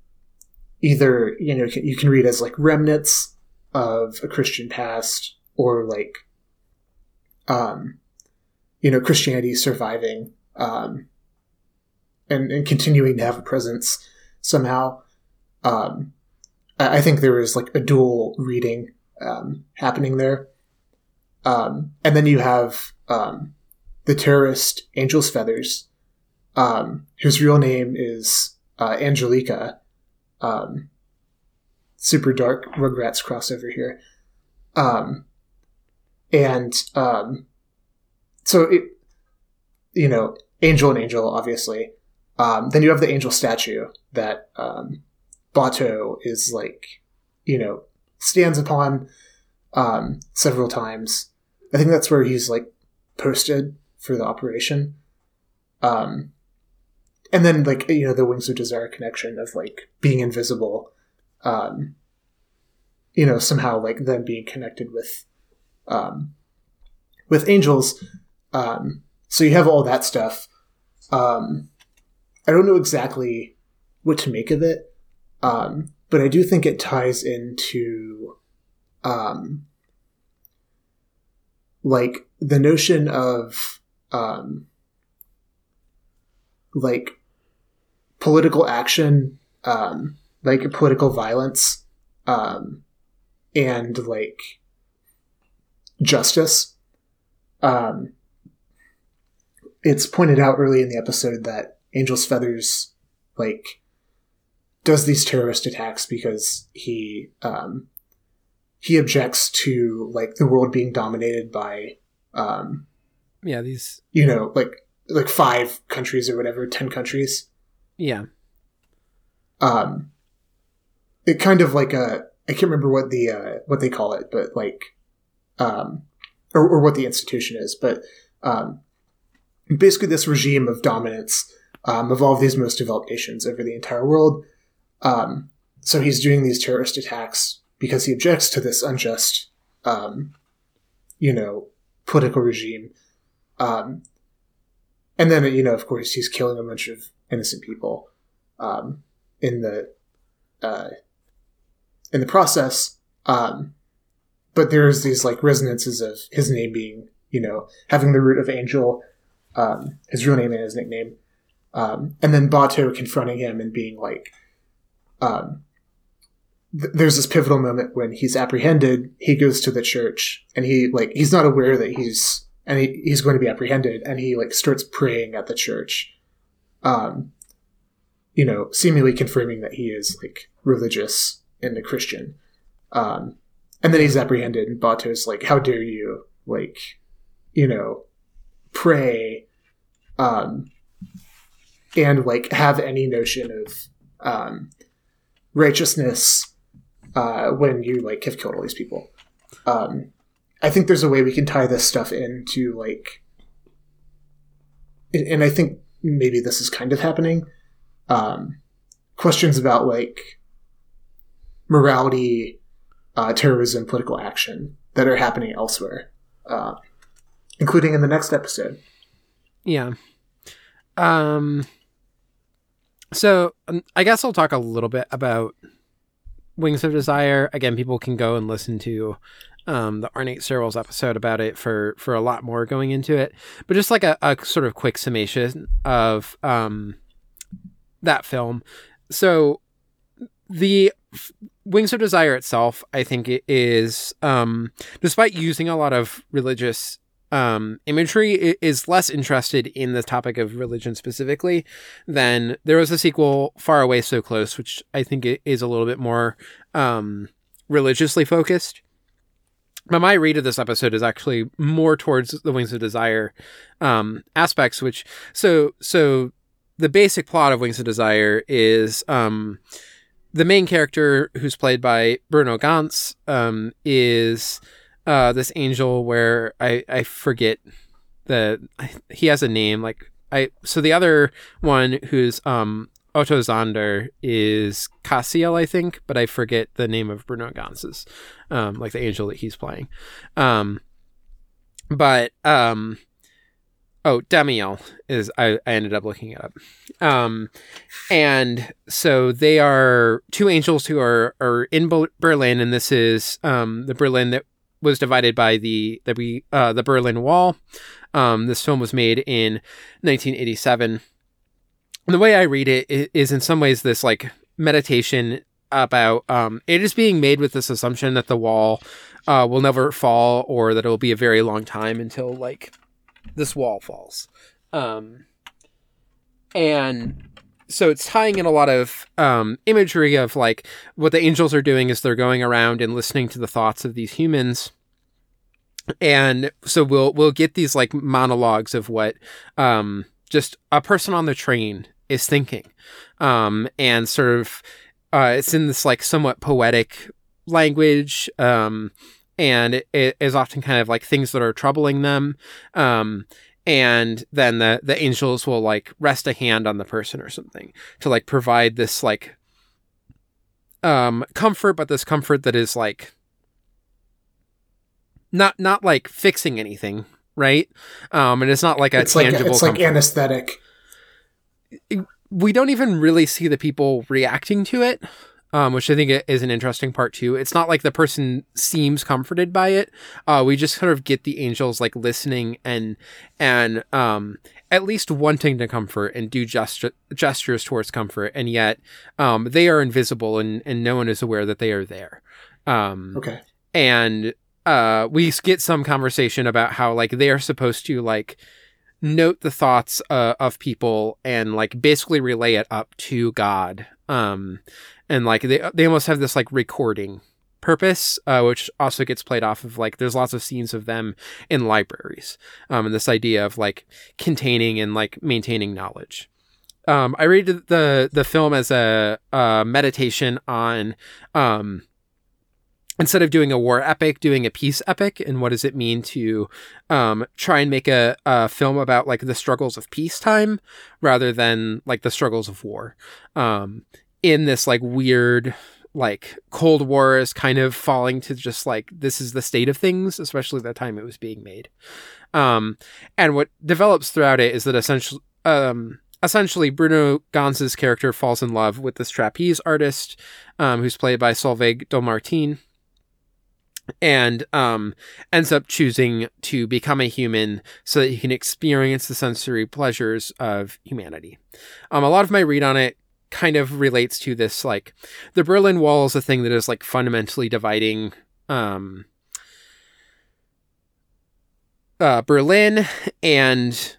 either you know you can read as like remnants of a Christian past or like um, you know Christianity surviving um, and and continuing to have a presence somehow. Um, I, I think there is like a dual reading um, happening there, um, and then you have um, the terrorist Angel's Feathers, um, whose real name is uh, Angelica. Um, super dark Rugrats crossover here. Um, and um, so it, you know, angel and angel, obviously. Um, then you have the angel statue that um, Batou is like, you know, stands upon um, several times. I think that's where he's like posted for the operation. Um, and then like you know the Wings of Desire connection of like being invisible, um, you know somehow like them being connected with um, with angels. Um, so you have all that stuff. Um, I don't know exactly what to make of it, um, but I do think it ties into um, like the notion of um, like political action, um, like political violence, um, and like justice. Um, it's pointed out early in the episode that Angel's Feathers like does these terrorist attacks because he um, he objects to like the world being dominated by um, yeah these you know like like five countries or whatever ten countries yeah um it kind of like a i can't remember what the uh what they call it but like um or, or what the institution is but um basically this regime of dominance um, of all of these most developed nations over the entire world. Um so he's doing these terrorist attacks because he objects to this unjust um you know political regime. Um and then you know of course he's killing a bunch of innocent people in the uh, in the process. Um, but there's these like resonances of his name being you know having the root of angel um, his real name and his nickname um, and then batou confronting him and being like um, th- there's this pivotal moment when he's apprehended he goes to the church and he like he's not aware that he's and he, he's going to be apprehended and he like starts praying at the church um you know seemingly confirming that he is like religious and a christian um and then he's apprehended and batou's like how dare you like you know pray um and like have any notion of um righteousness uh when you like have killed all these people um I think there's a way we can tie this stuff into like, and I think maybe this is kind of happening. Um, questions about like morality, uh, terrorism, political action that are happening elsewhere, uh, including in the next episode. Yeah. Um. So um, I guess I'll talk a little bit about Wings of Desire. Again, people can go and listen to um, the Ornate Stairwells episode about it for for a lot more going into it. But just like a, a sort of quick summation of um, that film. So the Wings of Desire itself, I think it is, um, despite using a lot of religious um, imagery, is less interested in the topic of religion specifically than there was a sequel, Far Away So Close, which I think is a little bit more um, religiously focused. But my read of this episode is actually more towards the Wings of Desire um, aspects, which so so the basic plot of Wings of Desire is um, the main character, who's played by Bruno Ganz, um, is uh, this angel where I I forget the he has a name like I so the other one who's um Otto Sander is Cassiel, I think, but I forget the name of Bruno Ganz's, um, like the angel that he's playing. Um, but um, oh, Damiel is I, I ended up looking it up. Um, and so they are two angels who are are in Berlin, and this is um the Berlin that was divided by the the uh the Berlin Wall. Um, this film was made in 1987 And the way I read it is in some ways this like meditation about um, it is being made with this assumption that the wall uh, will never fall or that it will be a very long time until like this wall falls. Um, and so it's tying in a lot of um, imagery of like what the angels are doing is they're going around and listening to the thoughts of these humans and so we'll we'll get these like monologues of what um, just a person on the train is thinking. Um, and sort of, uh, it's in this like somewhat poetic language. Um, and it, it is often kind of like things that are troubling them. Um, and then the, the angels will like rest a hand on the person or something to like provide this like, um, comfort, but this comfort that is like, not, not like fixing anything, right? Um, and it's not like a it's tangible. Like, it's like anesthetic we don't even really see the people reacting to it um, which I think is an interesting part too. It's not like the person seems comforted by it. Uh, we just sort of get the angels like listening and and um, at least wanting to comfort and do gest- gestures towards comfort, and yet um, they are invisible and and no one is aware that they are there. Um, okay, and uh, we get some conversation about how like they are supposed to like note the thoughts uh, of people and like basically relay it up to God. Um, and like they they almost have this like recording purpose, uh, which also gets played off of like there's lots of scenes of them in libraries, um, and this idea of like containing and like maintaining knowledge. Um, I read the the film as a, a meditation on um, instead of doing a war epic, doing a peace epic, and what does it mean to um, try and make a, a, film about like the struggles of peacetime rather than like the struggles of war. Um, in this like weird like Cold War is kind of falling to just like this is the state of things, especially the time it was being made. Um, and what develops throughout it is that essentially, um, essentially Bruno Ganz's character falls in love with this trapeze artist, um, who's played by Solveig Martin, and um, ends up choosing to become a human so that he can experience the sensory pleasures of humanity. Um, a lot of my read on it kind of relates to this like the Berlin Wall is a thing that is like fundamentally dividing um uh Berlin and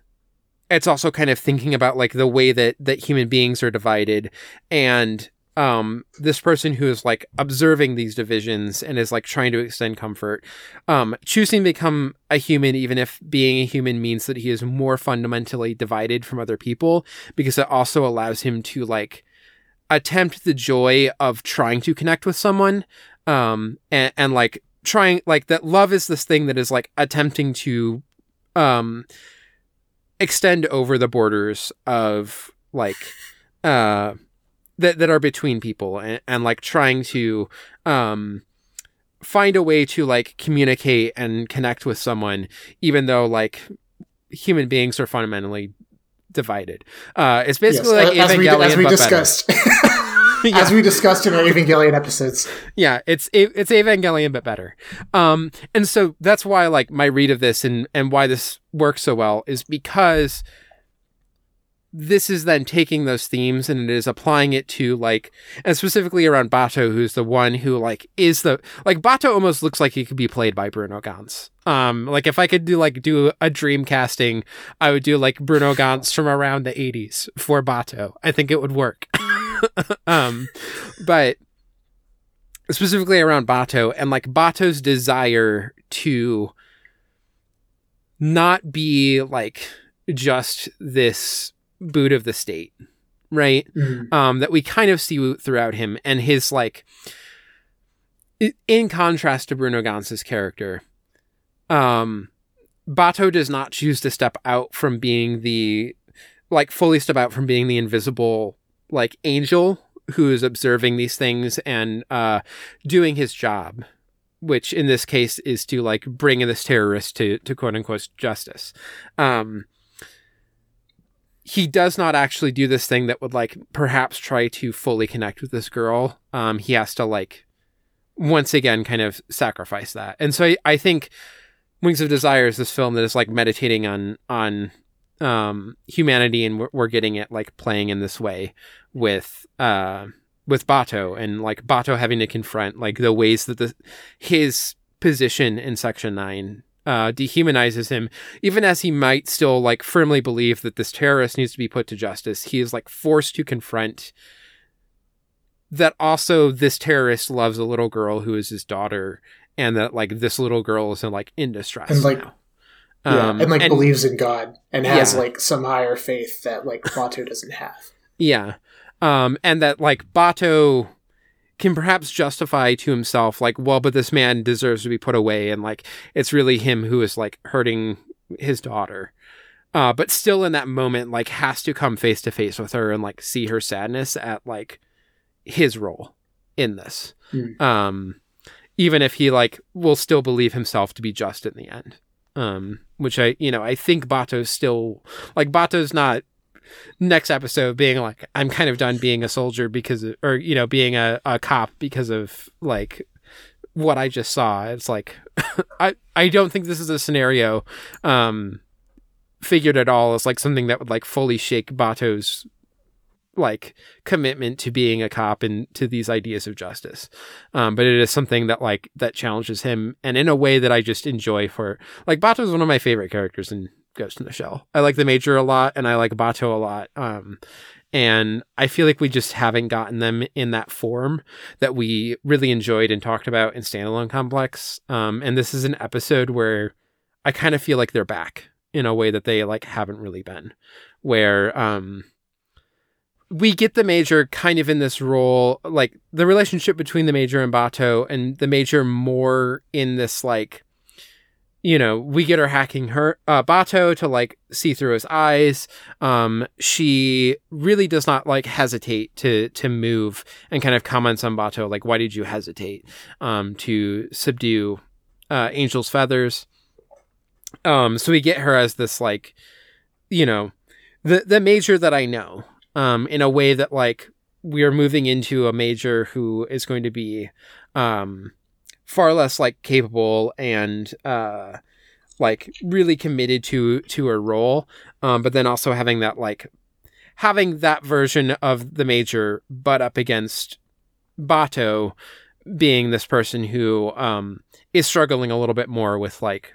it's also kind of thinking about like the way that that human beings are divided and um this person who is like observing these divisions and is like trying to extend comfort um choosing to become a human even if being a human means that he is more fundamentally divided from other people because it also allows him to like attempt the joy of trying to connect with someone um and, and like trying like that love is this thing that is like attempting to um extend over the borders of like uh that that are between people and, and like trying to um find a way to like communicate and connect with someone even though like human beings are fundamentally divided. Uh it's basically yes, like as, evangelion we, as we discussed. Yeah. as we discussed in our evangelion episodes. Yeah it's it's evangelion but better. Um and so that's why like my read of this and and why this works so well is because this is then taking those themes and it is applying it to like and specifically around Batou who's the one who like is the like Batou almost looks like he could be played by Bruno Ganz. Um like if I could do like do a dream casting, I would do like Bruno Ganz from around the 80s for Batou. I think it would work. um but specifically around Batou and like Batou's desire to not be like just this boot of the state, right? Mm-hmm. Um, that we kind of see throughout him and his like, in contrast to Bruno Ganz's character, um, Batou does not choose to step out from being the, like, fully step out from being the invisible, like, angel who is observing these things and uh, doing his job, which in this case is to like bring this terrorist to to quote unquote justice. Um, he does not actually do this thing that would like perhaps try to fully connect with this girl. Um, he has to like once again kind of sacrifice that. And so I, I think Wings of Desire is this film that is like meditating on on um, humanity, and we're, we're, getting it like playing in this way with uh, with Batou, and like Batou having to confront like the ways that the his position in Section Nine uh, dehumanizes him, even as he might still like firmly believe that this terrorist needs to be put to justice. He is like forced to confront that also this terrorist loves a little girl who is his daughter, and that like this little girl is in like in distress and like. Now. Yeah, um, and like and, believes in God and has yeah. like some higher faith that like Batou doesn't have. Yeah. Um, and that like Batou can perhaps justify to himself like well but this man deserves to be put away and like it's really him who is like hurting his daughter. Uh but still in that moment like has to come face to face with her and like see her sadness at like his role in this. Mm. um even if he like will still believe himself to be just in the end. Um which i you know i think batou's still like batou's not next episode being like, I'm kind of done being a soldier because, of, or you know, being a, a cop because of like what I just saw. It's like, I I don't think this is a scenario um, figured at all as like something that would like fully shake Batou's like commitment to being a cop and to these ideas of justice. Um, but it is something that like that challenges him and in a way that I just enjoy for like Bato is one of my favorite characters in Ghost in the Shell. I like the Major a lot and I like Batou a lot. Um, and I feel like we just haven't gotten them in that form that we really enjoyed and talked about in Standalone Complex. Um, and this is an episode where I kind of feel like they're back in a way that they like haven't really been, where um, we get the major kind of in this role, like the relationship between the major and Batou, and the major more in this like, you know, we get her hacking her uh, Batou to like see through his eyes. Um, she really does not like hesitate to to move and kind of comments on Batou, like, why did you hesitate um, to subdue uh, Angel's feathers? Um, so we get her as this like, you know, the the major that I know um, in a way that like we are moving into a major who is going to be um, far less like capable and uh, like really committed to to her role, um, but then also having that like having that version of the major butt up against Batou being this person who um, is struggling a little bit more with like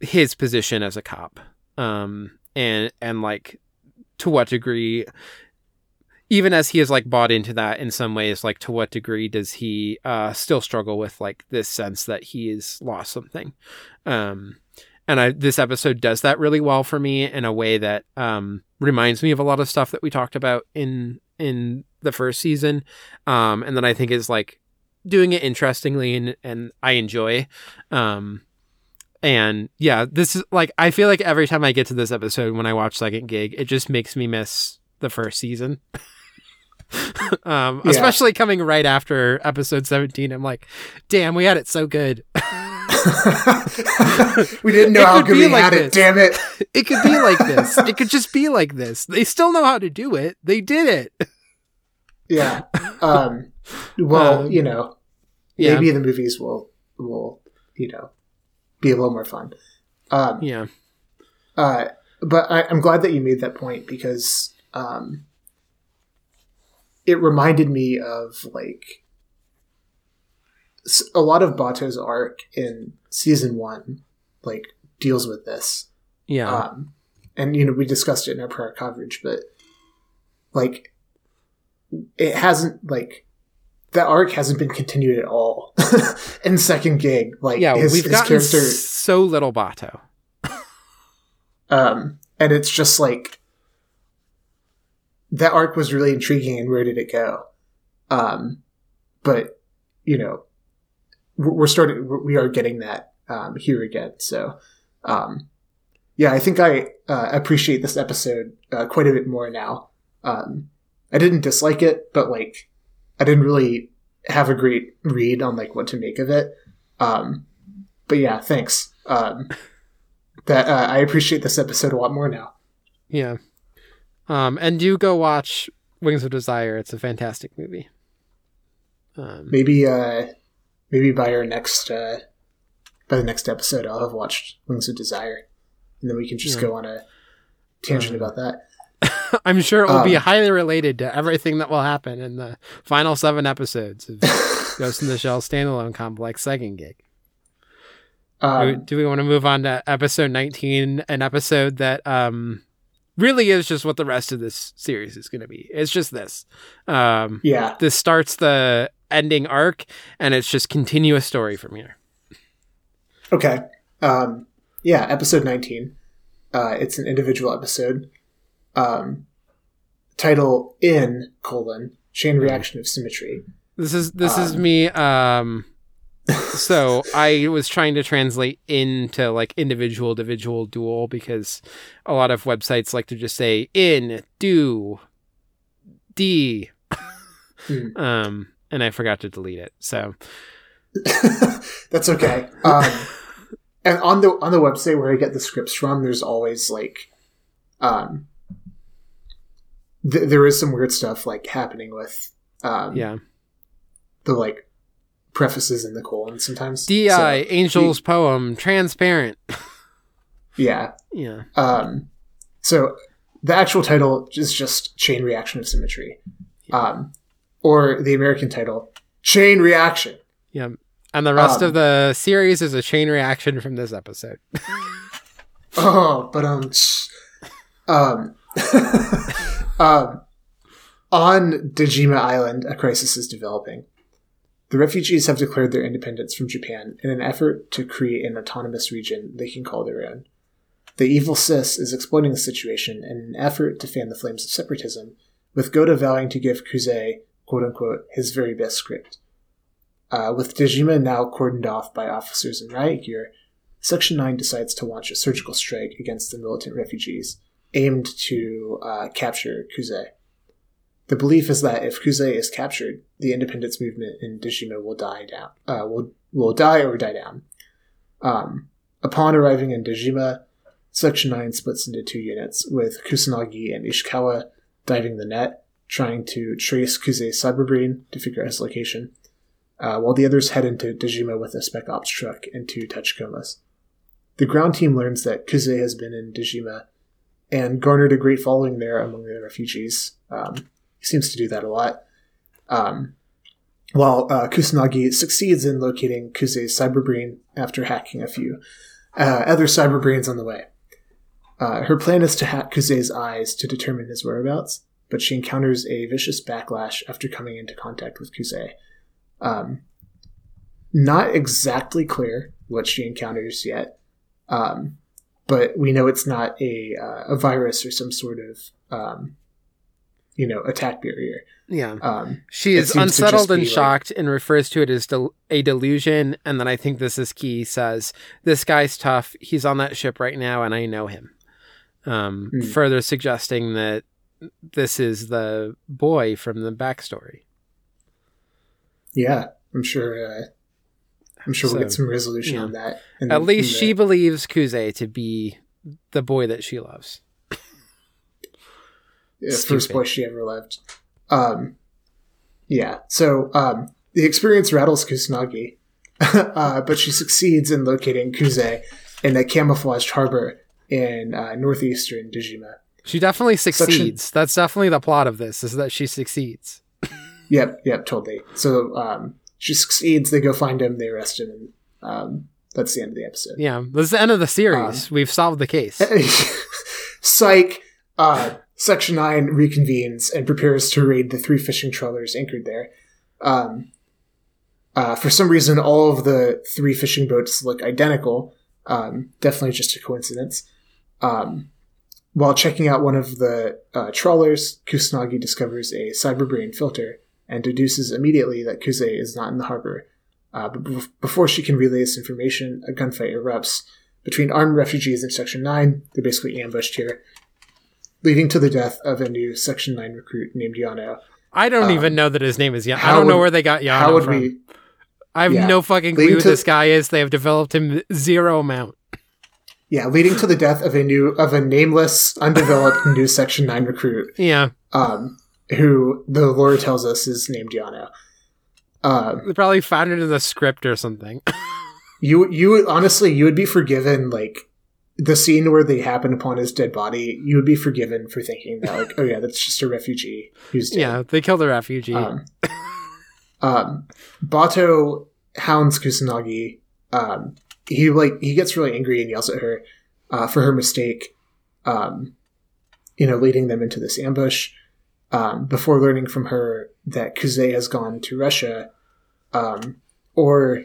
his position as a cop. Um, and and like to what degree even as he is like bought into that in some ways like to what degree does he uh still struggle with like this sense that he has lost something um and I this episode does that really well for me in a way that um reminds me of a lot of stuff that we talked about in in the first season um and then I think is like doing it interestingly and and I enjoy um and yeah, this is like I feel like every time I get to this episode when I watch Second Gig, it just makes me miss the first season. um, yeah. especially coming right after episode 17. I'm like, damn, we had it so good. we didn't know how good we like had this. it, damn it. it could be like this. It could just be like this. They still know how to do it. They did it. Yeah. Um, well, um, you know, yeah. maybe the movies will will, you know, be a little more fun. Um, yeah. Uh, but I, am glad that you made that point because um, it reminded me of like a lot of Batou's arc in season one, like deals with this. Yeah. Um, and you know we discussed it in our prior coverage, but like it hasn't like that arc hasn't been continued at all in second gig. Like, yeah, his, we've his gotten character, so little Batou. um, and it's just like that arc was really intriguing, and where did it go? Um, but you know, we're starting. We are getting that um, here again. So, um, yeah, I think I uh, appreciate this episode uh, quite a bit more now. Um, I didn't dislike it, but like I didn't really have a great read on like what to make of it. Um, but yeah, thanks. Um, that uh, I appreciate this episode a lot more now. Yeah. Um, and do go watch Wings of Desire. It's a fantastic movie. Um, maybe, uh, maybe by our next, uh, by the next episode, I'll have watched Wings of Desire, and then we can just yeah. go on a tangent uh, about that. I'm sure it will um, be highly related to everything that will happen in the final seven episodes of Ghost in the Shell standalone complex second gig. Um, do, we, do, we, want to move on to episode 19, an episode that um, really is just what the rest of this series is going to be? It's just this. Um, yeah. This starts the ending arc, and it's just continuous story from here. Okay. Um, yeah, episode 19. Uh, it's an individual episode um, title in colon chain hmm. reaction of symmetry. This is this um, is me. Um, so I was trying to translate into like individual, individual, dual because a lot of websites like to just say in, do, d, mm. um, and I forgot to delete it. So that's okay. Um, and on the on the website where I get the scripts from, there's always like Um, th- there is some weird stuff like happening with um, yeah the like prefaces in the colon sometimes. Di so, Angel's he, poem transparent. yeah. Yeah. Um. So the actual title is just chain reaction of symmetry, yeah. um, or the American title chain reaction. Yeah. And the rest um, of the series is a chain reaction from this episode. oh, but um, um, um, on Dejima Island, a crisis is developing. The refugees have declared their independence from Japan in an effort to create an autonomous region they can call their own. The evil CIS is exploiting the situation in an effort to fan the flames of separatism, with Gouda vowing to give Kuze, quote unquote, his very best script. Uh, with Dejima now cordoned off by officers in riot gear, Section 9 decides to launch a surgical strike against the militant refugees, aimed to uh, capture Kuze. The belief is that if Kuze is captured, the independence movement in Dejima will die down. Uh, will will die or die down. Um, upon arriving in Dejima, Section Nine splits into two units, with Kusanagi and Ishikawa diving the net, trying to trace Kuze's cyberbrain to figure out his location, uh, while the others head into Dejima with a spec ops truck and two Tachikomas. The ground team learns that Kuze has been in Dejima and garnered a great following there among the refugees. Um, he seems to do that a lot. Um, while uh, Kusanagi succeeds in locating Kuze's cyberbrain after hacking a few uh, other cyberbrains on the way. Uh, her plan is to hack Kuze's eyes to determine his whereabouts, but she encounters a vicious backlash after coming into contact with Kuze. Um, not exactly clear what she encounters yet, um, but we know it's not a, uh, a virus or some sort of um, you know attack barrier. Yeah, um, she is unsettled and shocked like, and refers to it as del- a delusion. And then I think this is key. Says this guy's tough. He's on that ship right now, and I know him. Um, hmm. Further suggesting that this is the boy from the backstory. Yeah, I'm sure. Uh, I'm sure so, we'll get some resolution yeah. on that. At least the... she believes Kuze to be the boy that she loves the first boy she ever loved. Um, yeah. So um, the experience rattles Kusanagi, uh, but she succeeds in locating Kuze in a camouflaged harbor in uh, northeastern Dejima. She definitely succeeds. Section... That's definitely the plot of this: is that she succeeds. yep. Yep. Totally. So um, she succeeds. They go find him. They arrest him. And, um, that's the end of the episode. Yeah, that's the end of the series. Um, We've solved the case. Psych. Uh, Section 9 reconvenes and prepares to raid the three fishing trawlers anchored there. Um, uh, for some reason, all of the three fishing boats look identical. Um, definitely just a coincidence. Um, while checking out one of the uh, trawlers, Kusanagi discovers a cyberbrain filter and deduces immediately that Kuze is not in the harbor. Uh, but be- before she can relay this information, a gunfight erupts between armed refugees in Section 9. They're basically ambushed here leading to the death of a new Section 9 recruit named Yano. I don't um, even know that his name is Yano. I don't would, know where they got Yano how would from. We, I have yeah, no fucking clue who to, this guy is. They have developed him zero amount. Yeah, leading to the death of a new of a nameless, undeveloped new Section 9 recruit. Yeah. Um, who the lore tells us is named Yano. Um, they probably found it in the script or something. you you honestly you would be forgiven like the scene where they happen upon his dead body, you would be forgiven for thinking that, like, oh yeah, that's just a refugee who's dead. Yeah, they killed a refugee. Um, um, Batou hounds Kusanagi. Um, he like he gets really angry and yells at her uh, for her mistake. Um, you know, leading them into this ambush. Um, before learning from her that Kuze has gone to Russia, um, or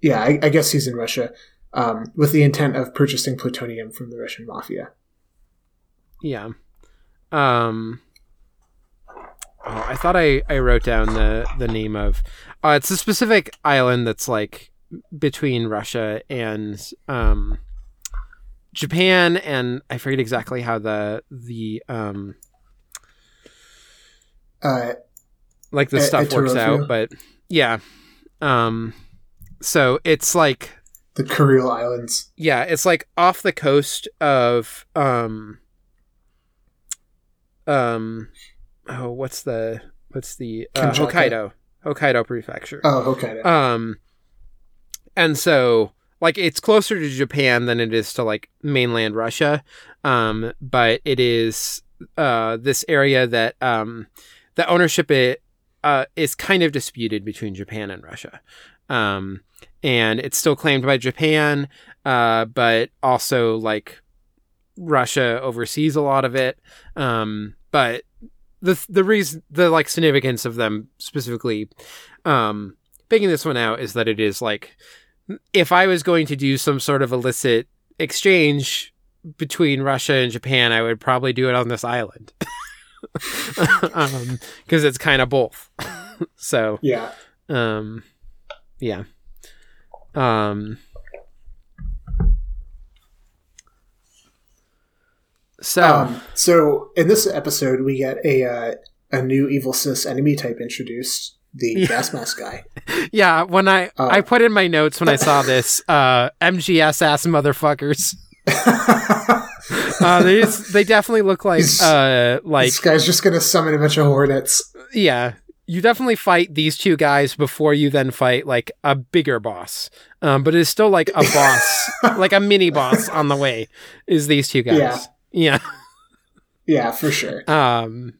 yeah, I, I guess he's in Russia um, with the intent of purchasing plutonium from the Russian mafia. Yeah. Um, oh, I thought I, I wrote down the, the name of. Uh, it's a specific island that's like between Russia and um, Japan, and I forget exactly how the the um, uh, like the stuff works out, but yeah. Um, so it's like the Kuril Islands. Yeah, it's like off the coast of um um, oh, what's the what's the uh, Hokkaido Hokkaido prefecture. Oh, Hokkaido. Um, and so like it's closer to Japan than it is to like mainland Russia. Um, but it is uh this area that um the ownership it uh is kind of disputed between Japan and Russia. Um, and it's still claimed by Japan, uh, but also like Russia oversees a lot of it. Um, but the the reason the like significance of them specifically um picking this one out is that it is like if I was going to do some sort of illicit exchange between Russia and Japan, I would probably do it on this island. um because it's kind of both. so yeah. Um yeah. Um So, um, so in this episode, we get a uh, a new evil CIS enemy type introduced, the yeah. gas mask guy. Yeah, when I uh, I put in my notes when I saw this, uh, MGS ass motherfuckers. uh, they just, they definitely look like uh like this guy's just gonna summon a bunch of hornets. Yeah, you definitely fight these two guys before you then fight like a bigger boss. Um, but it's still like a boss, like a mini boss on the way. Is these two guys? Yeah. Yeah. Yeah, for sure. Um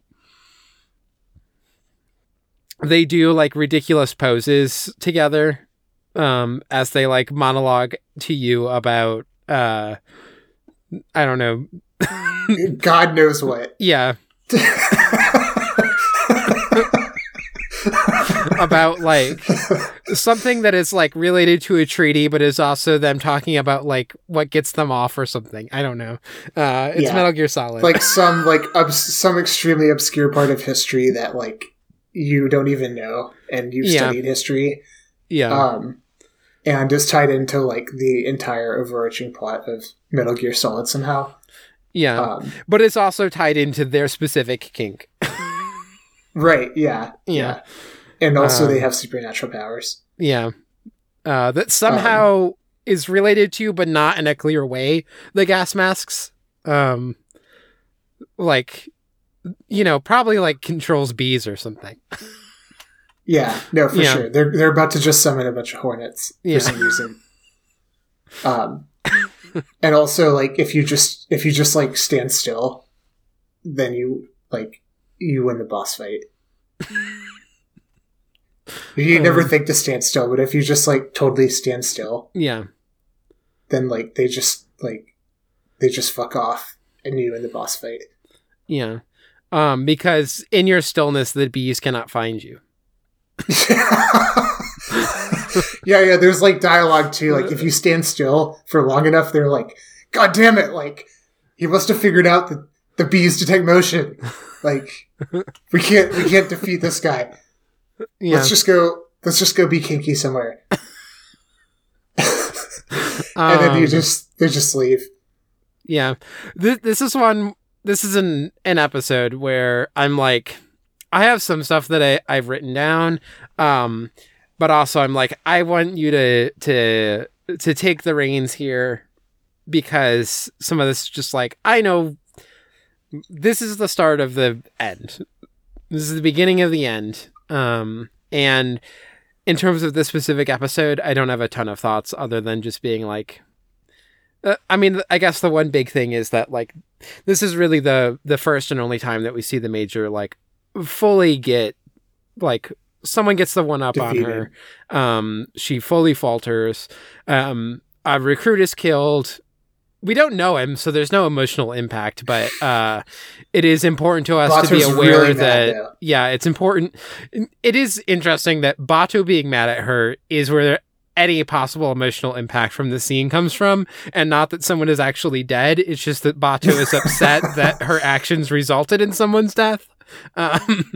they do like ridiculous poses together um as they like monologue to you about uh I don't know God knows what. Yeah. About like something that is like related to a treaty, but is also them talking about like what gets them off or something. I don't know. Uh, it's yeah. Metal Gear Solid, like some like some extremely obscure part of history that like you don't even know, and you've yeah. studied history. Yeah. Um, and is tied into like the entire overarching plot of Metal Gear Solid somehow. Yeah, um, but it's also tied into their specific kink. right. Yeah. Yeah. yeah and also um, they have supernatural powers. Yeah, uh, that somehow um, is related to, but not in a clear way. The gas masks, um, like you know, probably like controls bees or something. yeah, no, for yeah. sure. They're they're about to just summon a bunch of hornets for yeah. some reason. Um, and also like if you just if you just like stand still, then you like you win the boss fight. You never um, think to stand still, but if you just like totally stand still, yeah, then like they just like they just fuck off and you in the boss fight. Yeah, um, because in your stillness, the bees cannot find you. yeah, yeah. There's like dialogue too. Like if you stand still for long enough, they're like, "God damn it!" Like he must have figured out that the bees detect motion. Like we can't we can't defeat this guy. Yeah. Let's just go. Let's just go be kinky somewhere. and then you um, just they just leave. Yeah, this this is one. This is an an episode where I'm like, I have some stuff that I I've written down, um, but also I'm like, I want you to to to take the reins here because some of this is just like I know this is the start of the end. This is the beginning of the end. Um, and in terms of this specific episode, I don't have a ton of thoughts other than just being like, uh, I mean, I guess the one big thing is that like this is really the the first and only time that we see the major like fully get like someone gets the one up Defeated. on her. Um, she fully falters. Um, a recruit is killed we don't know him, so there's no emotional impact, but uh, it is important to us Batou's to be aware really that mad, yeah. yeah, it's important. It is interesting that Batou being mad at her is where any possible emotional impact from the scene comes from, and not that someone is actually dead. It's just that Batou is upset that her actions resulted in someone's death. Um,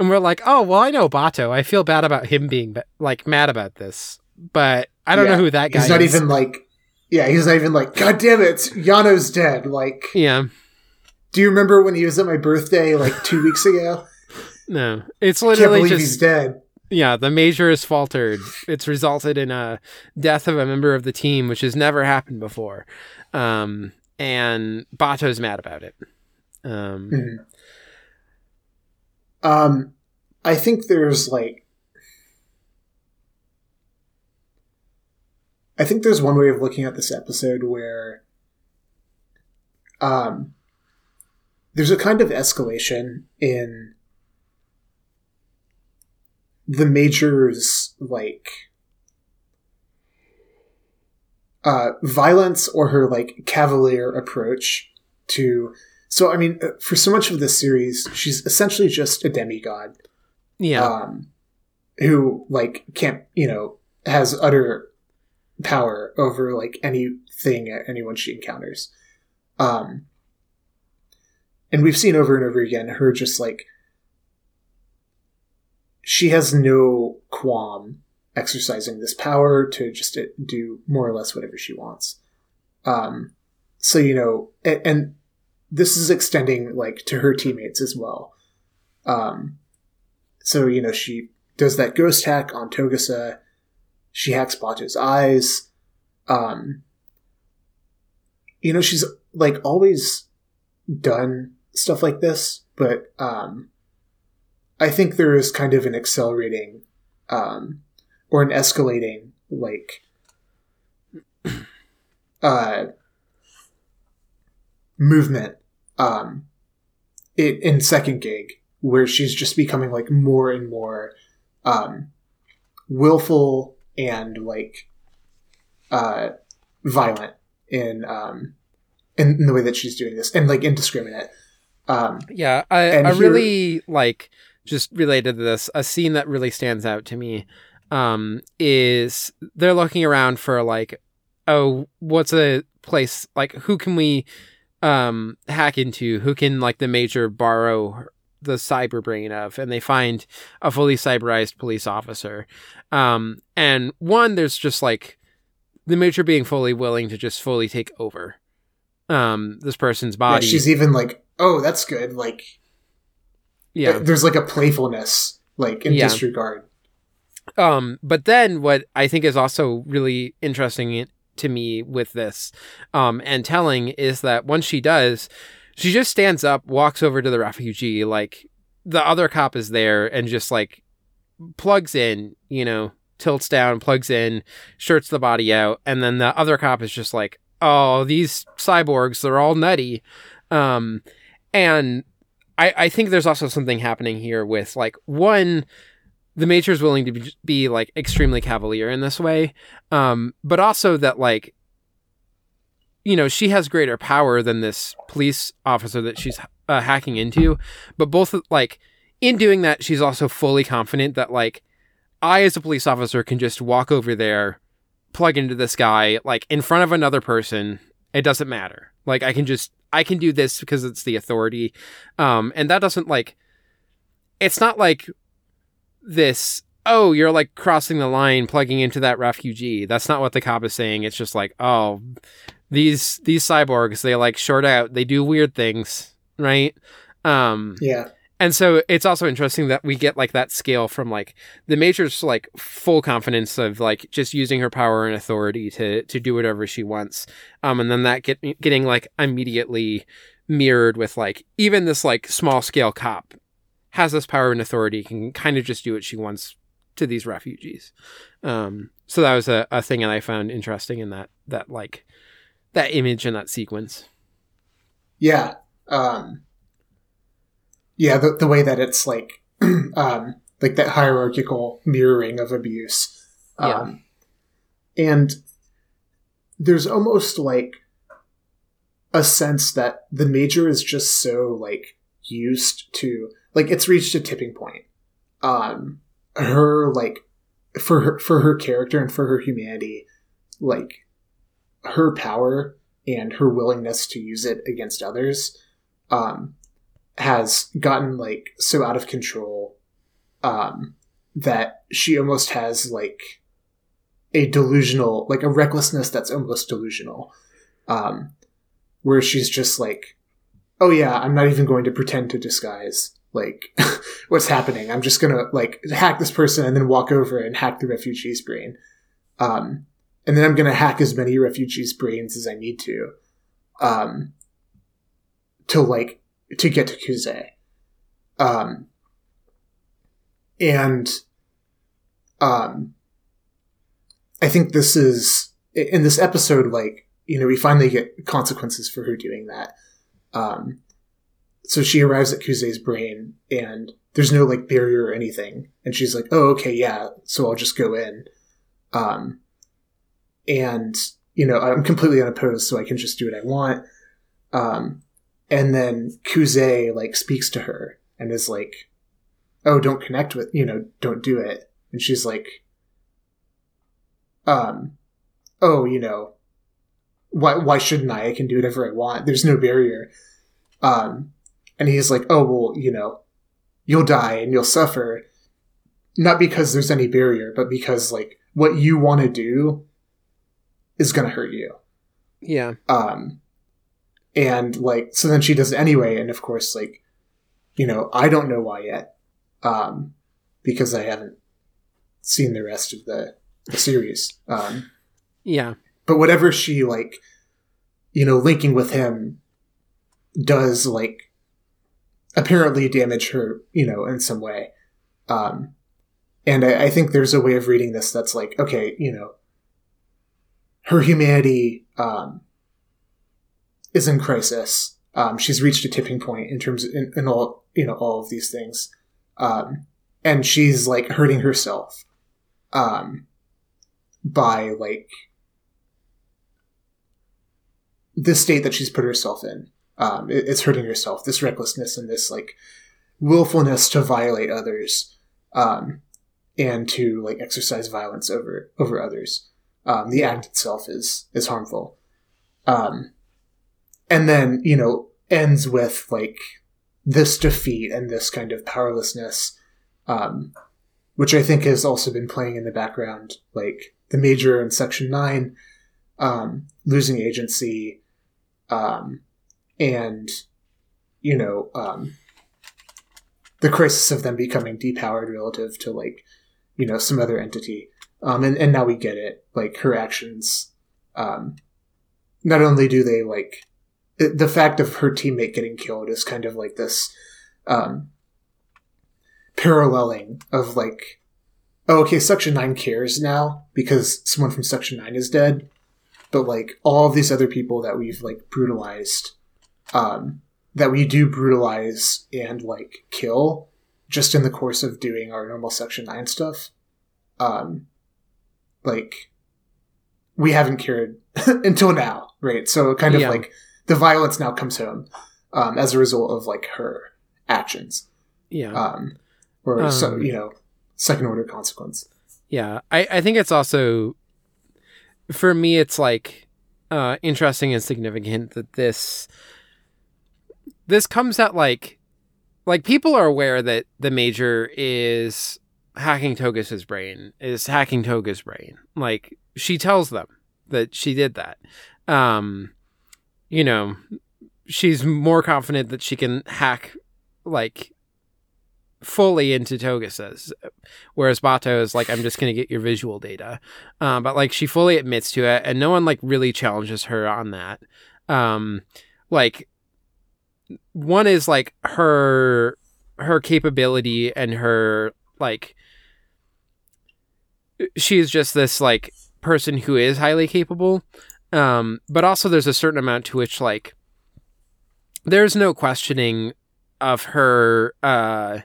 and we're like, oh well, I know Batou. I feel bad about him being like mad about this, but I don't yeah, know who that guy. He's not is. even like yeah, he's not even like, God damn it, Yano's dead. Like, yeah. Do you remember when he was at my birthday like two weeks ago? No, it's literally Can't just he's dead. Yeah, the major has faltered. It's resulted in a death of a member of the team, which has never happened before. Um, and Batou's mad about it. Um, mm-hmm. Um, I think there's like, I think there's one way of looking at this episode where, um, there's a kind of escalation in the major's like uh, violence or her like cavalier approach to. So I mean, uh, for so much of this series, she's essentially just a demigod. Yeah. Um, who like can't you know has utter power over like anything anyone she encounters. Um, and we've seen over and over again her just like she has no qualm exercising this power to just do more or less whatever she wants. Um, so you know, and, and, this is extending like to her teammates as well. Um, so you know, she does that ghost hack on Togusa. She hacks Batou's eyes. Um, you know, she's like always done stuff like this, but um, I think there is kind of an accelerating um, or an escalating like uh, movement um, in second gig where she's just becoming like more and more um, willful and like uh, violent in um, in, in the way that she's doing this and like indiscriminate. Um, yeah, I, I here, really like just related to this, a scene that really stands out to me um, is they're looking around for like, oh, what's a place like who can we um, hack into? Who can like the major borrow the cyber brain of? And they find a fully cyberized police officer. Um, and one, there's just like the major being fully willing to just fully take over um, this person's body. Yeah, she's even like, oh, that's good. Like, yeah, there's like a playfulness like in yeah. disregard. Um, but then what I think is also really interesting to me with this, um, and telling is that once she does, she just stands up, walks over to the refugee, like the other cop is there, and just like plugs in, you know, tilts down, plugs in, shirts the body out, and then the other cop is just like, "Oh, these cyborgs, they're all nutty," um, and I, I think there's also something happening here with like one the major is willing to be, be, like extremely cavalier in this way um but also that like you know she has greater power than this police officer that she's uh, hacking into but both like in doing that she's also fully confident that like i as a police officer can just walk over there plug into this guy like in front of another person it doesn't matter like i can just I can do this because it's the authority. Um, and that doesn't like, it's not like this, oh, you're like crossing the line, plugging into that refugee. That's not what the cop is saying. It's just like, oh, these, these cyborgs, they like short out, they do weird things, right? Um, yeah and so it's also interesting that we get like that scale from like the major's like full confidence of like just using her power and authority to to do whatever she wants um and then that get getting like immediately mirrored with like even this like small scale cop has this power and authority can kind of just do what she wants to these refugees um so that was a, a thing that i found interesting in that that like that image and that sequence yeah um yeah, the, the way that it's like, um, like that hierarchical mirroring of abuse. Um, yeah. And there's almost like a sense that the major is just so like used to like it's reached a tipping point. Um, her like for her for her character and for her humanity, like her power and her willingness to use it against others, um, has gotten like so out of control um, that she almost has like a delusional, like a recklessness that's almost delusional, um, where she's just like, "Oh yeah, I'm not even going to pretend to disguise like what's happening. I'm just gonna like hack this person and then walk over and hack the refugee's brain, um, and then I'm gonna hack as many refugees' brains as I need to, um, to like to get to Kuze. Um, and um, I think this is in this episode, like you know, we finally get consequences for her doing that. Um, so she arrives at Kuze's brain, and there's no like barrier or anything, and she's like, "Oh, okay, yeah." So I'll just go in. Um, and you know, I'm completely unopposed, so I can just do what I want. Um, and then Kuze like speaks to her and is like, "Oh, don't connect with you know, don't do it." And she's like, "Um, oh, you know, why why shouldn't I? I can do whatever I want. There's no barrier." Um, and he's like, "Oh, well, you know, you'll die and you'll suffer." Not because there's any barrier, but because like what you want to do is going to hurt you. Yeah. Um, and like, so then she does it anyway. And of course, like, you know, I don't know why yet. Um, because I haven't seen the rest of the, the series. Um, yeah. But whatever she like, you know, linking with him does like apparently damage her, you know, in some way. Um, and I, I think there's a way of reading this that's like, okay, you know, her humanity um, is in crisis. Um, she's reached a tipping point in terms of in, in, all you know all of these things, um, and she's like hurting herself um, by like the state that she's put herself in. Um, it, it's hurting yourself. This recklessness and this like willfulness to violate others um, and to like exercise violence over over others um, the act itself is is harmful. Um, and then you know ends with like this defeat and this kind of powerlessness, um, which I think has also been playing in the background, like the major in Section Nine um, losing agency, um, and you know um, the crisis of them becoming depowered relative to like you know some other entity. Um, and, and now we get it. Like her actions, um, not only do they like the fact of her teammate getting killed is kind of like this um, paralleling of like, oh, okay, Section Nine cares now because someone from Section Nine is dead, but like all of these other people that we've like brutalized, um, that we do brutalize and like kill just in the course of doing our normal Section Nine stuff. Um, like we haven't cured until now, right? So kind of yeah. like the violence now comes home um, as a result of like her actions. Yeah. Um, or um, so you know, second order consequence. Yeah, I I think it's also for me it's like uh, interesting and significant that this this comes at like like people are aware that the major is hacking Togusa's brain is hacking Togusa's brain. Like she tells them that she did that. Um, you know, she's more confident that she can hack like fully into Togusa's, whereas Batou is like, I'm just gonna get your visual data. Um, but like she fully admits to it, and no one like really challenges her on that. Um, like one is like her her capability and her like she's just this like person who is highly capable. Um, but also there's a certain amount to which like there's no questioning of her uh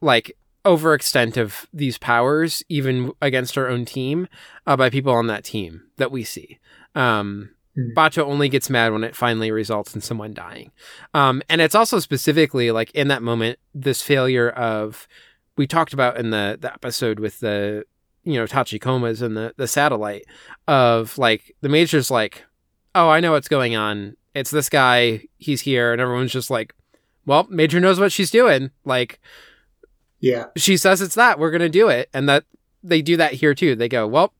like overextent of these powers even against our own team uh, by people on that team that we see. Um mm. Batou only gets mad when it finally results in someone dying. Um, and it's also specifically like in that moment, this failure of we talked about in the, the episode with the you know Tachikomas and the the satellite of like the major's like, oh, I know what's going on. It's this guy. He's here, and everyone's just like, well, Major knows what she's doing. Like, yeah, she says it's that. We're gonna do it, and that they do that here too. They go, well,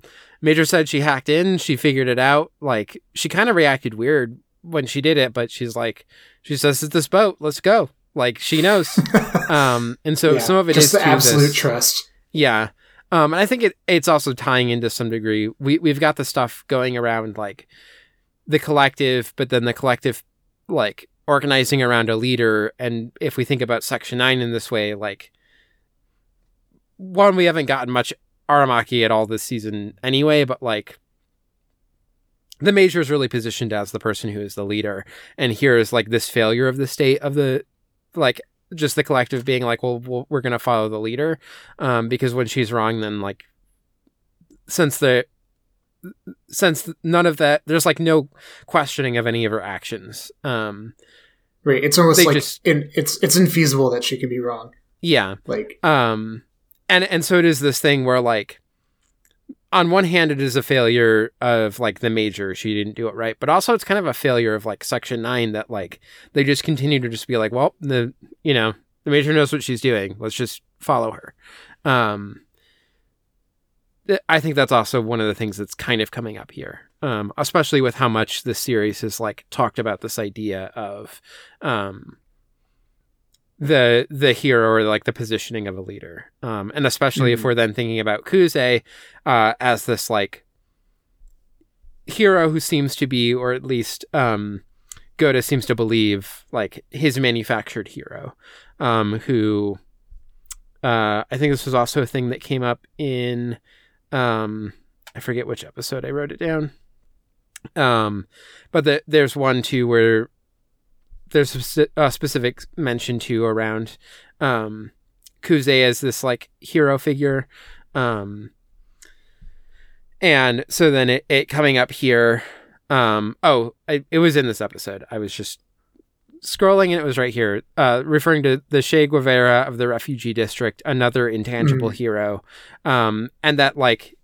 Major said she hacked in. She figured it out. Like, she kind of reacted weird when she did it, but she's like, she says it's this boat. Let's go. Like she knows. um, and so yeah, some of it just is the absolute this. trust. Yeah. Um, and I think it, it's also tying into some degree. We we've got the stuff going around like the collective, but then the collective like organizing around a leader. And if we think about Section Nine in this way, like one we haven't gotten much Aramaki at all this season anyway, but like the major is really positioned as the person who is the leader, and here is like this failure of the state of the like just the collective being like, well, we're gonna follow the leader, um, because when she's wrong, then like since the since none of that there's like no questioning of any of her actions um right it's almost like just, in, it's it's infeasible that she could be wrong. Yeah. Like um and and so it is this thing where like on one hand it is a failure of like the major she didn't do it right but also it's kind of a failure of like section 9 that like they just continue to just be like well the you know the major knows what she's doing. Let's just follow her. Um I think that's also one of the things that's kind of coming up here, um, especially with how much this series has like talked about this idea of um, the the hero or like the positioning of a leader, um, and especially mm-hmm. if we're then thinking about Kuze uh, as this like hero who seems to be, or at least um, Gouda seems to believe, like his manufactured hero, um, who uh, I think this was also a thing that came up in um, I forget which episode I wrote it down. Um, but the, there's one too where there's a, specific mention too around um, Kuze as this like hero figure. Um, and so then it, it coming up here. Um, oh, I, it was in this episode. I was just scrolling and it was right here, uh, referring to the Che Guevara of the refugee district, another intangible mm. hero. Um, and that like,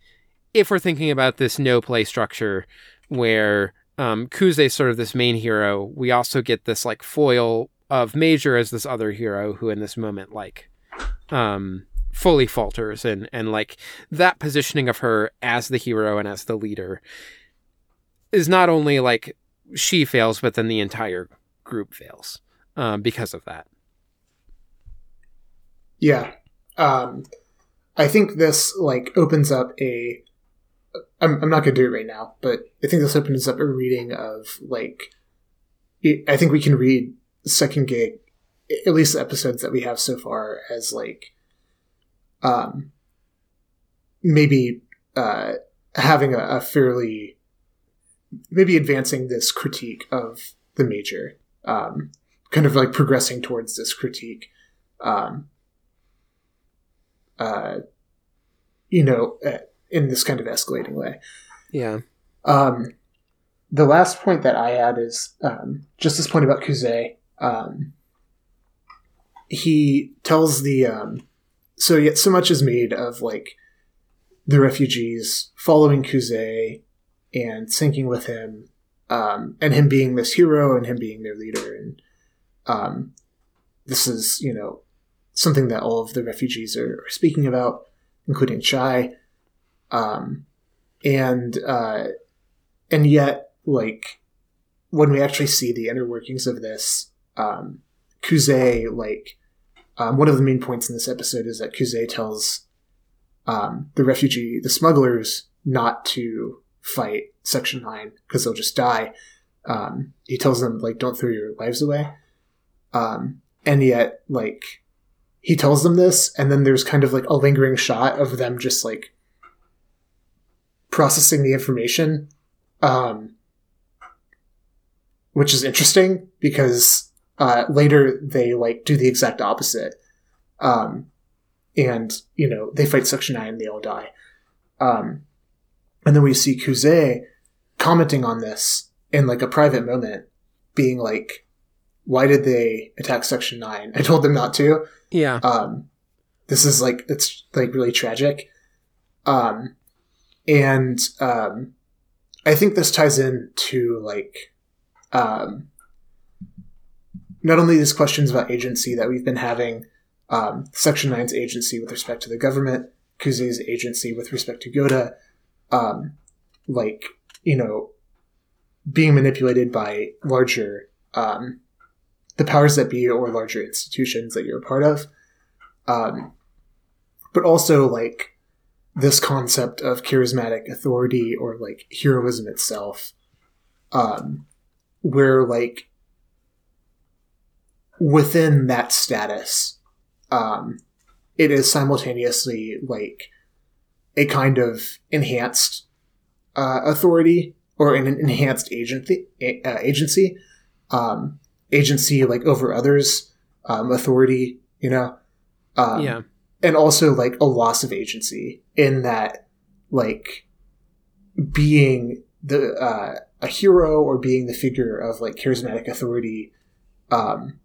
if we're thinking about this no play structure where um, Kuze sort of this main hero, we also get this like foil of Major as this other hero who in this moment like um, fully falters and and like that positioning of her as the hero and as the leader is not only like she fails, but then the entire group fails um, because of that. Yeah. Um, I think this like opens up a. I'm, I'm not going to do it right now, but I think this opens up a reading of like. I think we can read second gig, at least the episodes that we have so far, as like, um, maybe uh, having a, a fairly, maybe advancing this critique of the major um, kind of like progressing towards this critique. Um, uh, you know, uh, in this kind of escalating way. Yeah. Um, the last point that I had is um, just this point about Kuze. Um, he tells the um, so yet so much is made of like the refugees following Kuze and syncing with him um, and him being this hero and him being their leader and um, this is you know something that all of the refugees are, are speaking about including chai um, and uh, and yet like when we actually see the inner workings of this um, Kuze like um, one of the main points in this episode is that Kuze tells um, the refugee the smugglers not to fight Section 9 because they'll just die. Um, he tells them, like, don't throw your lives away. Um, and yet, like, he tells them this, and then there's kind of like a lingering shot of them just like processing the information, um, which is interesting because uh, later they like do the exact opposite. Um, and, you know, they fight Section 9 and they all die. Um, and then we see Kuze commenting on this in like a private moment, being like, why did they attack Section 9? I told them not to. Yeah. Um, this is like, it's like really tragic. Um, and, um, I think this ties in to like, um, not only these questions about agency that we've been having, um, Section 9's agency with respect to the government, Kuze's agency with respect to Gouda, um, like you know being manipulated by larger um, the powers that be or larger institutions that you're a part of. Um, but also like this concept of charismatic authority or like heroism itself um, where like within that status um, it is simultaneously like a kind of enhanced uh, authority or an enhanced agency uh, agency um, agency like over others um, authority you know? Um, yeah. and also like a loss of agency in that like being the uh, a hero or being the figure of like charismatic authority um,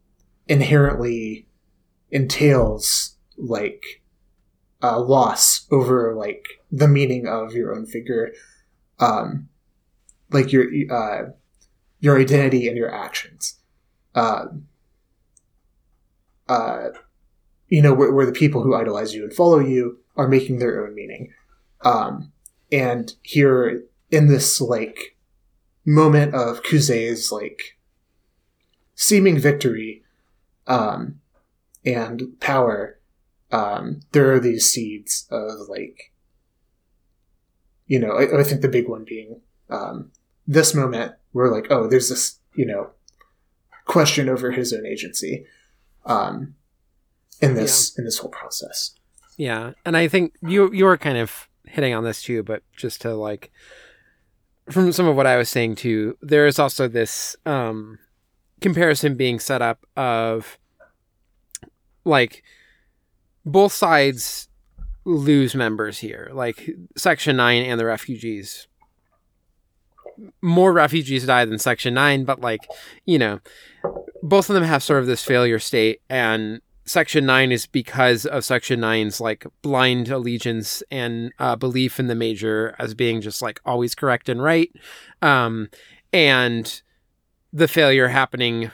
inherently entails like a loss over like the meaning of your own figure um, like your uh, your identity and your actions. Uh, uh, you know where, where, the people who idolize you and follow you are making their own meaning um, and here in this like moment of Kuze's like seeming victory um, and power, um, there are these seeds of like, you know, I, I think the big one being um, this moment where like, oh, there's this, you know, question over his own agency um, in this yeah. in this whole process. Yeah, and I think you you were kind of hitting on this too, but just to like from some of what I was saying too, there is also this um, comparison being set up of like both sides lose members here, like Section 9 and the refugees. More refugees die than Section 9, but like, you know, both of them have sort of this failure state, and Section 9 is because of Section 9's like blind allegiance and uh, belief in the major as being just like always correct and right. Um, and the failure happening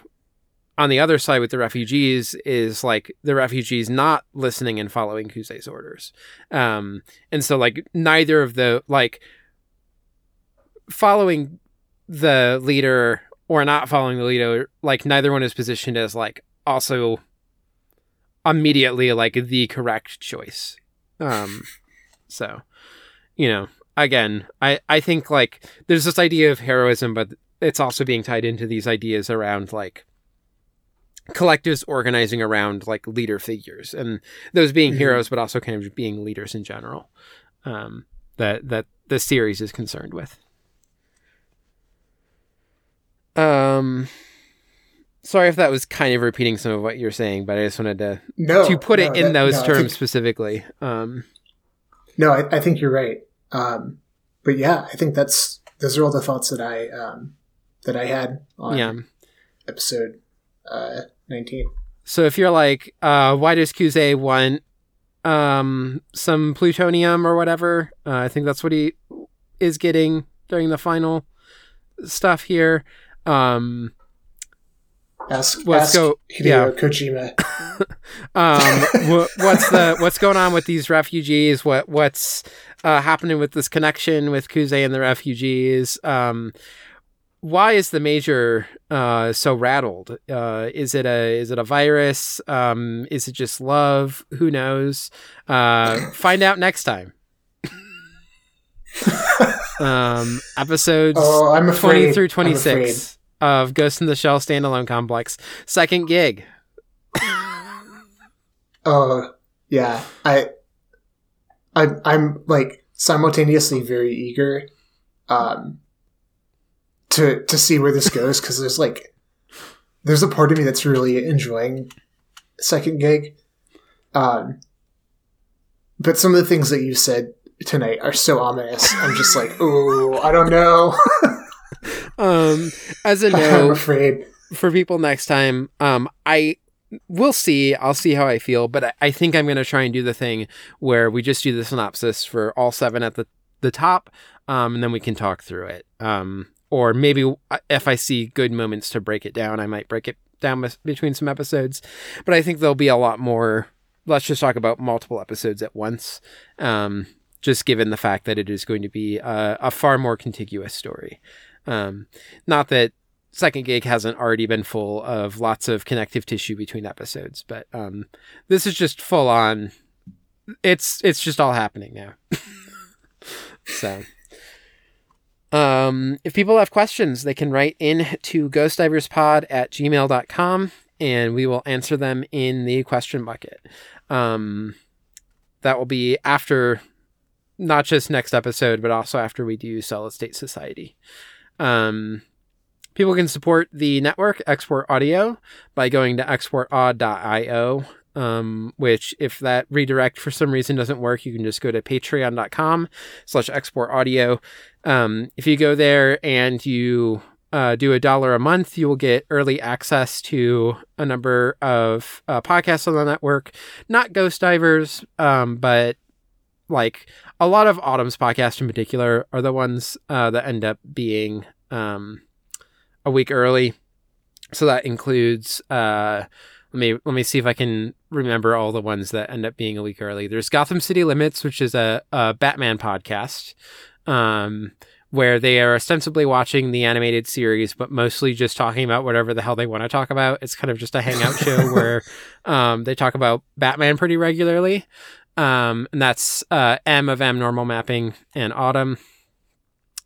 on the other side with the refugees is like the refugees not listening and following Kuze's orders. Um, and so like neither of the like following the leader or not following the leader, like neither one is positioned as like also immediately like the correct choice. Um, so, you know, again, I I think like there's this idea of heroism, but it's also being tied into these ideas around like collectives organizing around like leader figures and those being mm-hmm. heroes but also kind of being leaders in general um, that that the series is concerned with um sorry if that was kind of repeating some of what you're saying, but I just wanted to no, to put no, it in that, those no, terms think, specifically. Um, no, I, I, think you're right. Um, but yeah, I think that's those are all the thoughts that I um, that I had on yeah. episode uh, 19. So if you're like, uh, why does Kuze want um, some plutonium or whatever? Uh, I think that's what he is getting during the final stuff here. Um, Ask, let's ask go. Hideo yeah. Kojima. um, what's the what's going on with these refugees? What what's uh, happening with this connection with Kuze and the refugees? Um, why is the major uh, so rattled? Uh, is it a is it a virus? Um, is it just love? Who knows? Uh, find out next time. um, episodes oh, I'm afraid. 20 through 26 of Ghost in the Shell standalone complex. Second gig. Oh yeah, I, I, I'm like simultaneously very eager, um, to to see where this goes because there's like, there's a part of me that's really enjoying second gig, um, but some of the things that you said tonight are so ominous. I'm just like, oh, I don't know. um, as a no, I'm afraid for people next time. Um, I we'll see. I'll see how I feel, but I, I think I'm going to try and do the thing where we just do the synopsis for all seven at the the top, um, and then we can talk through it. Um, or maybe if I see good moments to break it down, I might break it down between some episodes. But I think there'll be a lot more. Let's just talk about multiple episodes at once. Um, just given the fact that it is going to be a, a far more contiguous story. Um, not that second gig hasn't already been full of lots of connective tissue between episodes, but um, this is just full on. It's it's just all happening now. so, um, if people have questions, they can write in to ghostdiverspod at gmail.com and we will answer them in the question bucket. Um, that will be after not just next episode, but also after we do Solid State Society. Um, people can support the network, Export Audio, by going to exportaud.io. Um, which if that redirect for some reason doesn't work, you can just go to patreon.com slash export audio. Um, if you go there and you uh, do a dollar a month, you will get early access to a number of uh, podcasts on the network. Not Ghost Divers, um, but like a lot of Autumn's podcasts in particular are the ones uh, that end up being um, a week early. So that includes uh, let me let me see if I can remember all the ones that end up being a week early. There's Gotham City Limits, which is a, a Batman podcast, um, where they are ostensibly watching the animated series, but mostly just talking about whatever the hell they want to talk about. It's kind of just a hangout show where um, they talk about Batman pretty regularly. Um, and that's uh, M of M normal mapping and Autumn.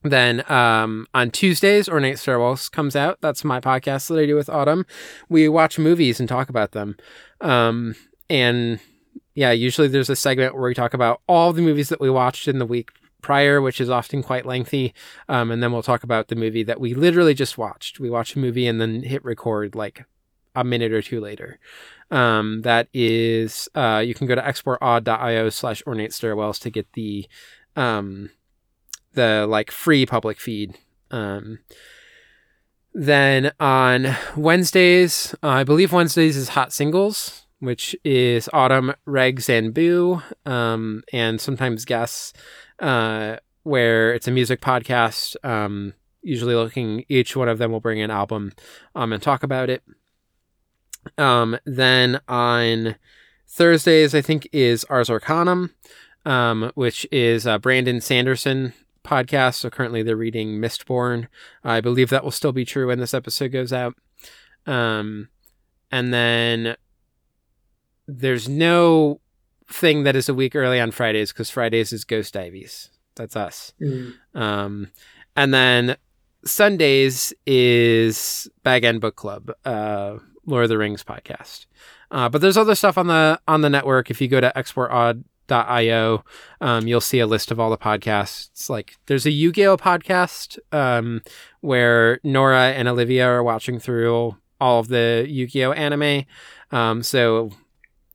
Then um, on Tuesdays, Ornate Stairwells comes out. That's my podcast that I do with Autumn. We watch movies and talk about them. Um, and yeah, usually there's a segment where we talk about all the movies that we watched in the week prior, which is often quite lengthy. Um, and then we'll talk about the movie that we literally just watched. We watch a movie and then hit record like a minute or two later. Um, that is, uh, you can go to exportaud.io slash ornate stairwells to get the, um, the like free public feed. Um, then on Wednesdays, uh, I believe Wednesdays is Hot Singles, which is Autumn, Regs, and Boo, um, and sometimes guests, uh, where it's a music podcast. Um, usually looking, each one of them will bring an album um, and talk about it. Um, then on Thursdays, I think, is Ars Arcanum, um, which is uh, Brandon Sanderson podcast. So currently they're reading Mistborn. I believe that will still be true when this episode goes out. Um, and then there's no thing that is a week early on Fridays because Fridays is Ghost Divers. That's us. Mm. Um, and then Sundays is Bag End Book Club, uh, Lord of the Rings podcast. Uh, but there's other stuff on the on the network. If you go to Export Odd io. Um, you'll see a list of all the podcasts. Like there's a Yu-Gi-Oh podcast um, where Nora and Olivia are watching through all of the Yu-Gi-Oh anime. Um, so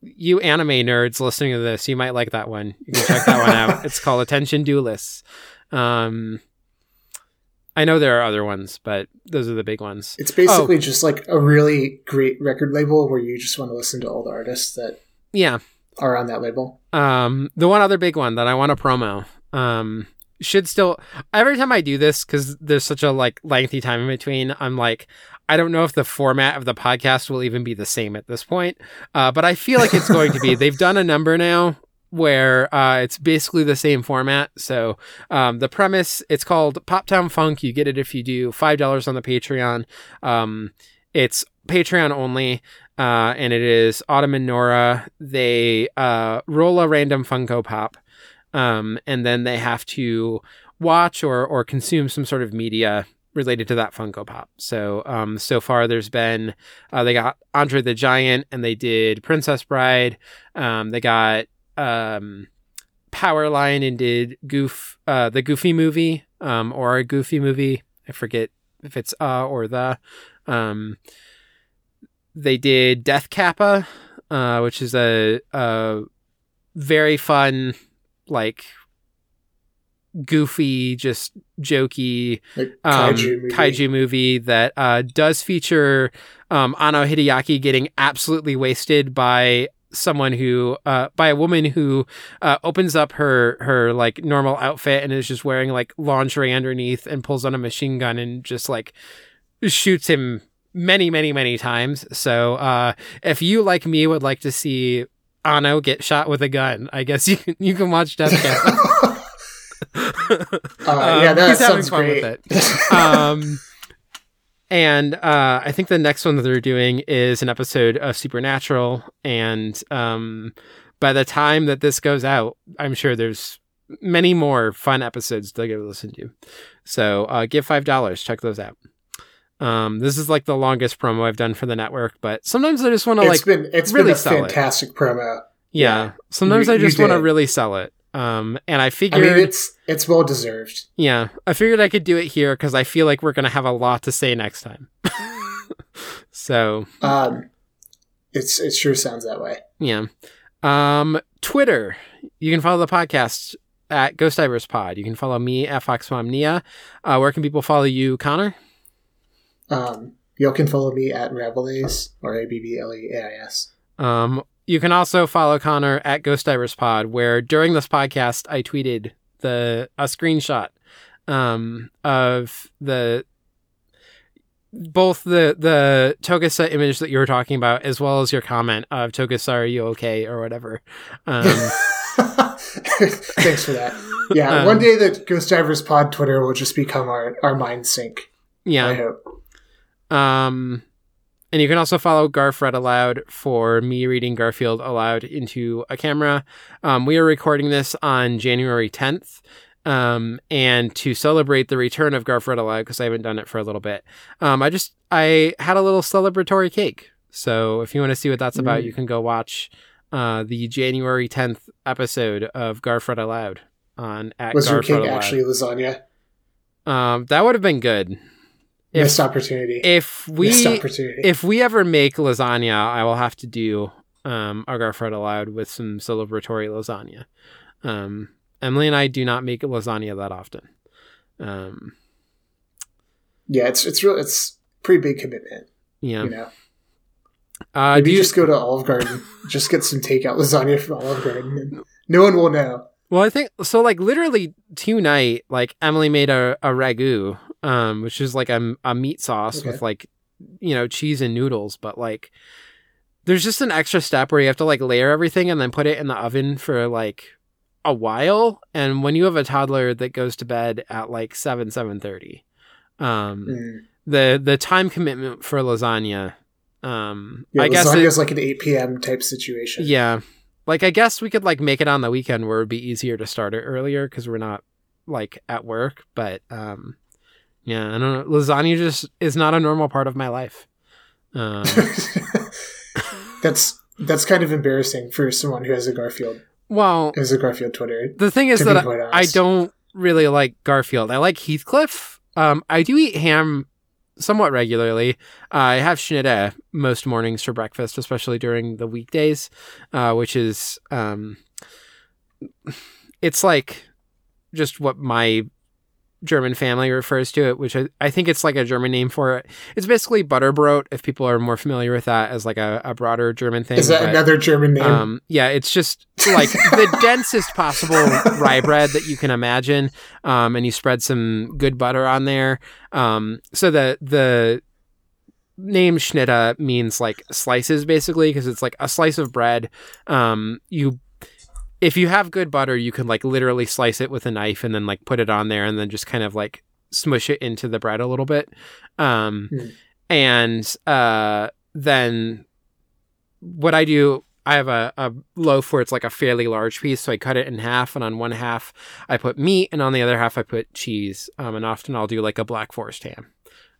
you anime nerds listening to this, you might like that one. You can check that one out. It's called Attention Duelists. Um, I know there are other ones, but those are the big ones. It's basically oh. just like a really great record label where you just want to listen to all the artists that yeah are on that label. Um, the one other big one that I want to promo, um, should still every time I do this because there's such a like lengthy time in between. I'm like, I don't know if the format of the podcast will even be the same at this point, uh, but I feel like it's going to be. They've done a number now where uh, it's basically the same format. So um, the premise, it's called Poptown Funk. You get it if you do five dollars on the Patreon. Um, it's Patreon only uh, and it is Autumn and Nora. They uh, roll a random Funko Pop, um, and then they have to watch or or consume some sort of media related to that Funko Pop. So um, so far there's been uh, they got Andre the Giant and they did Princess Bride. Um, they got um, Powerline and did Goof uh, the Goofy movie um, or a Goofy movie. I forget if it's uh or the. Um, they did Death Kappa, uh, which is a, a very fun, like goofy, just jokey like um, kaiju, movie. kaiju, movie. that uh, does feature um, Anno Hideaki getting absolutely wasted by someone who uh, by a woman who uh, opens up her her like normal outfit and is just wearing like lingerie underneath and pulls on a machine gun and just like shoots him many, many, many times. So uh, if you, like me, would like to see Anno get shot with a gun, I guess you can, you can watch Death Kappa. uh, yeah, that sounds great. with it. Um, and uh, I think the next one that they're doing is an episode of Supernatural. And um, by the time that this goes out, I'm sure there's many more fun episodes they'll get to go listen to. So uh, give five dollars. Check those out. Um, this is like the longest promo I've done for the network, but sometimes I just want to like. Been, it's really been a fantastic promo. Yeah. Yeah. Sometimes You- I just want to really sell it. Um, and I I figured, mean, it's it's well deserved. yeah, I figured I could do it here because I feel like we're gonna have a lot to say next time. so Um, it's it sure sounds that way. yeah. Um, Twitter. You can follow the podcast at Ghost Divers Pod. You can follow me at Foxmomnia. Uh, where can people follow you, Connor? Um, y'all can follow me at Rabelais or A B B L E A I S. Um, you can also follow Connor at Ghost Divers Pod, where during this podcast I tweeted the a screenshot um, of the both the the Togusa image that you were talking about, as well as your comment of Togusa, are you okay or whatever. Um, Thanks for that. Yeah, Um, one day the Ghost Divers Pod Twitter will just become our our mind sync. I yeah. hope. Um, and you can also follow Garf Read Aloud for me reading Garfield aloud into a camera. Um, we are recording this on January 10th. Um, and to celebrate the return of Garf Read Aloud, because I haven't done it for a little bit, um, I just, I had a little celebratory cake. So if you want to see what that's about, Mm. you can go watch, uh, the January 10th episode of Garf Read Aloud on at Was Garf Read cake actually lasagna? Um, that would have been good. If- Missed opportunity. If we, Missed opportunity. if we ever make lasagna, I will have to do um, our Garf Read aloud with some celebratory lasagna. Um, Emily and I do not make lasagna that often. Um, yeah, it's it's real. It's pretty big commitment. yeah. You know, Uh, maybe do you, just go to Olive Garden, just get some takeout lasagna from Olive Garden, and no one will know. well, I think so. Like literally tonight, like Emily made a, a ragu, um, which is like a, a meat sauce Okay. with like you know cheese and noodles, but like there's just an extra step where you have to like layer everything and then put it in the oven for like a while. And when you have a toddler that goes to bed at like seven seven thirty, um, Mm. the the time commitment for lasagna, um, Yeah, I guess lasagna it- is like an eight p.m. type situation. yeah. Like I guess we could like make it on the weekend where it'd be easier to start it earlier because we're not like at work. But um yeah, I don't know. Lasagna just is not a normal part of my life. Um that's that's kind of embarrassing for someone who has a Garfield well has a Garfield Twitter. the thing is that I, I don't really like Garfield. I like Heathcliff. Um I do eat ham somewhat regularly. Uh, I have schnitta most mornings for breakfast, especially during the weekdays, uh, which is um, it's like just what my German family refers to it, which I, I think it's like a German name for it. It's basically butterbrot, if people are more familiar with that as like a, a broader German thing. Is that but, another German name? um, yeah, it's just like the densest possible rye bread that you can imagine, um, and you spread some good butter on there. Um, so the the name Schnitta means like slices basically because it's like a slice of bread. Um, you if you have good butter, you can like literally slice it with a knife and then like put it on there and then just kind of like smush it into the bread a little bit. Um, Hmm. and uh, then what I do, I have a, a loaf where it's like a fairly large piece, so I cut it in half, and on one half I put meat, and on the other half I put cheese. Um, and often I'll do like a black forest ham,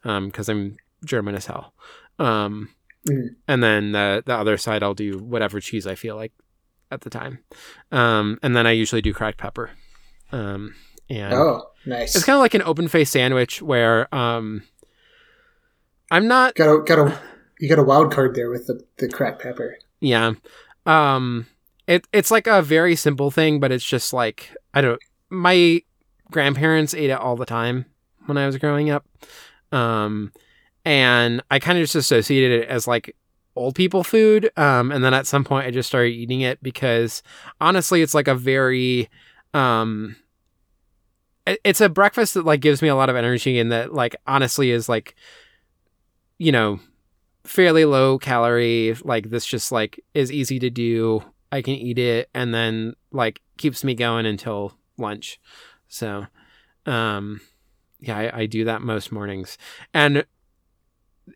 um, because I'm German as hell. Um, Mm. and then the the other side I'll do whatever cheese I feel like at the time. Um, and then I usually do cracked pepper. Um, and oh, nice. it's kind of like an open face sandwich where um, I'm not got a got a you got a wild card there with the the cracked pepper. Yeah. Um it it's like a very simple thing, but it's just like I don't my grandparents ate it all the time when I was growing up. Um and I kind of just associated it as like old people food. Um and then at some point I just started eating it because honestly it's like a very um it- it's a breakfast that like gives me a lot of energy and that like honestly is like you know fairly low calorie like this just like is easy to do i can eat it and then like keeps me going until lunch so um yeah i, I do that most mornings and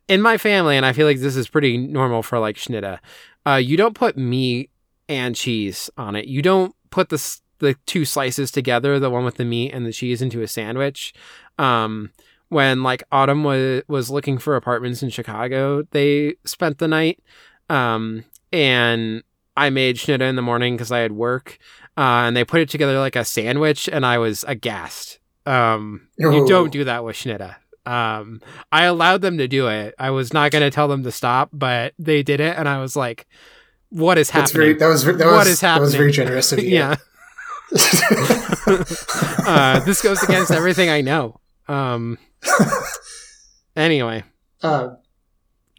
in my family and i feel like this is pretty normal for like schnitta uh you don't put meat and cheese on it you don't put the the two slices together the one with the meat and the cheese into a sandwich um when like Autumn was was looking for apartments in Chicago, they spent the night. Um, and I made schnitta in the morning because I had work, uh, and they put it together like a sandwich, and I was aghast. Um, you don't do that with schnitta. Um, I allowed them to do it. I was not going to tell them to stop, but they did it, and I was like, "What is happening?" very that was that was What is that was very generous of you. yeah. uh, this goes against everything I know. Um, anyway, uh,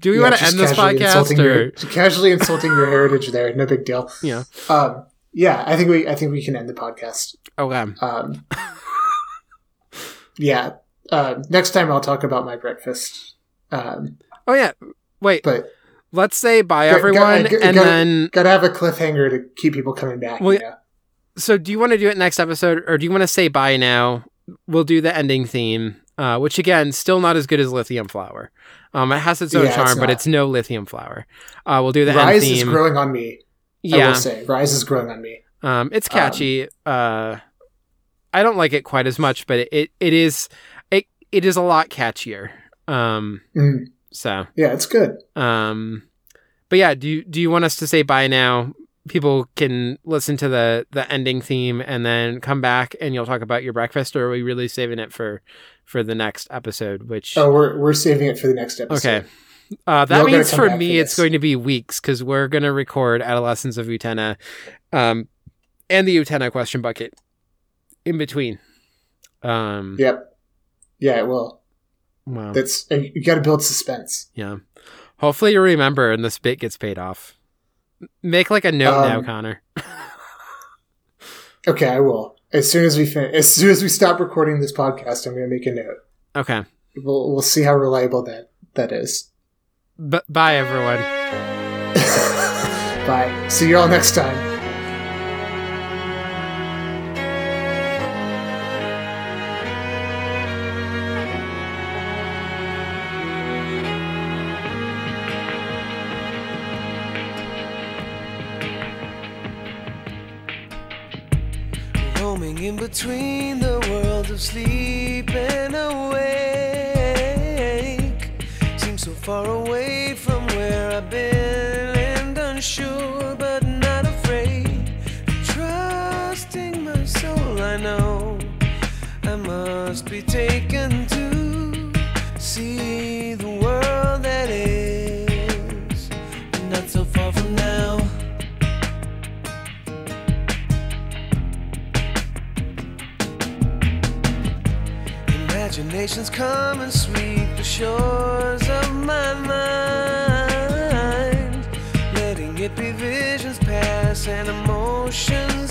do we yeah, want to end this podcast or your, casually insulting your heritage there? No big deal. yeah? Um, yeah, I think we I think we can end the podcast. Okay. Um, yeah. Uh, next time I'll talk about my breakfast. Um, Oh yeah. Wait. but Let's say bye, Got- everyone, got- and got- then. gotta have a cliffhanger to keep people coming back. Well, you know? So, do you want to do it next episode, or do you want to say bye now? We'll do the ending theme, uh, which again, still not as good as Lithium Flower. Um, it has its own Yeah, it's charm, but it's no Lithium Flower. Uh, we'll do the Rise is growing on me. I yeah. will say, Rise is growing on me. Um, it's catchy. uh, I don't like it quite as much, but it, it, it is it is a lot catchier. Um, Mm, so yeah, it's good. um, but yeah, do you do you want us to say bye now? People can listen to the the ending theme and then come back and you'll talk about your breakfast, or are we really saving it for for the next episode? Which Oh, we're we're saving it for the next episode. okay. Uh, that means for me, for it's going to be weeks because we're going to record Adolescence of Utena um, and the Utena question bucket in between. Um, Yep. Yeah, it will. Wow. That's you got to build suspense. Yeah. Hopefully you remember and this bit gets paid off. Make like a note now, Um, Connor. Okay, I will. As soon as we fin- as soon as we stop recording this podcast, I'm going to make a note. Okay. We'll we'll see how reliable that that is. B- bye, everyone. Bye. See you all next time. Between the worlds of sleep and awake. Seems so far away Imaginations come and sweep the shores of my mind, letting it be visions pass and emotions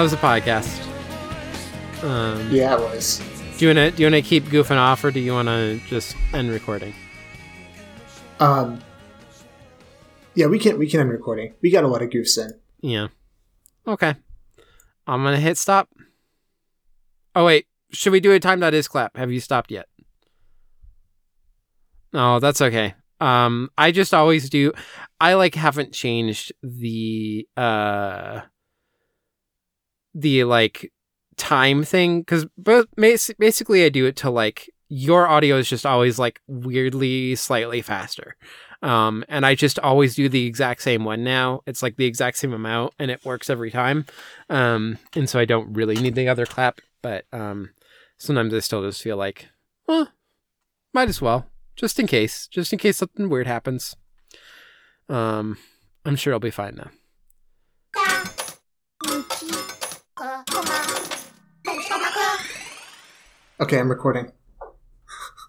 That was a podcast. Um, Yeah, it was. Do you wanna do you wanna keep goofing off, or do you wanna just end recording? Um, yeah, we can we can end recording. We got a lot of goofs in. Yeah. Okay. I'm gonna hit stop. Oh wait, should we do a time that is clap? Have you stopped yet? No, that's okay. Um, I just always do. I like haven't changed the uh the like time thing because basically I do it to like your audio is just always like weirdly slightly faster. Um, and I just always do the exact same one now. It's like the exact same amount and it works every time. Um, and so I don't really need the other clap, but um, sometimes I still just feel like, well, might as well, just in case, just in case something weird happens. Um, I'm sure I'll be fine now. Okay, I'm recording.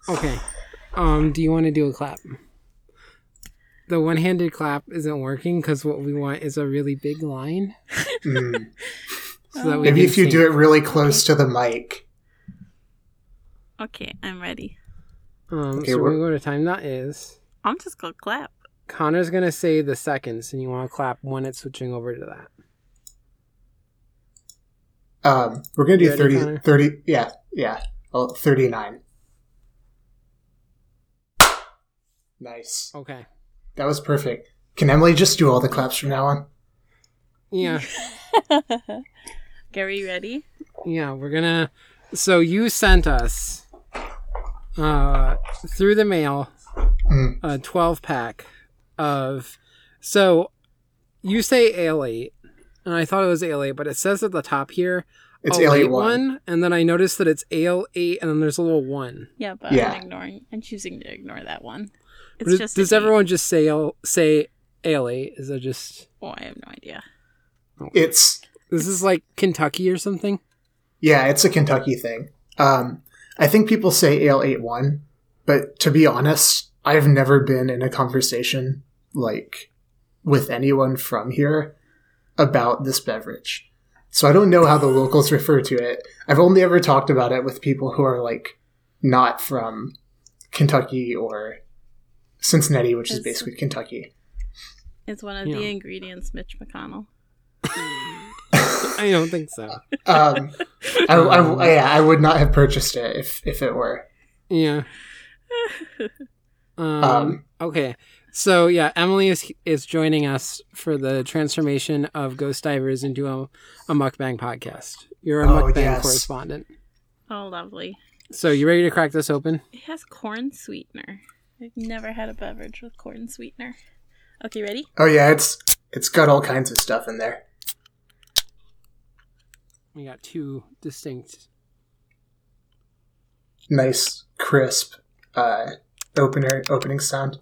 Okay. Um, do you want to do a clap? The one-handed clap isn't working because what we want is a really big line. Mm. So that we Maybe if you do it really close to the mic. Okay, I'm ready. Um, Okay, so we're we're- going to time that is. I'm just gonna clap. Connor's gonna say the seconds, and you want to clap when it's switching over to that. Um, we're gonna do You 30, Connor? 30 yeah, yeah, oh, 39. Nice. Okay. That was perfect. Can Emily just do all the claps from now on? Yeah. Gary, ready? Yeah, we're gonna. So you sent us uh, through the mail Mm. a 12 pack of. So you say ale 8, and I thought it was ale 8, but it says at the top here. It's ale Alien 8 one. and then I noticed that it's ale 8, and then there's a little 1. Yeah, but Yeah. I'm ignoring. I'm choosing to ignore that one. It's But just. does an eight. everyone just say ale, say ale 8? Is that just. Oh, I have no idea. It's This is like Kentucky or something? yeah, it's a Kentucky thing. Um, I think people say ale eight one, but to be honest, I've never been in a conversation like with anyone from here about this beverage. So I don't know how the locals refer to it. I've only ever talked about it with people who are like not from Kentucky or Cincinnati, which is basically Kentucky. It's one of Yeah. the ingredients, Mitch McConnell. I don't think so. Um, I, I, yeah, I would not have purchased it if if it were. Yeah. Um, Um, okay. So yeah, Emily is is joining us for the transformation of Ghost Divers into a, a mukbang podcast. You're a Oh, mukbang yes. correspondent. Oh, lovely. So you ready to crack this open? It has corn sweetener. I've never had a beverage with corn sweetener. Okay, ready? Oh yeah, it's it's got all kinds of stuff in there. We got two distinct. Nice, crisp uh, opener opening sound.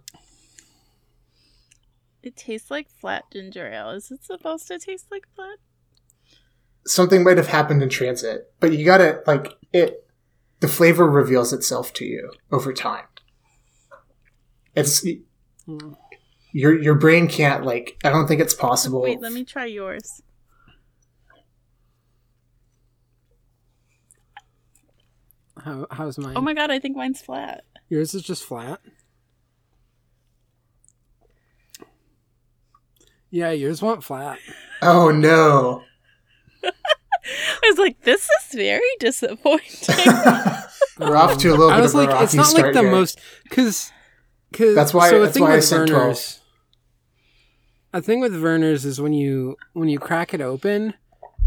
It tastes like flat ginger ale. Is it supposed to taste like flat? Something might have happened in transit, but you gotta like it. The flavor reveals itself to you over time. It's Hmm. your your brain can't like. I don't think it's possible. Wait, let me try yours. How, how's mine? Oh my god, I think mine's flat. Yours is just flat. Yeah, yours went flat. Oh no! I was like, this is very disappointing. We're off to a little I bit was of a like, rocky it's not start like the here. most because because That's why- So a that's thing why I with said 12. Vernors, a thing with Vernors is when you when you crack it open,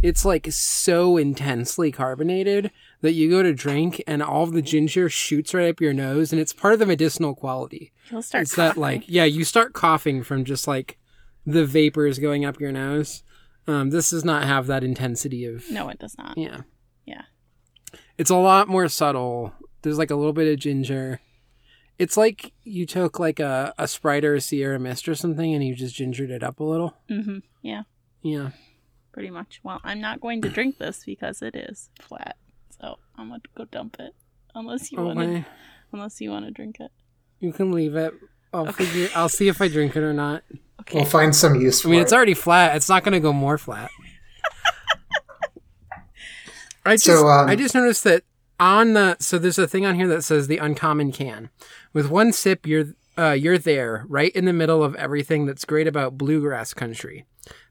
it's like so intensely carbonated that you go to drink and all of the ginger shoots right up your nose, and it's part of the medicinal quality. You'll start. it's that like yeah, you start coughing from just like the vapors going up your nose. Um, this does not have that intensity of No, it does not. yeah. Yeah. It's a lot more subtle. There's like a little bit of ginger. It's like you took like a, a Sprite or a Sierra Mist or something and you just gingered it up a little. Mm-hmm. Yeah, Yeah. pretty much. Well, I'm not going to drink this because it is flat. So I'm gonna go dump it. Unless you want to. Unless you want to drink it. You can leave it. I'll Okay. figure I'll see if I drink it or not. Okay. We'll find some use for it. I mean it. it's already flat. It's not gonna go more flat. I just So, um, I just noticed that on the so there's a thing on here that says the uncommon can. With one sip, you're uh, you're there, right in the middle of everything that's great about bluegrass country.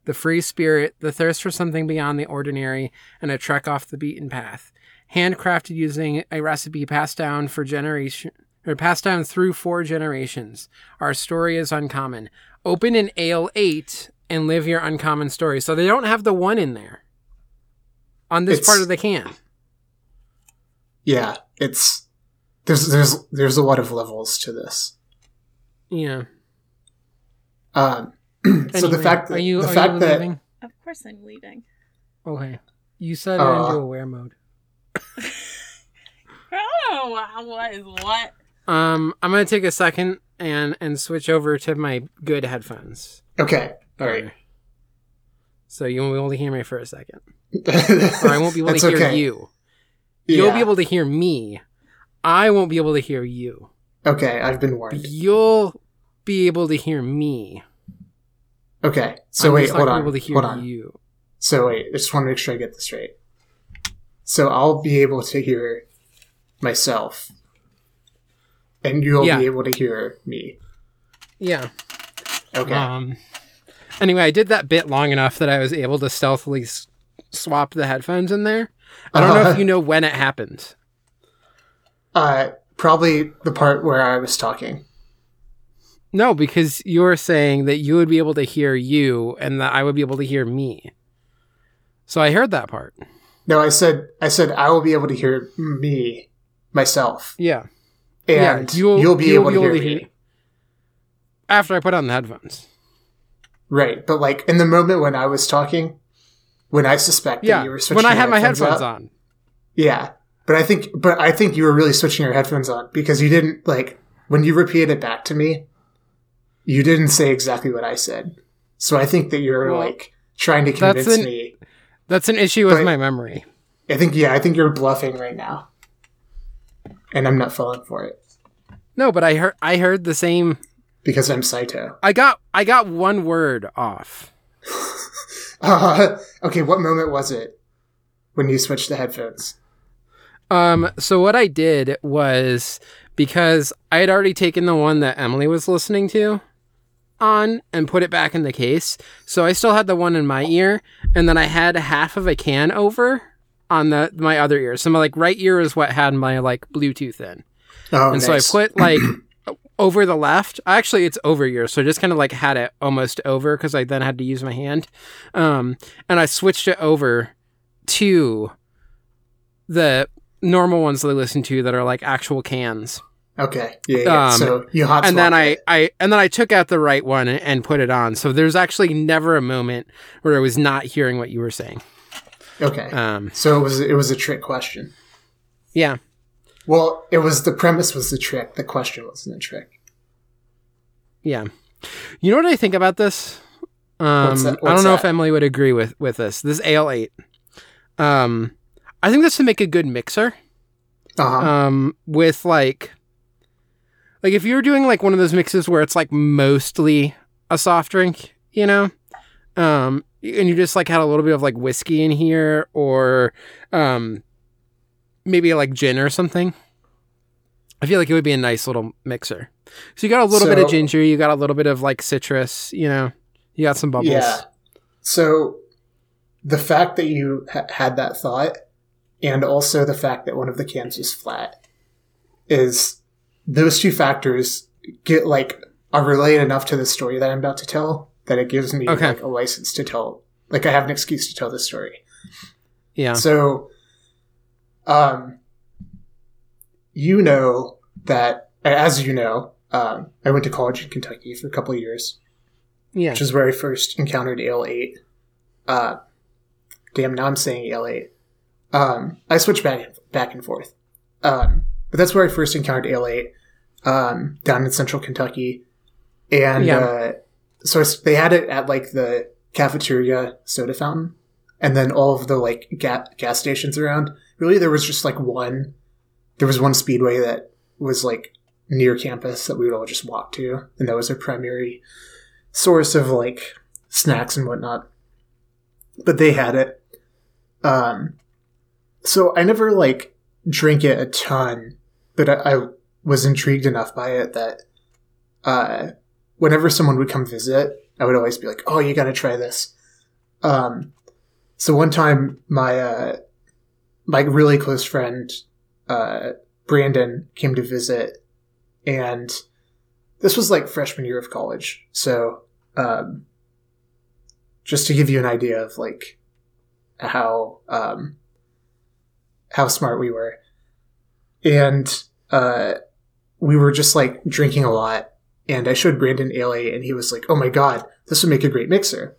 The free spirit, the thirst for something beyond the ordinary, and a trek off the beaten path. Handcrafted using a recipe passed down for generation or passed down through four generations. Our story is uncommon. Open an ale eight and live your uncommon story. So they don't have the one in there on this It's- part of the can. Yeah, it's there's there's there's a lot of levels to this. Yeah. Um, so the fact that are you the are fact you that leaving? Of course I'm leaving. Okay. You said it into Uh, aware mode. Oh, wow, what is what? Um, I'm gonna take a second and and switch over to my good headphones. okay, all right, So you won't be able to hear me for a second, or I won't be able to hear okay. you. You'll Yeah. be able to hear me. I won't be able to hear you. Okay, I've been warned. you'll be able to hear me. Okay, so I'm wait, hold on, able to hear hold on. you. So wait, I just want to make sure I get this right. So I'll be able to hear myself, and you'll Yeah. be able to hear me. Yeah. Okay. Um. Anyway, I did that bit long enough that I was able to stealthily s- swap the headphones in there. I don't know Uh-huh. if you know when it happened. Uh, probably the part where I was talking. No, because you're saying that you would be able to hear you and that I would be able to hear me. So I heard that part. No, I said I said I will be able to hear me myself, Yeah. And yeah, you'll, you'll, be you'll able to hear me. After I put on the headphones. Right, but like in the moment when I was talking, when I suspect Yeah. that you were switching When I had my headphones out, on. Yeah, but I think, but I think you were really switching your headphones on because you didn't like when you repeated it back to me. You didn't say exactly what I said, so I think that you're Well, like trying to that's convince an- me. That's an issue with But- my memory. I think, yeah, I think you're bluffing right now, and I'm not falling for it No, but I heard I heard the same because I'm Saito. I got I got one word off. Uh, okay, what moment was it when you switched the headphones? Um, so what I did was because I had already taken the one that Emily was listening to on and put it back in the case. So I still had the one in my ear, and then I had half of a can over on the my other ear. So my like right ear is what had my like Bluetooth in. Oh, and nice. so I put like over the left. Actually, it's over ear, so I just kind of like had it almost over because I then had to use my hand. Um, and I switched it over to the normal ones that I listen to that are like actual cans. Okay, yeah, yeah. Um, so you hot and then I. I and then I took out the right one and, and put it on. So there's actually never a moment where I was not hearing what you were saying. Okay. Um, so it was it was a trick question. yeah. Well, it was the premise was the trick. The question wasn't a trick. Yeah. You know what I think about this? Um, What's that- I don't what's know if? Emily would agree with with this. This ale eight. Um, I think this would make a good mixer. Uh huh. Um, with like, like if you're doing like one of those mixes where it's like mostly a soft drink, you know, um, and you just like had a little bit of like whiskey in here or, um, maybe like gin or something. I feel like it would be a nice little mixer. So you got a little bit of ginger, you got a little bit of like citrus, you know, you got some bubbles. Yeah. So the fact that you ha- had that thought, and also the fact that one of the cans was flat, is those two factors get like are related enough to the story that I'm about to tell that it gives me Okay. like a license to tell. Like I have an excuse to tell this story. Yeah. So, um, you know that as you know, um, I went to college in Kentucky for a couple of years Yeah. which is where I first encountered Ale 8. Uh, damn, now I'm saying Ale 8. Um, I switch back back and forth. Um, but that's where I first encountered Ale 8, um, down in central Kentucky. And Yeah. uh, so they had it at like the cafeteria soda fountain. And then all of the like ga- gas stations around. Really, there was just like one. There was one speedway that was like near campus that we would all just walk to, and that was our primary source of like snacks and whatnot. But they had it. Um, so I never like drink it a ton, but I, I was intrigued enough by it that uh, whenever someone would come visit, I would always be like, "Oh, you got to try this." Um, so one time, my uh, my really close friend uh, Brandon came to visit, and this was like freshman year of college. So, um, just to give you an idea of like how um, how smart we were, and uh, we were just like drinking a lot. And I showed Brandon Ale, and he was like, "Oh my god, this would make a great mixer."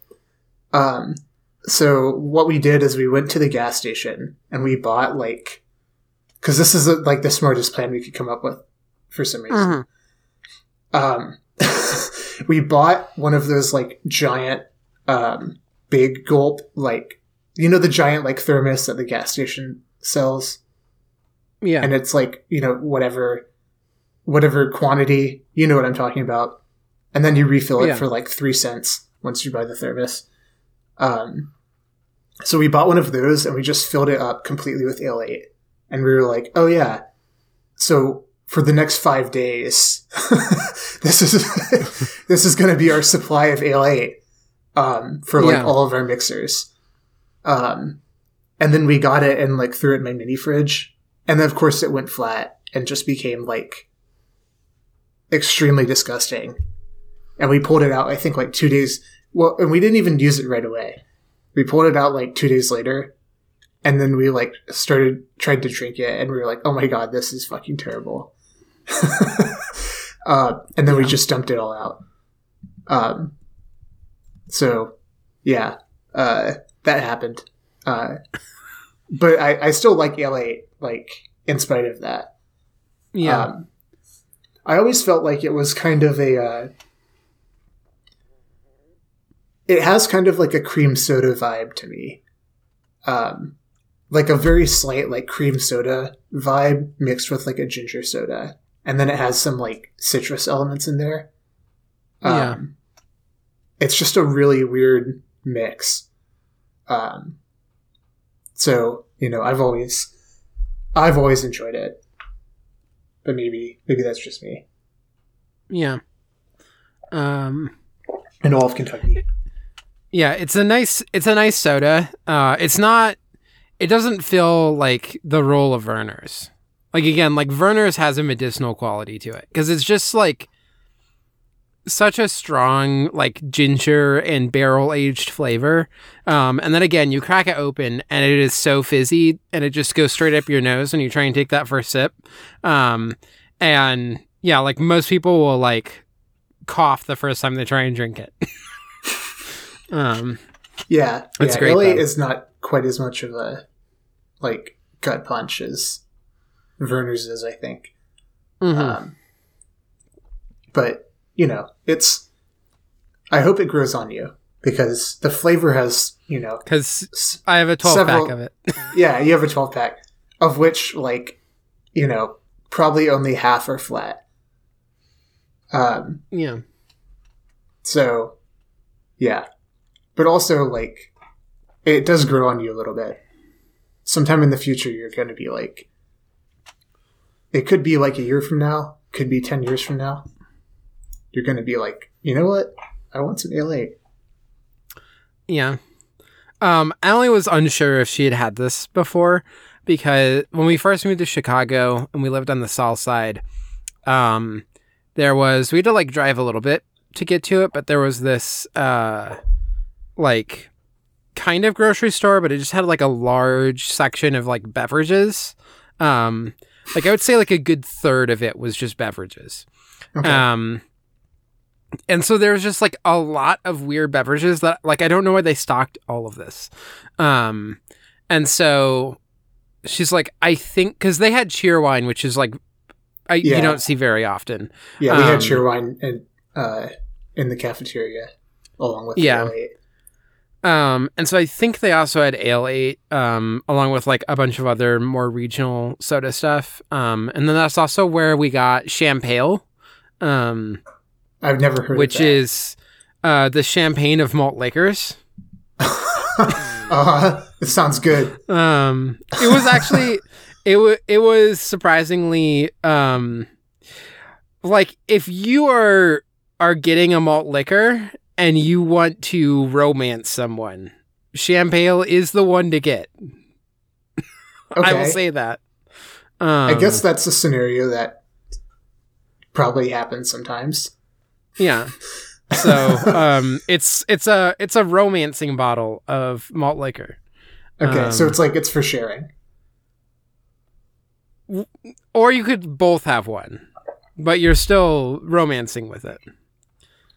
Um, so what we did is we went to the gas station and we bought like, because this is like the smartest plan we could come up with for some reason. Mhm. Um, we bought one of those like giant, um, big gulp like you know the giant like thermos that the gas station sells Yeah. and it's like you know whatever whatever quantity you know what i'm talking about. And then you refill it Yeah. for like three cents once you buy the thermos. Um so we bought one of those and we just filled it up completely with ale 8 and we were like oh yeah. So for the next five days this is this is going to be our supply of ale 8 um for like Yeah. all of our mixers. Um and then we got it and like threw it in my mini fridge. And then of course it went flat and just became like extremely disgusting. And we pulled it out i think like two days well and we didn't even use it right away. We pulled it out like two days later and then we like started trying to drink it and we were like oh my god this is fucking terrible. Uh, and then we just dumped it all out. Um, so yeah uh, that happened. Uh, but I, I still like LA, like in spite of that. yeah. Um, I always felt like it was kind of a. Uh, it has kind of like a cream soda vibe to me, um, like a very slight like cream soda vibe mixed with like a ginger soda, and then it has some like citrus elements in there. Yeah. Um, it's just a really weird mix. Um, so you know, I've always, I've always enjoyed it but maybe maybe that's just me. yeah. Um. In all of Kentucky. Yeah, it's a nice it's a nice soda. Uh it's not it doesn't feel like the role of Vernors. Like again, like Vernors has a medicinal quality to it cuz it's just like such a strong like ginger and barrel aged flavor. Um and then again, you crack it open and it is so fizzy and it just goes straight up your nose when you try and take that first sip. Um and yeah, like most people will like cough the first time they try and drink it. um Yeah, That's yeah. great, though. is not quite as much of a like gut punch as Vernors is, I think. mhm. Um, but you know, it's. I hope it grows on you because the flavor has, you know, Because I have a 12 Several- pack of it. yeah, you have a twelve pack of which, like, you know, probably only half are flat. Um, yeah. So, yeah. But also, like, it does grow on you a little bit. Sometime in the future, you're going to be like, it could be like a year from now, could be 10 years from now. You're going to be like, you know what? I want some LA. Yeah. Um, Allie was unsure if she had had this before because when we first moved to Chicago and we lived on the south side, um, there was, we had to like drive a little bit to get to it, but there was this, uh, like kind of grocery store, but it just had like a large section of like beverages. Um, like I would say like a good third of it was just beverages. Okay. Um, and so there's just like a lot of weird beverages that like I don't know why they stocked all of this. Um, and so she's like, I think because they had Cheerwine, which is like I Yeah. you don't see very often. yeah, we um, had cheerwine in, uh, in the cafeteria along with Yeah. Um, and so I think they also had ale eight, um, along with like a bunch of other more regional soda stuff. Um, and then that's also where we got Champale. Um, I've never heard of it. which is uh, the champagne of malt liquors. Uh, it sounds good. Um, it was actually it was it was surprisingly um like if you are are getting a malt liquor and you want to romance someone, Champale is the one to get. Okay. I will say that. Um, I guess that's a scenario that probably happens sometimes. Yeah. So um, it's it's a it's a romancing bottle of malt liquor. Okay, so Um, it's like it's for sharing. Or you could both have one, but you're still romancing with it.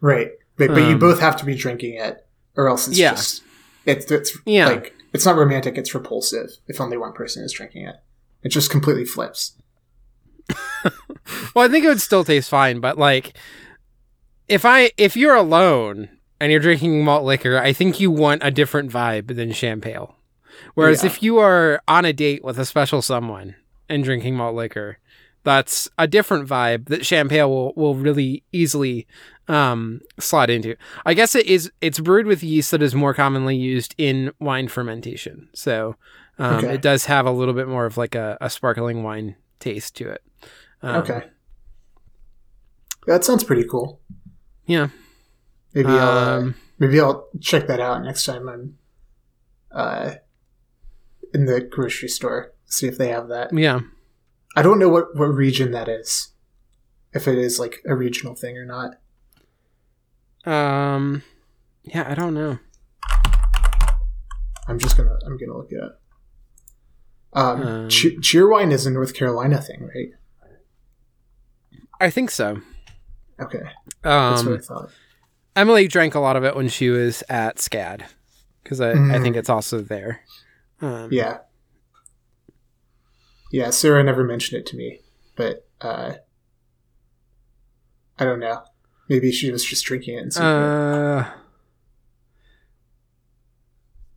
Right. But, but you Um, both have to be drinking it, or else it's Yeah. just it's it's Yeah. like it's not romantic. It's repulsive if only one person is drinking it. It just completely flips. Well, I think it would still taste fine, but like if I if you're alone and you're drinking malt liquor, I think you want a different vibe than Champale. Whereas Yeah. if you are on a date with a special someone and drinking malt liquor, that's a different vibe that Champale will, will really easily um, slot into. I guess it is it's brewed with yeast that is more commonly used in wine fermentation. So um, Okay. it does have a little bit more of like a, a sparkling wine taste to it. Um, okay. That sounds pretty cool. Yeah. Maybe I'll uh, Um, maybe I'll check that out next time I'm uh, in the grocery store. See if they have that. yeah. I don't know what what region that is. If it is like a regional thing or not. Um, yeah, I don't know. I'm just gonna I'm gonna look it up. Um, Um, che- Cheerwine is a North Carolina thing, right? I think so. Okay, that's what I Um, thought. Emily drank a lot of it when she was at SCAD because I, I Mm. think it's also there. Um, Yeah, yeah. Sarah never mentioned it to me, but uh, I don't know. Maybe she was just drinking it in secret. Uh,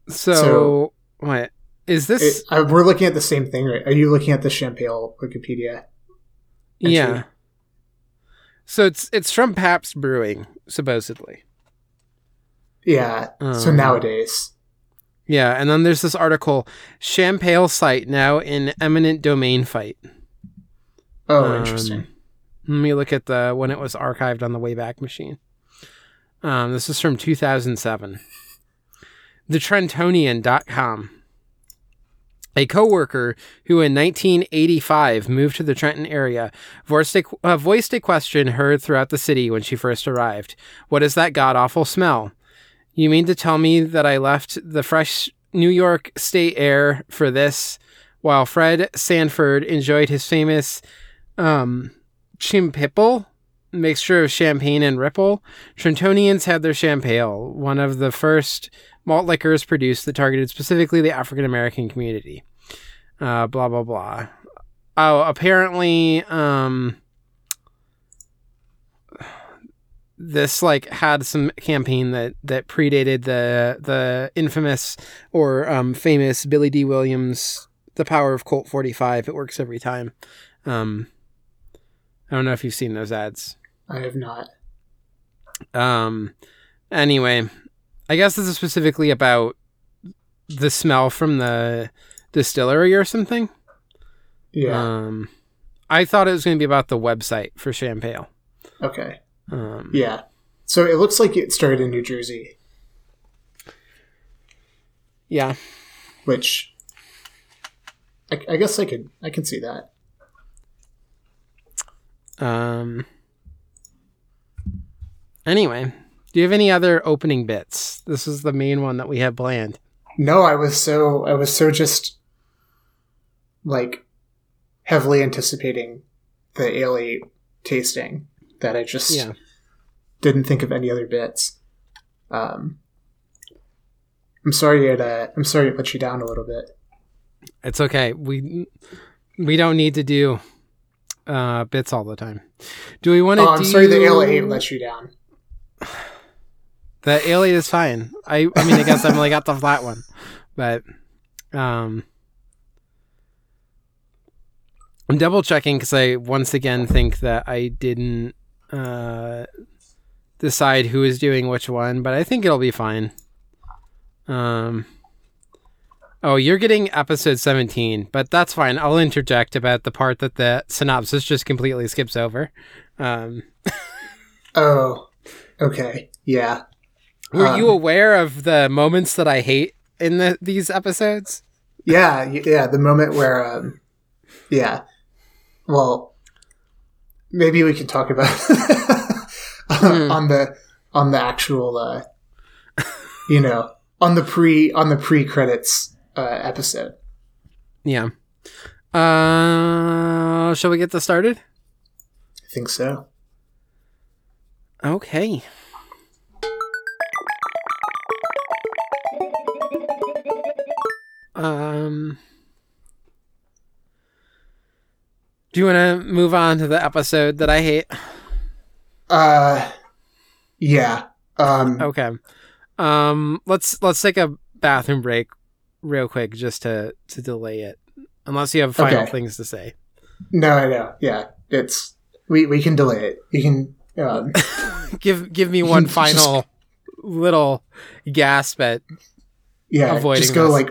so, So- what is this? It- uh, we're looking at the same thing, right? Are you looking at the Champale Wikipedia? entry? yeah. So it's it's from Pabst Brewing supposedly. Yeah. so Um, nowadays, Yeah, and then there's this article: Champale site now in eminent domain fight. oh, Um, interesting. Let me look at the when it was archived on the Wayback Machine. Um, this is from 2007. TheTrentonian.com. A coworker who in 1985 moved to the Trenton area voiced a, uh, voiced a question heard throughout the city when she first arrived. What is that god awful smell? You mean to tell me that I left the fresh New York state air for this while Fred Sanford enjoyed his famous um, Champipple, mixture of champagne and ripple. Trentonians had their Champale, one of the first malt liquors produced that targeted specifically the African American community. Uh, blah blah blah. Oh, apparently, um, this like had some campaign that that predated the the infamous or um, famous Billy Dee Williams, "The Power of Colt 45." It works every time. Um, I don't know if you've seen those ads. I have not. Um, anyway, I guess this is specifically about the smell from the distillery or something. Yeah. Um, I thought it was going to be about the website for Champale. okay. Um, Yeah. So it looks like it started in New Jersey, yeah. which I, I guess I could I can see that. Um. Anyway, do you have any other opening bits? This is the main one that we have planned. No, I was so I was so just like heavily anticipating the ale tasting that I just Yeah. didn't think of any other bits. Um, I'm sorry it uh, I'm sorry it let you down a little bit. It's okay. We we don't need to do uh bits all the time. Do we want to Oh, I'm do sorry the ale let you down. The alien is fine. I I mean I guess I've only got the flat one. But um I'm double checking because I once again think that I didn't uh decide who is doing which one, but I think it'll be fine. Um Oh, you're getting episode 17, but that's fine. I'll interject about the part that the synopsis just completely skips over. Um, Oh, okay. Yeah. Were Um, you aware of the moments that I hate in the, these episodes? Yeah, yeah, the moment where um yeah. Well, maybe we can talk about Hmm. on the on the actual uh you know, on the pre on the pre-credits uh episode. Yeah. Uh, shall we get this started? I think so. Okay. Um, do you want to move on to the episode that I hate? Uh yeah. Um Okay. Um, let's let's take a bathroom break real quick just to to delay it. Unless you have final Okay. things to say. no, I know. Yeah. It's we we can delay it. You can um Give give me one Just- final little gasp at yeah, Avoiding just go this. like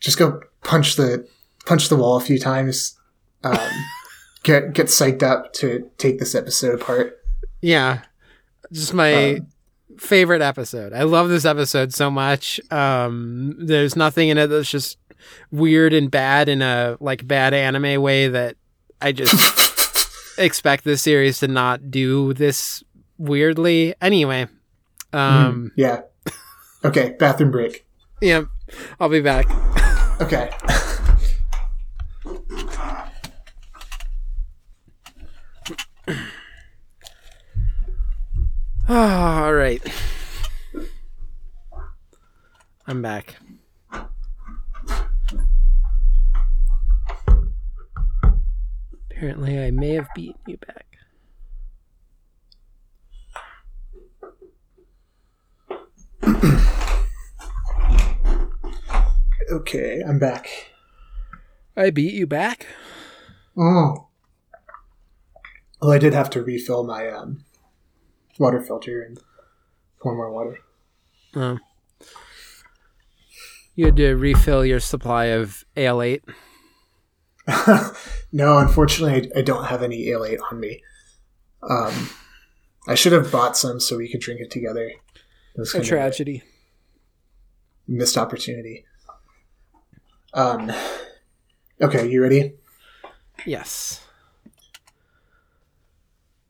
just go punch the punch the wall a few times. Um get get psyched up to take this episode apart. Yeah. Just my Um, favorite episode. I love this episode so much. Um there's nothing in it that's just weird and bad in a like bad anime way that I just expect this series to not do this weirdly. Anyway. Um Yeah. Okay, bathroom break. yeah, I'll be back. Okay. Ah, all right. I'm back. Apparently, I may have beaten you back. Okay, I'm back. I beat you back? Oh. Well, I did have to refill my um, water filter and pour more water. Oh. You had to refill your supply of ale 8. no, unfortunately, I, don't have any ale 8 on me. Um, I should have bought some so we could drink it together. It was A kind of tragedy. missed opportunity. Um, okay, you ready? Yes.